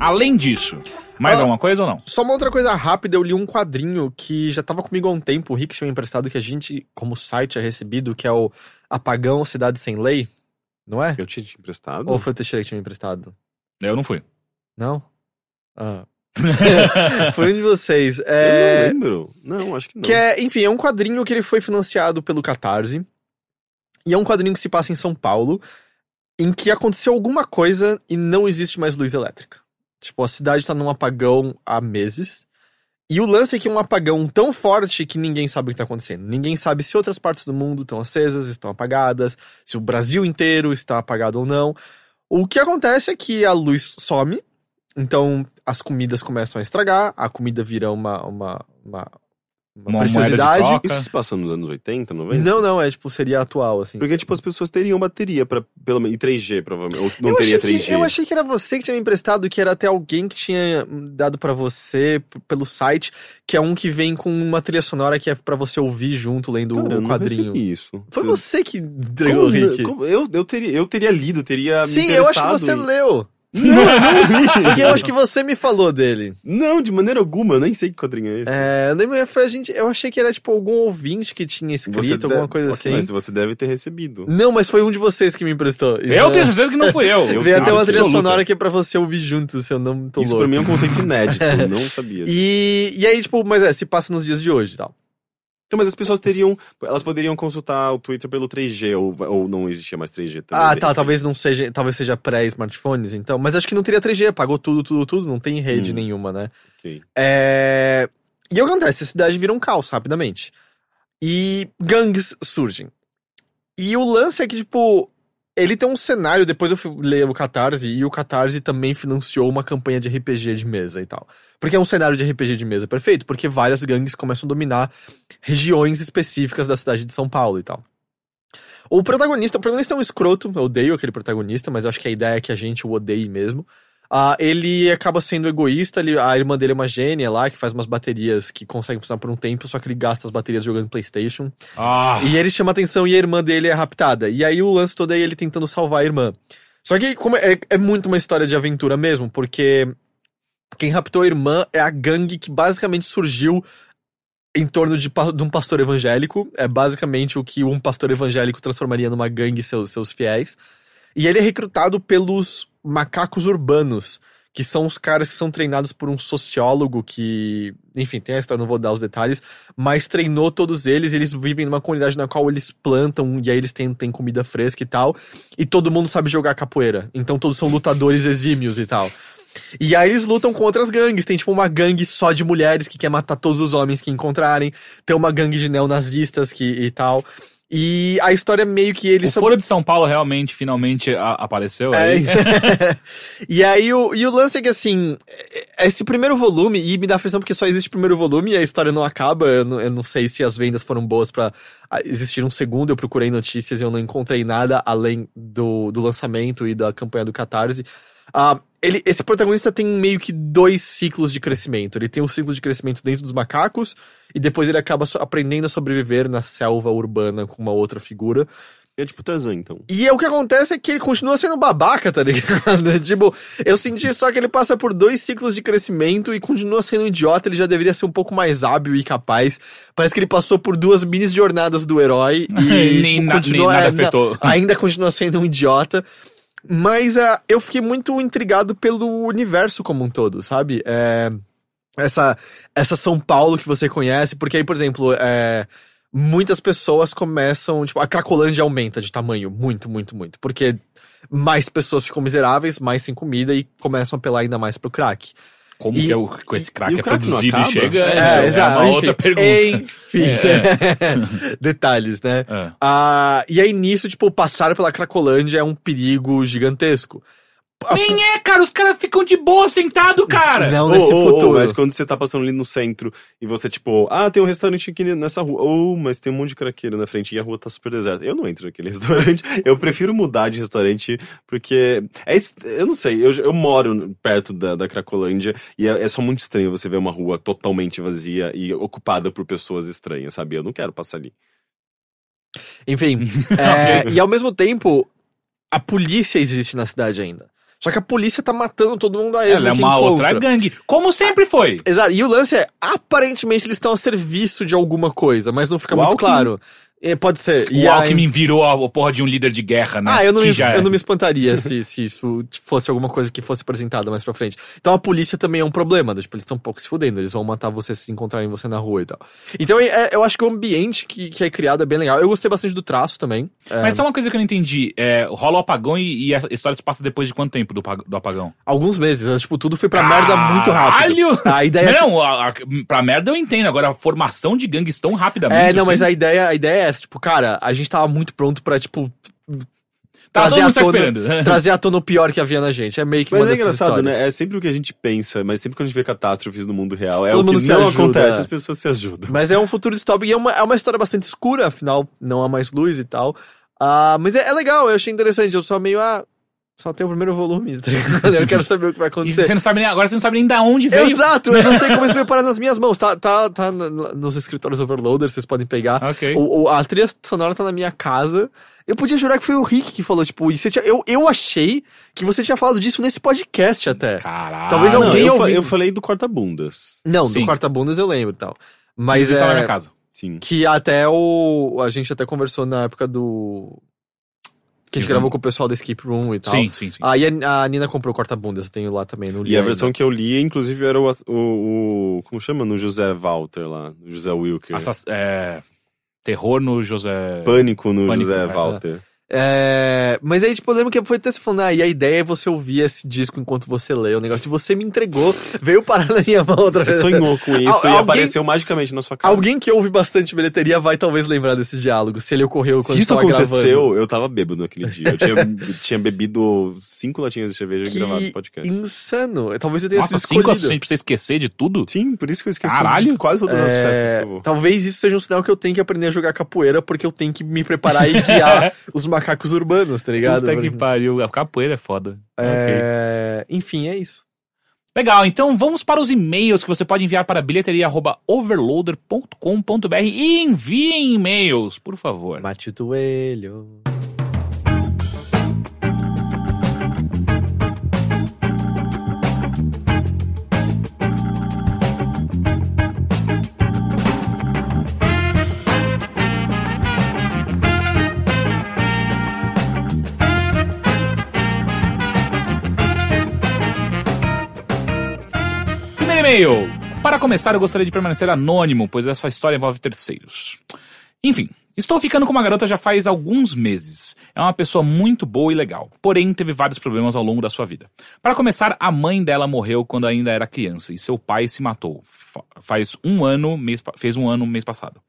Além disso, mais Ah. alguma coisa ou não? Só uma outra coisa rápida, eu li um quadrinho que já tava comigo há um tempo, o Rick tinha me emprestado, que a gente, como site, é recebido, que é o Apagão Cidade Sem Lei, não é? Eu tinha te emprestado? Ou foi o Teixeira que tinha me emprestado? Eu não fui. Não? Ah. foi um de vocês. Eu É, não lembro. Não, acho que não. Que é, enfim, é um quadrinho que ele foi financiado pelo Catarse. E é um quadrinho que se passa em São Paulo, em que aconteceu alguma coisa e não existe mais luz elétrica. Tipo, a cidade tá num apagão há meses. E o lance é que é um apagão tão forte que ninguém sabe o que tá acontecendo. Ninguém sabe se outras partes do mundo estão acesas, estão apagadas, se o Brasil inteiro está apagado ou não. O que acontece é que a luz some, então as comidas começam a estragar, a comida vira uma, uma, uma, uma Uma moeda de preciosidade. troca. Isso se passa nos anos 80, 90? Não, não, é tipo, seria atual, assim. Porque, tipo, as pessoas teriam bateria para pelo menos. E 3G, provavelmente. Ou não eu teria achei 3G. Que, eu achei que era você que tinha me emprestado, que era até alguém que tinha dado pra você pelo site, que é um que vem com uma trilha sonora que é pra você ouvir junto lendo Cara, o não quadrinho. isso. Foi Você- você que entregou, Rick. como- eu, eu, teria, eu teria lido, teria me Sim, eu acho que você em- leu. Não, eu não li. Porque eu acho que você me falou dele. Não, de maneira alguma, eu nem sei que quadrinho é esse. É, eu lembro, foi a gente, eu achei que era tipo algum ouvinte que tinha escrito, Você alguma deve- coisa assim. Mas você deve ter recebido. Não, mas foi um de vocês que me emprestou. Eu tenho certeza que não fui eu. Eu Veio até uma trilha absoluta. sonora que é pra você ouvir junto, se eu não tô Isso louco. pra mim é um conceito inédito, eu não sabia. E, e aí, tipo, mas é, se passa nos dias de hoje e tal. Então, mas as pessoas teriam. Elas poderiam consultar o Twitter pelo 3G, ou, ou não existia mais 3G também. Ah, tá, talvez não seja, talvez seja pré-smartphones, então. Mas acho que não teria 3G, pagou tudo, tudo, tudo, não tem rede Hum. nenhuma, né? Ok. É... E o que acontece? A cidade vira um caos rapidamente. E gangues surgem. E o lance é que, tipo, ele tem um cenário. Depois eu fui ler o Catarse, e o Catarse também financiou uma campanha de RPG de mesa e tal. Porque é um cenário de RPG de mesa perfeito, porque várias gangues começam a dominar regiões específicas da cidade de São Paulo e tal. O protagonista, o protagonista é um escroto, eu odeio aquele protagonista, mas acho que a ideia é que a gente o odeie mesmo. Ah, ele acaba sendo egoísta, ele- a irmã dele é uma gênia lá, que faz umas baterias que conseguem funcionar por um tempo, só que ele gasta as baterias jogando Playstation. Ah, E ele chama atenção e a irmã dele é raptada. E aí o lance todo é ele tentando salvar a irmã. Só que como é, é muito uma história de aventura mesmo, porque quem raptou a irmã é a gangue que basicamente surgiu em torno de, de um pastor evangélico. É basicamente o que um pastor evangélico transformaria numa gangue seus, seus fiéis. E ele é recrutado pelos macacos urbanos, que são os caras que são treinados por um sociólogo que, enfim, tem a história, não vou dar os detalhes, mas treinou todos eles, eles vivem numa comunidade na qual eles plantam e aí eles têm, têm comida fresca e tal, e todo mundo sabe jogar capoeira, então todos são lutadores exímios e tal. E aí eles lutam com outras gangues, tem tipo uma gangue só de mulheres que quer matar todos os homens que encontrarem, tem uma gangue de neonazistas que, e tal. E a história é meio que eles o Foro de São Paulo realmente, finalmente a- apareceu é, aí. e aí o, e o lance é que assim, é- esse primeiro volume, e me dá aflição porque só existe o primeiro volume e a história não acaba. Eu não, eu não sei se as vendas foram boas pra ah, existir um segundo. Eu procurei notícias e eu não encontrei nada além do, do lançamento e da campanha do Catarse. Ah, ele, esse protagonista tem meio que dois ciclos de crescimento. Ele tem um ciclo de crescimento dentro dos macacos, e depois ele acaba so- aprendendo a sobreviver na selva urbana com uma outra figura. É tipo Tarzan, então. E é, o que acontece é que ele continua sendo babaca, tá ligado? tipo, eu senti só que ele passa por dois ciclos de crescimento e continua sendo um idiota, ele já deveria ser um pouco mais hábil e capaz. Parece que ele passou por duas mini jornadas do herói e Nem tipo, continua, nem nada afetou. ainda continua sendo um idiota. Mas ah, eu fiquei muito intrigado pelo universo como um todo, sabe? É, essa, essa São Paulo que você conhece, porque aí, por exemplo, é, muitas pessoas começam, tipo, a Cracolândia aumenta de tamanho, muito, muito, muito, porque mais pessoas ficam miseráveis, mais sem comida e começam a apelar ainda mais pro crack. Como E- que é o, com esse crack é crack produzido e chega? É, é uma enfim, outra pergunta. Enfim, detalhes, né? É. Ah, e aí nisso, tipo, passar pela Cracolândia é um perigo gigantesco. Nem é, cara, os caras ficam de boa sentado, cara. Não nesse ô, ô, futuro. mas quando você tá passando ali no centro e você, tipo, ah, tem um restaurante aqui nessa rua. Ou, mas tem um monte de craqueiro na frente e a rua tá super deserta. Eu não entro naquele restaurante. Eu prefiro mudar de restaurante porque. É, eu não sei, eu, eu moro perto da, da Cracolândia e é, é só muito estranho você ver uma rua totalmente vazia e ocupada por pessoas estranhas, sabe? Eu não quero passar ali. Enfim, é, e ao mesmo tempo, a polícia existe na cidade ainda. Só que a polícia tá matando todo mundo a esmo Ela é uma encontra. outra gangue. Como sempre foi. Exato, e o lance é, aparentemente eles estão a serviço de alguma coisa, mas não fica O muito Alckmin? claro. É, pode ser. O E aí- Alckmin virou a, porra de um líder de guerra, né? Ah, eu não, Que me, é. eu não me espantaria se, se isso fosse alguma coisa que fosse apresentada mais pra frente. Então a polícia também é um problema, né? tipo, eles estão um pouco se fudendo, eles vão matar você se encontrarem você na rua e tal. Então é- eu acho que o ambiente que, que é criado é bem legal. Eu gostei bastante do traço também. É, Mas só uma coisa que eu não entendi. É, rola o apagão e, e a história se passa depois de quanto tempo do, do apagão? Alguns meses, tipo, tudo foi pra merda muito rápido. A ideia é que- Não, a, a, pra merda eu entendo. Agora, a formação de gangues tão rapidamente. É, não, mas assim, a ideia, a ideia é essa, tipo, cara, a gente tava muito pronto pra, tipo, Tá todo trazer à tona- trazer à tona o pior que havia na gente. É meio que Mas uma é dessas engraçado, histórias. né? É sempre o que a gente pensa, mas sempre quando a gente vê catástrofes no mundo real, é Todo o que não ajuda, acontece, é. as pessoas se ajudam. Mas é um futuro distópico e é uma, é uma história bastante escura, afinal, não há mais luz e tal. Ah, mas é, é legal, eu achei interessante. Eu só meio, ah, só tem o primeiro volume, tá ligado? Eu quero saber o que vai E acontecer. você não sabe nem, agora você não sabe nem da onde veio. Exato, eu não sei como isso veio parar nas minhas mãos. Tá, tá, tá nos escritórios Overloader, vocês podem pegar. Ok. O, o- a trilha sonora tá na minha casa. Eu podia jurar que foi o Rick que falou, tipo, e você tinha, eu, eu achei que você tinha falado disso nesse podcast até. Caralho. Talvez Ah, alguém não, eu, eu falei do corta-bundas. Não, Sim. do Quarta-Bundas eu lembro e tal. Mas isso tá na minha é. casa. Sim. Que até o. A gente até conversou na época do. Que a gente gravou com o pessoal da Escape Room e tal. Sim, sim, sim. Aí a, a Nina comprou Corta-Bundas, eu tenho lá também, no E a versão que eu li, inclusive, era o, o, o- Como chama? No José Walter lá. José Wilker. Assass- é, terror no José. Pânico no Pânico, José é. Walter. É, mas aí, tipo, eu lembro que foi até você falando, ah, e a ideia é você ouvir esse disco enquanto você lê o negócio. E você me entregou, veio parar na minha mão outra Você vez. sonhou com isso Al- e alguém- apareceu magicamente na sua casa. Alguém que ouve bastante bilheteria vai talvez lembrar desse diálogo, se ele ocorreu quando Se isso aconteceu, gravando. eu tava bêbado naquele dia. Eu tinha, tinha bebido cinco latinhas de cerveja e Que gravado o podcast. insano. Talvez eu tenha Nossa, sido cinco escolhido. suficiente pra você esquecer de tudo? Sim, por isso que eu esqueci Caralho. de quase todas as É, festas que eu vou. Talvez isso seja um sinal que eu tenho que aprender a jogar capoeira, porque eu tenho que me preparar e guiar os macacos urbanos, tá ligado? Puta que pariu. A capoeira é foda. É, Enfim, é isso. Legal, então vamos para os e-mails que você pode enviar para bilheteria.overloader.com.br e enviem e-mails, por favor. Bate o joelho. E-mail. Para começar, eu gostaria de permanecer anônimo, pois essa história envolve terceiros. Enfim, estou ficando com uma garota já faz alguns meses. É uma pessoa muito boa e legal, porém teve vários problemas ao longo da sua vida. Para começar, a mãe dela morreu quando ainda era criança e seu pai se matou. Fa- Faz um ano, mês, fez um ano mês passado.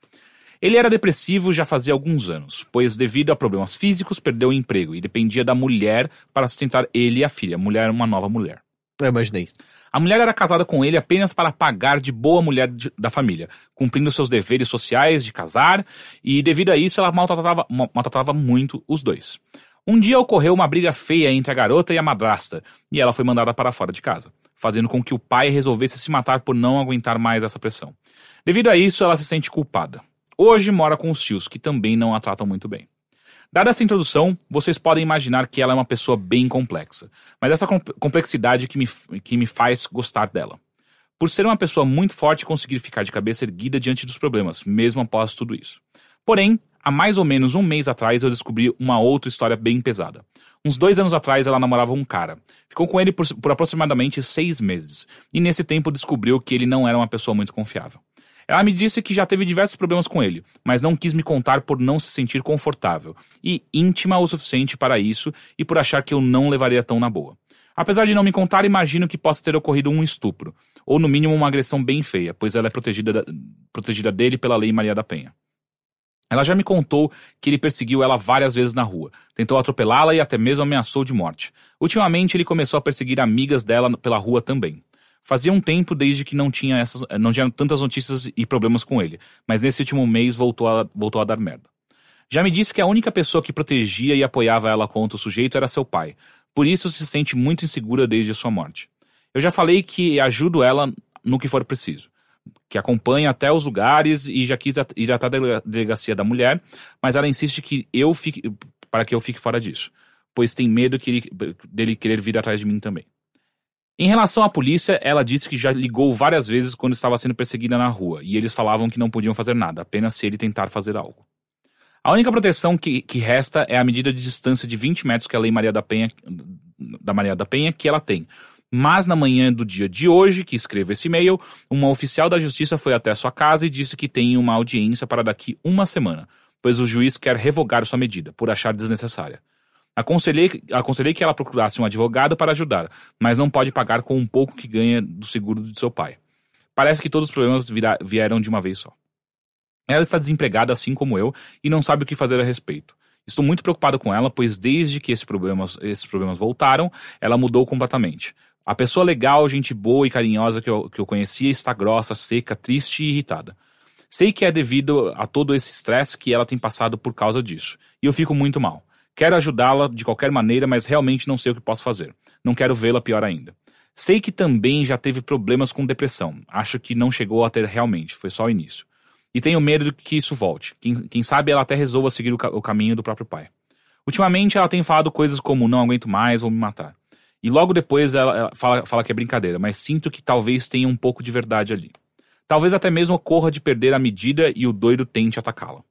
Ele era depressivo já fazia alguns anos, pois devido a problemas físicos perdeu o emprego e dependia da mulher para sustentar ele e a filha. Mulher, uma nova mulher. Eu imaginei. A mulher era casada com ele apenas para pagar de boa mulher de- da família, cumprindo seus deveres sociais de casar, e devido a isso ela maltratava, ma- maltratava muito os dois. Um dia ocorreu uma briga feia entre a garota e a madrasta, e ela foi mandada para fora de casa, fazendo com que o pai resolvesse se matar por não aguentar mais essa pressão. Devido a isso, ela se sente culpada. Hoje mora com os tios, que também não a tratam muito bem. Dada essa introdução, vocês podem imaginar que ela é uma pessoa bem complexa, mas essa com- complexidade que me, que me faz gostar dela. Por ser uma pessoa muito forte e conseguir ficar de cabeça erguida diante dos problemas, mesmo após tudo isso. Porém, há mais ou menos um mês atrás eu descobri uma outra história bem pesada. Uns dois anos atrás ela namorava um cara. Ficou com ele por, por aproximadamente seis meses, e nesse tempo descobriu que ele não era uma pessoa muito confiável. Ela me disse que já teve diversos problemas com ele, mas não quis me contar por não se sentir confortável e íntima o suficiente para isso e por achar que eu não levaria tão na boa. Apesar de não me contar, imagino que possa ter ocorrido um estupro, ou no mínimo uma agressão bem feia, pois ela é protegida, da- protegida dele pela Lei Maria da Penha. Ela já me contou que ele perseguiu ela várias vezes na rua, tentou atropelá-la e até mesmo ameaçou de morte. Ultimamente, ele começou a perseguir amigas dela pela rua também. Fazia um tempo desde que não tinha, essas, não tinha tantas notícias e problemas com ele, mas nesse último mês voltou a, voltou a dar merda. Já me disse que a única pessoa que protegia e apoiava ela contra o sujeito era seu pai, por isso se sente muito insegura desde a sua morte. Eu já falei que ajudo ela no que for preciso que acompanha até os lugares e já quis ir até a delega- delegacia da mulher, mas ela insiste que eu fique para que eu fique fora disso, pois tem medo que ele- dele querer vir atrás de mim também. Em relação à polícia, ela disse que já ligou várias vezes quando estava sendo perseguida na rua, e eles falavam que não podiam fazer nada, apenas se ele tentar fazer algo. A única proteção que, que resta é a medida de distância de 20 metros que a Lei Maria da Penha, da Maria da Penha que ela tem. Mas na manhã do dia de hoje, que escrevo esse e-mail, uma oficial da justiça foi até sua casa e disse que tem uma audiência para daqui uma semana, pois o juiz quer revogar sua medida, por achar desnecessária. Aconselhei, aconselhei que ela procurasse um advogado para ajudar, mas não pode pagar com um pouco que ganha do seguro de seu pai. Parece que todos os problemas virá- vieram de uma vez só. Ela está desempregada assim como eu e não sabe o que fazer a respeito. Estou muito preocupado com ela, pois desde que esses problemas, esses problemas voltaram, ela mudou completamente. A pessoa legal, gente boa e carinhosa que eu, que eu conhecia está grossa, seca, triste e irritada. Sei que é devido a todo esse estresse que ela tem passado por causa disso. E eu fico muito mal. Quero ajudá-la de qualquer maneira, mas realmente não sei o que posso fazer. Não quero vê-la pior ainda. Sei que também já teve problemas com depressão. Acho que não chegou a ter realmente, foi só o início. E tenho medo que isso volte. Quem, quem sabe ela até resolva seguir o, ca- o caminho do próprio pai. Ultimamente ela tem falado coisas como não aguento mais, vou me matar. E logo depois ela, ela fala, fala que é brincadeira, mas sinto que talvez tenha um pouco de verdade ali. Talvez até mesmo ocorra de perder a medida e o doido tente atacá-la.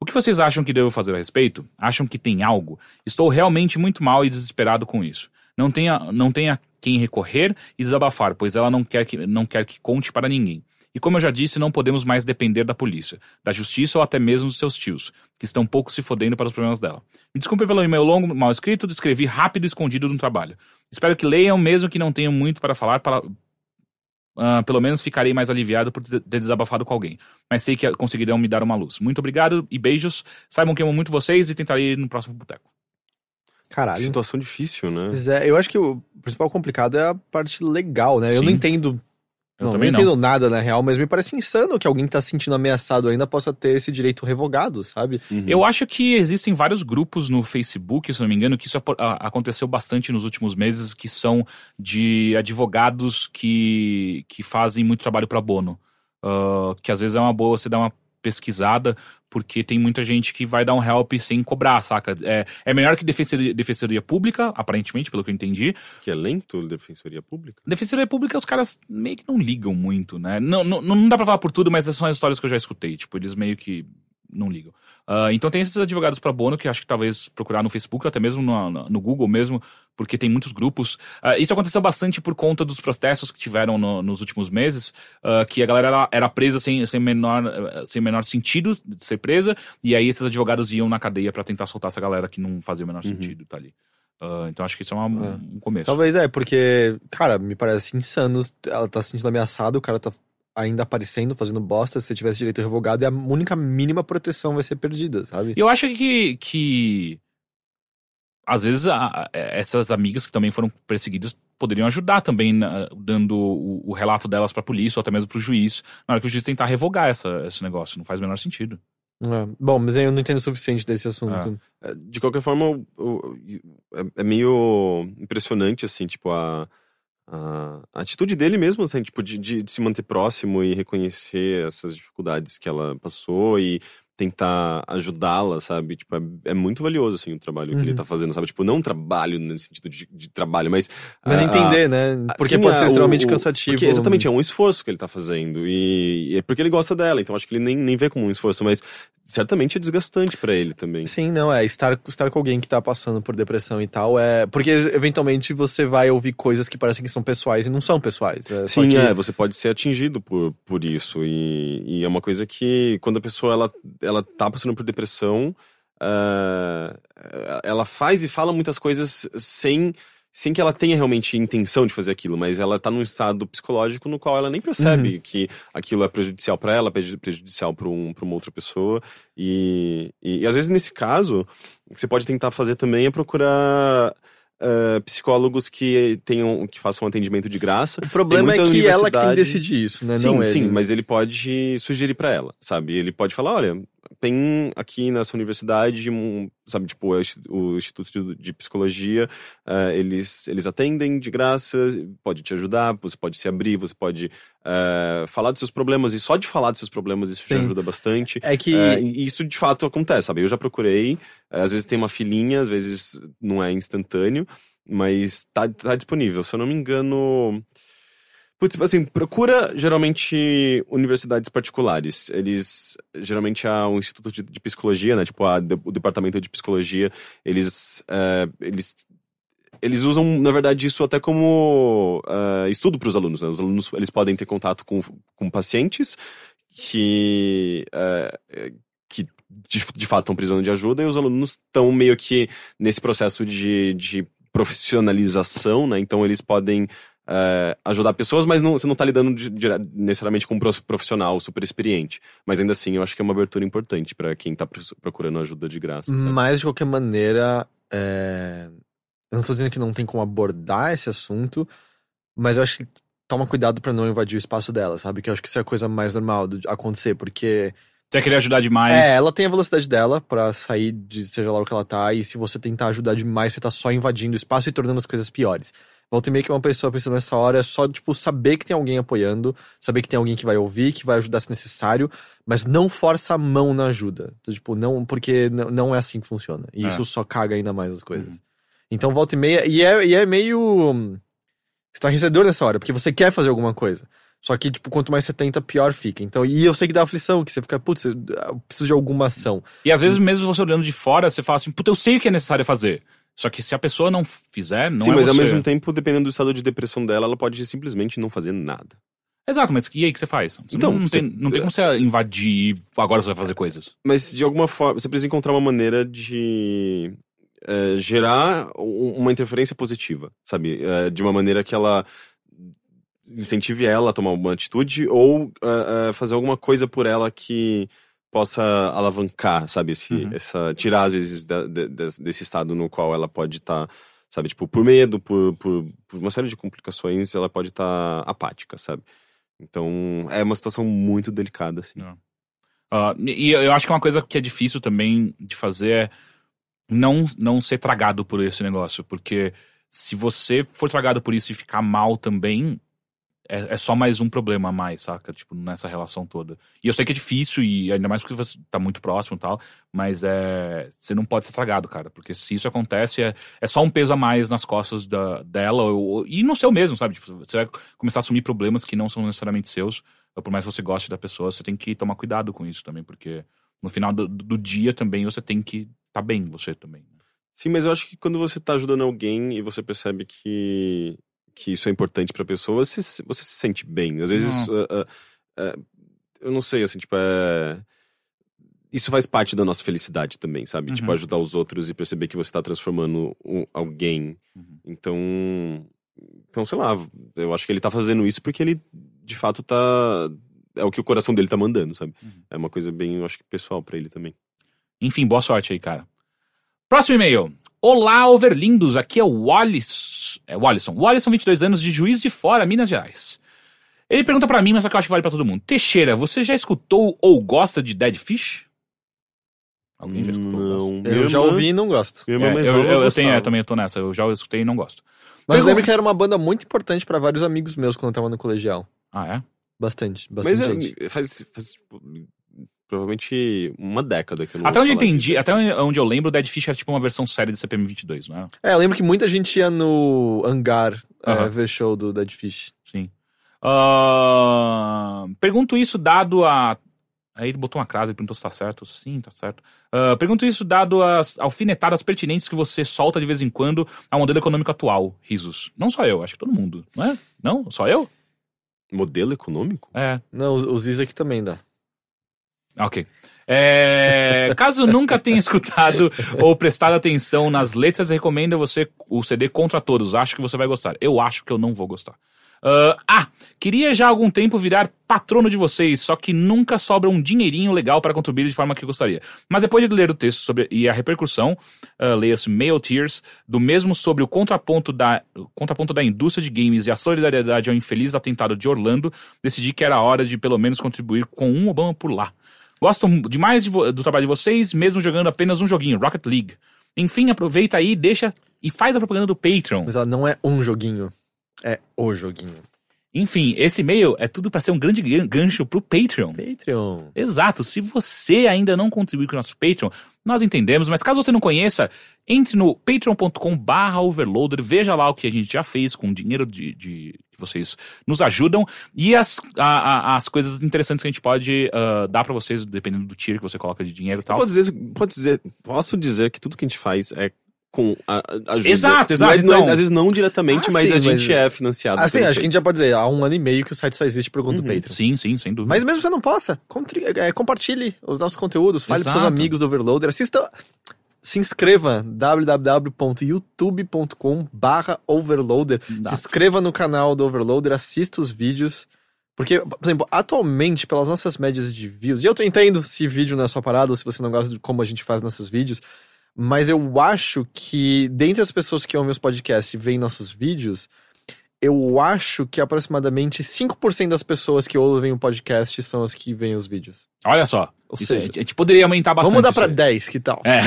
O que vocês acham que devo fazer a respeito? Acham que tem algo? Estou realmente muito mal e desesperado com isso. Não tenha, não tenha quem recorrer e desabafar, pois ela não quer, que, não quer que conte para ninguém. E como eu já disse, não podemos mais depender da polícia, da justiça ou até mesmo dos seus tios, que estão pouco se fodendo para os problemas dela. Me desculpe pelo e-mail longo, mal escrito, descrevi rápido e escondido no trabalho. Espero que leiam, mesmo que não tenham muito para falar, para, ah, pelo menos ficarei mais aliviado por ter desabafado com alguém. Mas sei que conseguirão me dar uma luz. Muito obrigado e beijos. Saibam que amo muito vocês e tentarei ir no próximo boteco. Caralho. Situação difícil, né? Pois é, eu acho que o principal complicado é a parte legal, né? Eu Sim. não entendo. Eu não, também não não. entendo nada, na real, mas me parece insano que alguém que tá se sentindo ameaçado ainda possa ter esse direito revogado, sabe? Uhum. Eu acho que existem vários grupos no Facebook, se não me engano, que isso aconteceu bastante nos últimos meses, que são de advogados que, que fazem muito trabalho para bono. Ah, que às vezes é uma boa você dar uma pesquisada, porque tem muita gente que vai dar um help sem cobrar, saca? É, é melhor que defensoria, defensoria pública, aparentemente, pelo que eu entendi. Que é lento, Defensoria Pública? Defensoria Pública, os caras meio que não ligam muito, né? Não, não, não dá pra falar por tudo, mas essas são as histórias que eu já escutei. Tipo, eles meio que não ligam. Ah, então tem esses advogados pra bono que acho que talvez procurar no Facebook, ou até mesmo no, no- Google mesmo, porque tem muitos grupos. Ah, isso aconteceu bastante por conta dos protestos que tiveram no- nos últimos meses, ah, que a galera era, era presa sem, sem, menor, sem menor sentido de ser presa, e aí esses advogados iam na cadeia pra tentar soltar essa galera que não fazia o menor sentido, tá ali. Ah, então acho que isso é, uma- É. um começo. Talvez é, porque, cara, me parece insano. Ela tá se sentindo ameaçada, o cara tá ainda aparecendo, fazendo bosta. Se você tivesse direito revogado, e a única mínima proteção vai ser perdida, sabe? Eu acho que, que às vezes a- essas amigas que também foram perseguidas poderiam ajudar também na- dando o, o relato delas pra polícia ou até mesmo pro juiz, na hora que o juiz tentar revogar essa, esse negócio. Não faz o menor sentido. É. Bom, mas eu não entendo o suficiente desse assunto. É, De qualquer forma, é, é meio impressionante, assim, tipo, a, a, atitude dele mesmo, assim, tipo, de, de- de se manter próximo e reconhecer essas dificuldades que ela passou e tentar ajudá-la, sabe? Tipo, é, é muito valioso, assim, o trabalho que ele Uhum. tá fazendo, sabe? Tipo, não um trabalho nesse sentido de, de trabalho, mas... Mas ah, entender, né? Porque Sim, pode é, ser extremamente o- cansativo. Porque exatamente, é um esforço que ele tá fazendo. E, e é porque ele gosta dela, então acho que ele nem, nem vê como um esforço, mas certamente é desgastante pra ele também. Sim, não, é. Estar, estar com alguém que tá passando por depressão e tal é. Porque eventualmente você vai ouvir coisas que parecem que são pessoais e não são pessoais. É, Sim, que- é, você pode ser atingido por, por isso. E, e é uma coisa que, quando a pessoa ela, ela tá passando por depressão, ah, ela faz e fala muitas coisas sem, sem que ela tenha realmente intenção de fazer aquilo, mas ela tá num estado psicológico no qual ela nem percebe que aquilo é prejudicial pra ela, preju- prejudicial pra, um, pra uma outra pessoa. E, e, e às vezes, nesse caso, o que você pode tentar fazer também é procurar. ah, psicólogos que tenham que façam um atendimento de graça O problema é que ela que tem que decidir isso, né? Sim, não ele. sim, mas ele pode sugerir pra ela, sabe? Ele pode falar, olha, tem aqui nessa universidade sabe, tipo, o Insti- o Instituto de, Psicologia, ah, eles, eles atendem de graça, pode te ajudar, você pode se abrir, você pode ah, falar dos seus problemas, e só de falar dos seus problemas isso já Sim. ajuda bastante. É que. É, e isso de fato acontece, sabe? Eu já procurei, é, às vezes tem uma filinha, às vezes não é instantâneo, mas tá, tá disponível. Se eu não me engano. Putz, assim, procura geralmente universidades particulares. Eles. Geralmente há um instituto de, de psicologia, né? Tipo, a, o departamento de psicologia, eles. é, eles eles usam, na verdade, isso até como ah, estudo para os alunos. Né? Os alunos eles podem ter contato com, com pacientes que, eh, que de, de fato estão precisando de ajuda e os alunos estão meio que nesse processo de, de profissionalização, né? Então eles podem eh, ajudar pessoas, mas não, você não está lidando de- dire- necessariamente com um prof- profissional super experiente. Mas ainda assim, eu acho que é uma abertura importante para quem está procurando ajuda de graça. sabe? Mas, de qualquer maneira, é, eu não tô dizendo que não tem como abordar esse assunto, mas eu acho que toma cuidado pra não invadir o espaço dela, sabe? Que eu acho que isso é a coisa mais normal de acontecer, porque Você querer ajudar demais. é, ela tem a velocidade dela pra sair de seja lá o que ela tá, e se você tentar ajudar demais, você tá só invadindo o espaço e tornando as coisas piores. Volta e meia que uma pessoa precisa nessa hora é só, tipo, saber que tem alguém apoiando, saber que tem alguém que vai ouvir, que vai ajudar se necessário, mas não força a mão na ajuda. Então, tipo, não, porque não é assim que funciona. E É. isso só caga ainda mais as coisas. Uhum. Então, volta e meia, e é, e é meio estarrecedor nessa hora, porque você quer fazer alguma coisa. Só que, tipo, quanto mais você tenta, pior fica. Então, e eu sei que dá aflição, que você fica, putz, eu eu preciso de alguma ação. E às vezes, mesmo você olhando de fora, você fala assim, puta, eu sei o que é necessário fazer. Só que se a pessoa não fizer, não Sim, é mas ao você. mesmo tempo, dependendo do estado de depressão dela, ela pode simplesmente não fazer nada. Exato, mas e aí que você faz? Você Então, não, não você- tem, não tem como você invadir e agora você vai fazer coisas. Mas de alguma forma, você precisa encontrar uma maneira de eh, gerar um- uma interferência positiva, sabe? Eh, de uma maneira que ela incentive ela a tomar uma atitude ou eh, fazer alguma coisa por ela que possa alavancar, sabe? Esse, Uhum. essa, tirar, às vezes, da- de- des- desse estado no qual ela pode estar, sabe? Tipo, por medo, por, por, por uma série de complicações, ela pode estar apática, sabe? Então, é uma situação muito delicada, assim. Ah, e eu acho que uma coisa que é difícil também de fazer é não, não ser tragado por esse negócio. Porque se você for tragado por isso e ficar mal também, é, é só mais um problema a mais, saca? Tipo, nessa relação toda. E eu sei que é difícil, e ainda mais porque você tá muito próximo e tal, mas é. Você não pode ser tragado, cara. Porque se isso acontece, é, é só um peso a mais nas costas da, dela, ou- e no seu mesmo, sabe? Tipo, você vai começar a assumir problemas que não são necessariamente seus. Por mais que você goste da pessoa, você tem que tomar cuidado com isso também, porque no final do, do dia também você tem que tá bem, você também. né? Sim, mas eu acho que quando você tá ajudando alguém e você percebe que, que isso é importante pra pessoa, você, se- você se sente bem. Às vezes, ah, ah, ah, eu não sei, assim, tipo, é... Isso faz parte da nossa felicidade também, sabe? Uhum. Tipo, ajudar os outros e perceber que você tá transformando um- alguém. Uhum. Então, então, sei lá, eu acho que ele tá fazendo isso porque ele, de fato, tá... É o que o coração dele tá mandando, sabe? Uhum. É uma coisa bem, eu acho que pessoal pra ele também. Enfim, boa sorte aí, cara. Próximo e-mail. Olá, overlindos. Aqui é o Wallis, é Wallison. Wallison, 22 anos, de Juiz de Fora, Minas Gerais. Ele pergunta pra mim, mas só que eu acho que vale pra todo mundo. Teixeira, você já escutou ou gosta de Dead Fish? Alguém já escutou? Não. Eu já ouvi e não gosto. É, eu, nova eu, eu tenho, gostava. eu também tô nessa. Eu já escutei e não gosto. Mas eu lembro que era uma banda muito importante pra vários amigos meus quando eu tava no colegial. Ah, é? Bastante, bastante Mas gente. é, faz, faz tipo, provavelmente uma década que eu não Até onde eu entendi, disso. até onde eu lembro, o Dead Fish era tipo uma versão séria de CPM 22, não é? É, eu lembro que muita gente ia no hangar é, Aham. ver show do Dead Fish. Sim. Ah, pergunto isso dado a. Aí ele botou uma crase e perguntou se tá certo. Sim, tá certo. Ah, pergunto isso dado as alfinetadas pertinentes que você solta de vez em quando ao modelo econômico atual. Risos. Não só eu, acho que todo mundo. Não é? Não? Só eu? Modelo econômico? É. Não, o Ziz aqui também dá. Ok. É, caso nunca tenha escutado ou prestado atenção nas letras, recomendo você o CD Contra Todos. Acho que você vai gostar. Eu acho que eu não vou gostar. Ah, ah, queria já há algum tempo virar patrono de vocês, só que nunca sobra um dinheirinho legal para contribuir de forma que gostaria. Mas depois de ler o texto sobre e a repercussão, ah, leia-se Mail Tears, do mesmo sobre o contraponto da, o contraponto da indústria de games e a solidariedade ao infeliz atentado de Orlando, decidi que era hora de pelo menos contribuir com um Obama por lá. Gosto demais de do trabalho de vocês, mesmo jogando apenas um joguinho, Rocket League. Enfim, aproveita aí, deixa e faz a propaganda do Patreon. Mas ela não é um joguinho. É o joguinho. Enfim, esse e-mail é tudo para ser um grande gan- gancho pro Patreon. Patreon. Exato. Se você ainda não contribuiu com o nosso Patreon, nós entendemos, mas caso você não conheça, entre no patreon.com barra overloader, veja lá o que a gente já fez com o dinheiro de, de- que vocês nos ajudam e as, a- a- as coisas interessantes que a gente pode ah, dar pra vocês, dependendo do tier que você coloca de dinheiro e tal. Pode dizer, pode dizer, posso dizer que tudo que a gente faz é com a, ajuda. Exato, exato, Não é- não então. às vezes não diretamente, Ah, mas sim, a gente mas- é financiado. Assim, acho que a gente já pode dizer, há um ano e meio que o site só existe por conta do Uhum. Patreon. Sim, sim, sem dúvida. Mas mesmo que você não possa, contri- é, compartilhe os nossos conteúdos, fale para seus Exato. amigos do Overloader, assista, se inscreva www.youtube.com barra Overloader, Exato. se inscreva no canal do Overloader, assista os vídeos, porque, por exemplo, atualmente, pelas nossas médias de views, e eu entendo se vídeo não é sua parada, ou se você não gosta de como a gente faz nossos vídeos, mas eu acho que, dentre as pessoas que ouvem os podcasts e veem nossos vídeos, eu acho que aproximadamente 5% das pessoas que ouvem o podcast são as que veem os vídeos. Olha só. Ou isso seja, a gente poderia aumentar bastante. Vamos mudar aí. 10, que tal? É.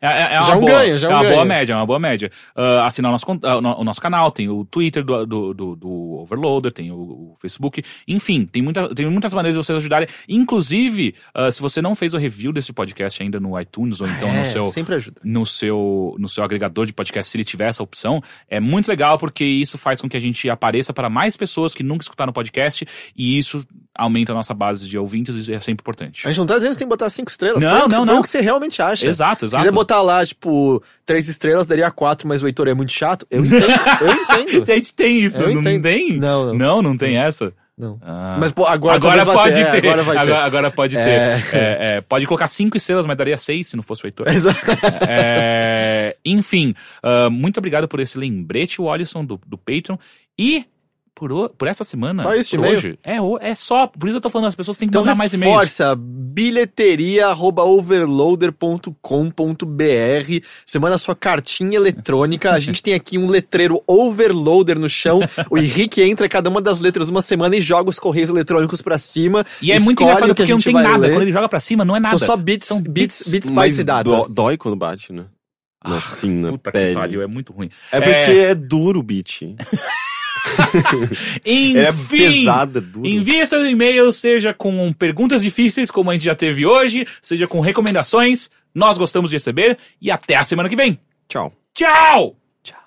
é, é- é uma Já é um boa, ganho, já é um uma ganho. boa média, é uma boa média. Ah, assinar o nosso, ah, o no- o nosso canal, tem o Twitter do, do, do- do Overloader, tem o, o Facebook. Enfim, tem, muita, tem muitas maneiras de vocês ajudarem. Inclusive, ah, se você não fez o review desse podcast ainda no iTunes ou então É, no seu sempre ajuda. no seu, no seu agregador de podcast, se ele tiver essa opção, é muito legal porque isso faz com que a gente apareça para mais pessoas que nunca escutaram o podcast e isso aumenta a nossa base de ouvintes e é sempre importante. A gente não tá dizendo que você tem que botar 5 estrelas. Não, põe o que- não, não. o que você realmente acha. Exato, Se exato. quiser botar lá, tipo, 3 estrelas, daria 4, mas o Heitor é muito chato. Eu entendo, eu entendo. A gente tem isso, Eu não entendo. tem? Não, não. Não, não tem essa? Não. Ah. Mas pô, agora, Agora pode é, ter. agora vai ter. Agora, agora pode ter. É. É, é, pode colocar cinco estrelas, mas daria seis se não fosse o Heitor. Exato. É, enfim, ah, muito obrigado por esse lembrete, Wallison, do, do Patreon. E por, por essa semana, Só isso de por hoje, é, é só. Por isso eu tô falando, as pessoas têm que Então mandar mais e-mails. reforça bilheteria@overloader.com.br. Você manda sua cartinha eletrônica. A gente tem aqui um letreiro overloader no chão. O Henrique entra cada uma das letras uma semana e joga os correios eletrônicos pra cima. E é muito engraçado o que a porque não tem nada. ler. Quando ele joga pra cima, não é nada. São só bits, São bits, bits, Mas bytes e data. dó- dói quando bate, né? Ah, assim, na Puta pele. que pariu, é muito ruim. É porque é, duro o beat. Enfim, é, é duro. envie seus e-mails, seja com perguntas difíceis, como a gente já teve hoje, seja com recomendações. Nós gostamos de receber e até a semana que vem. Tchau. Tchau! Tchau.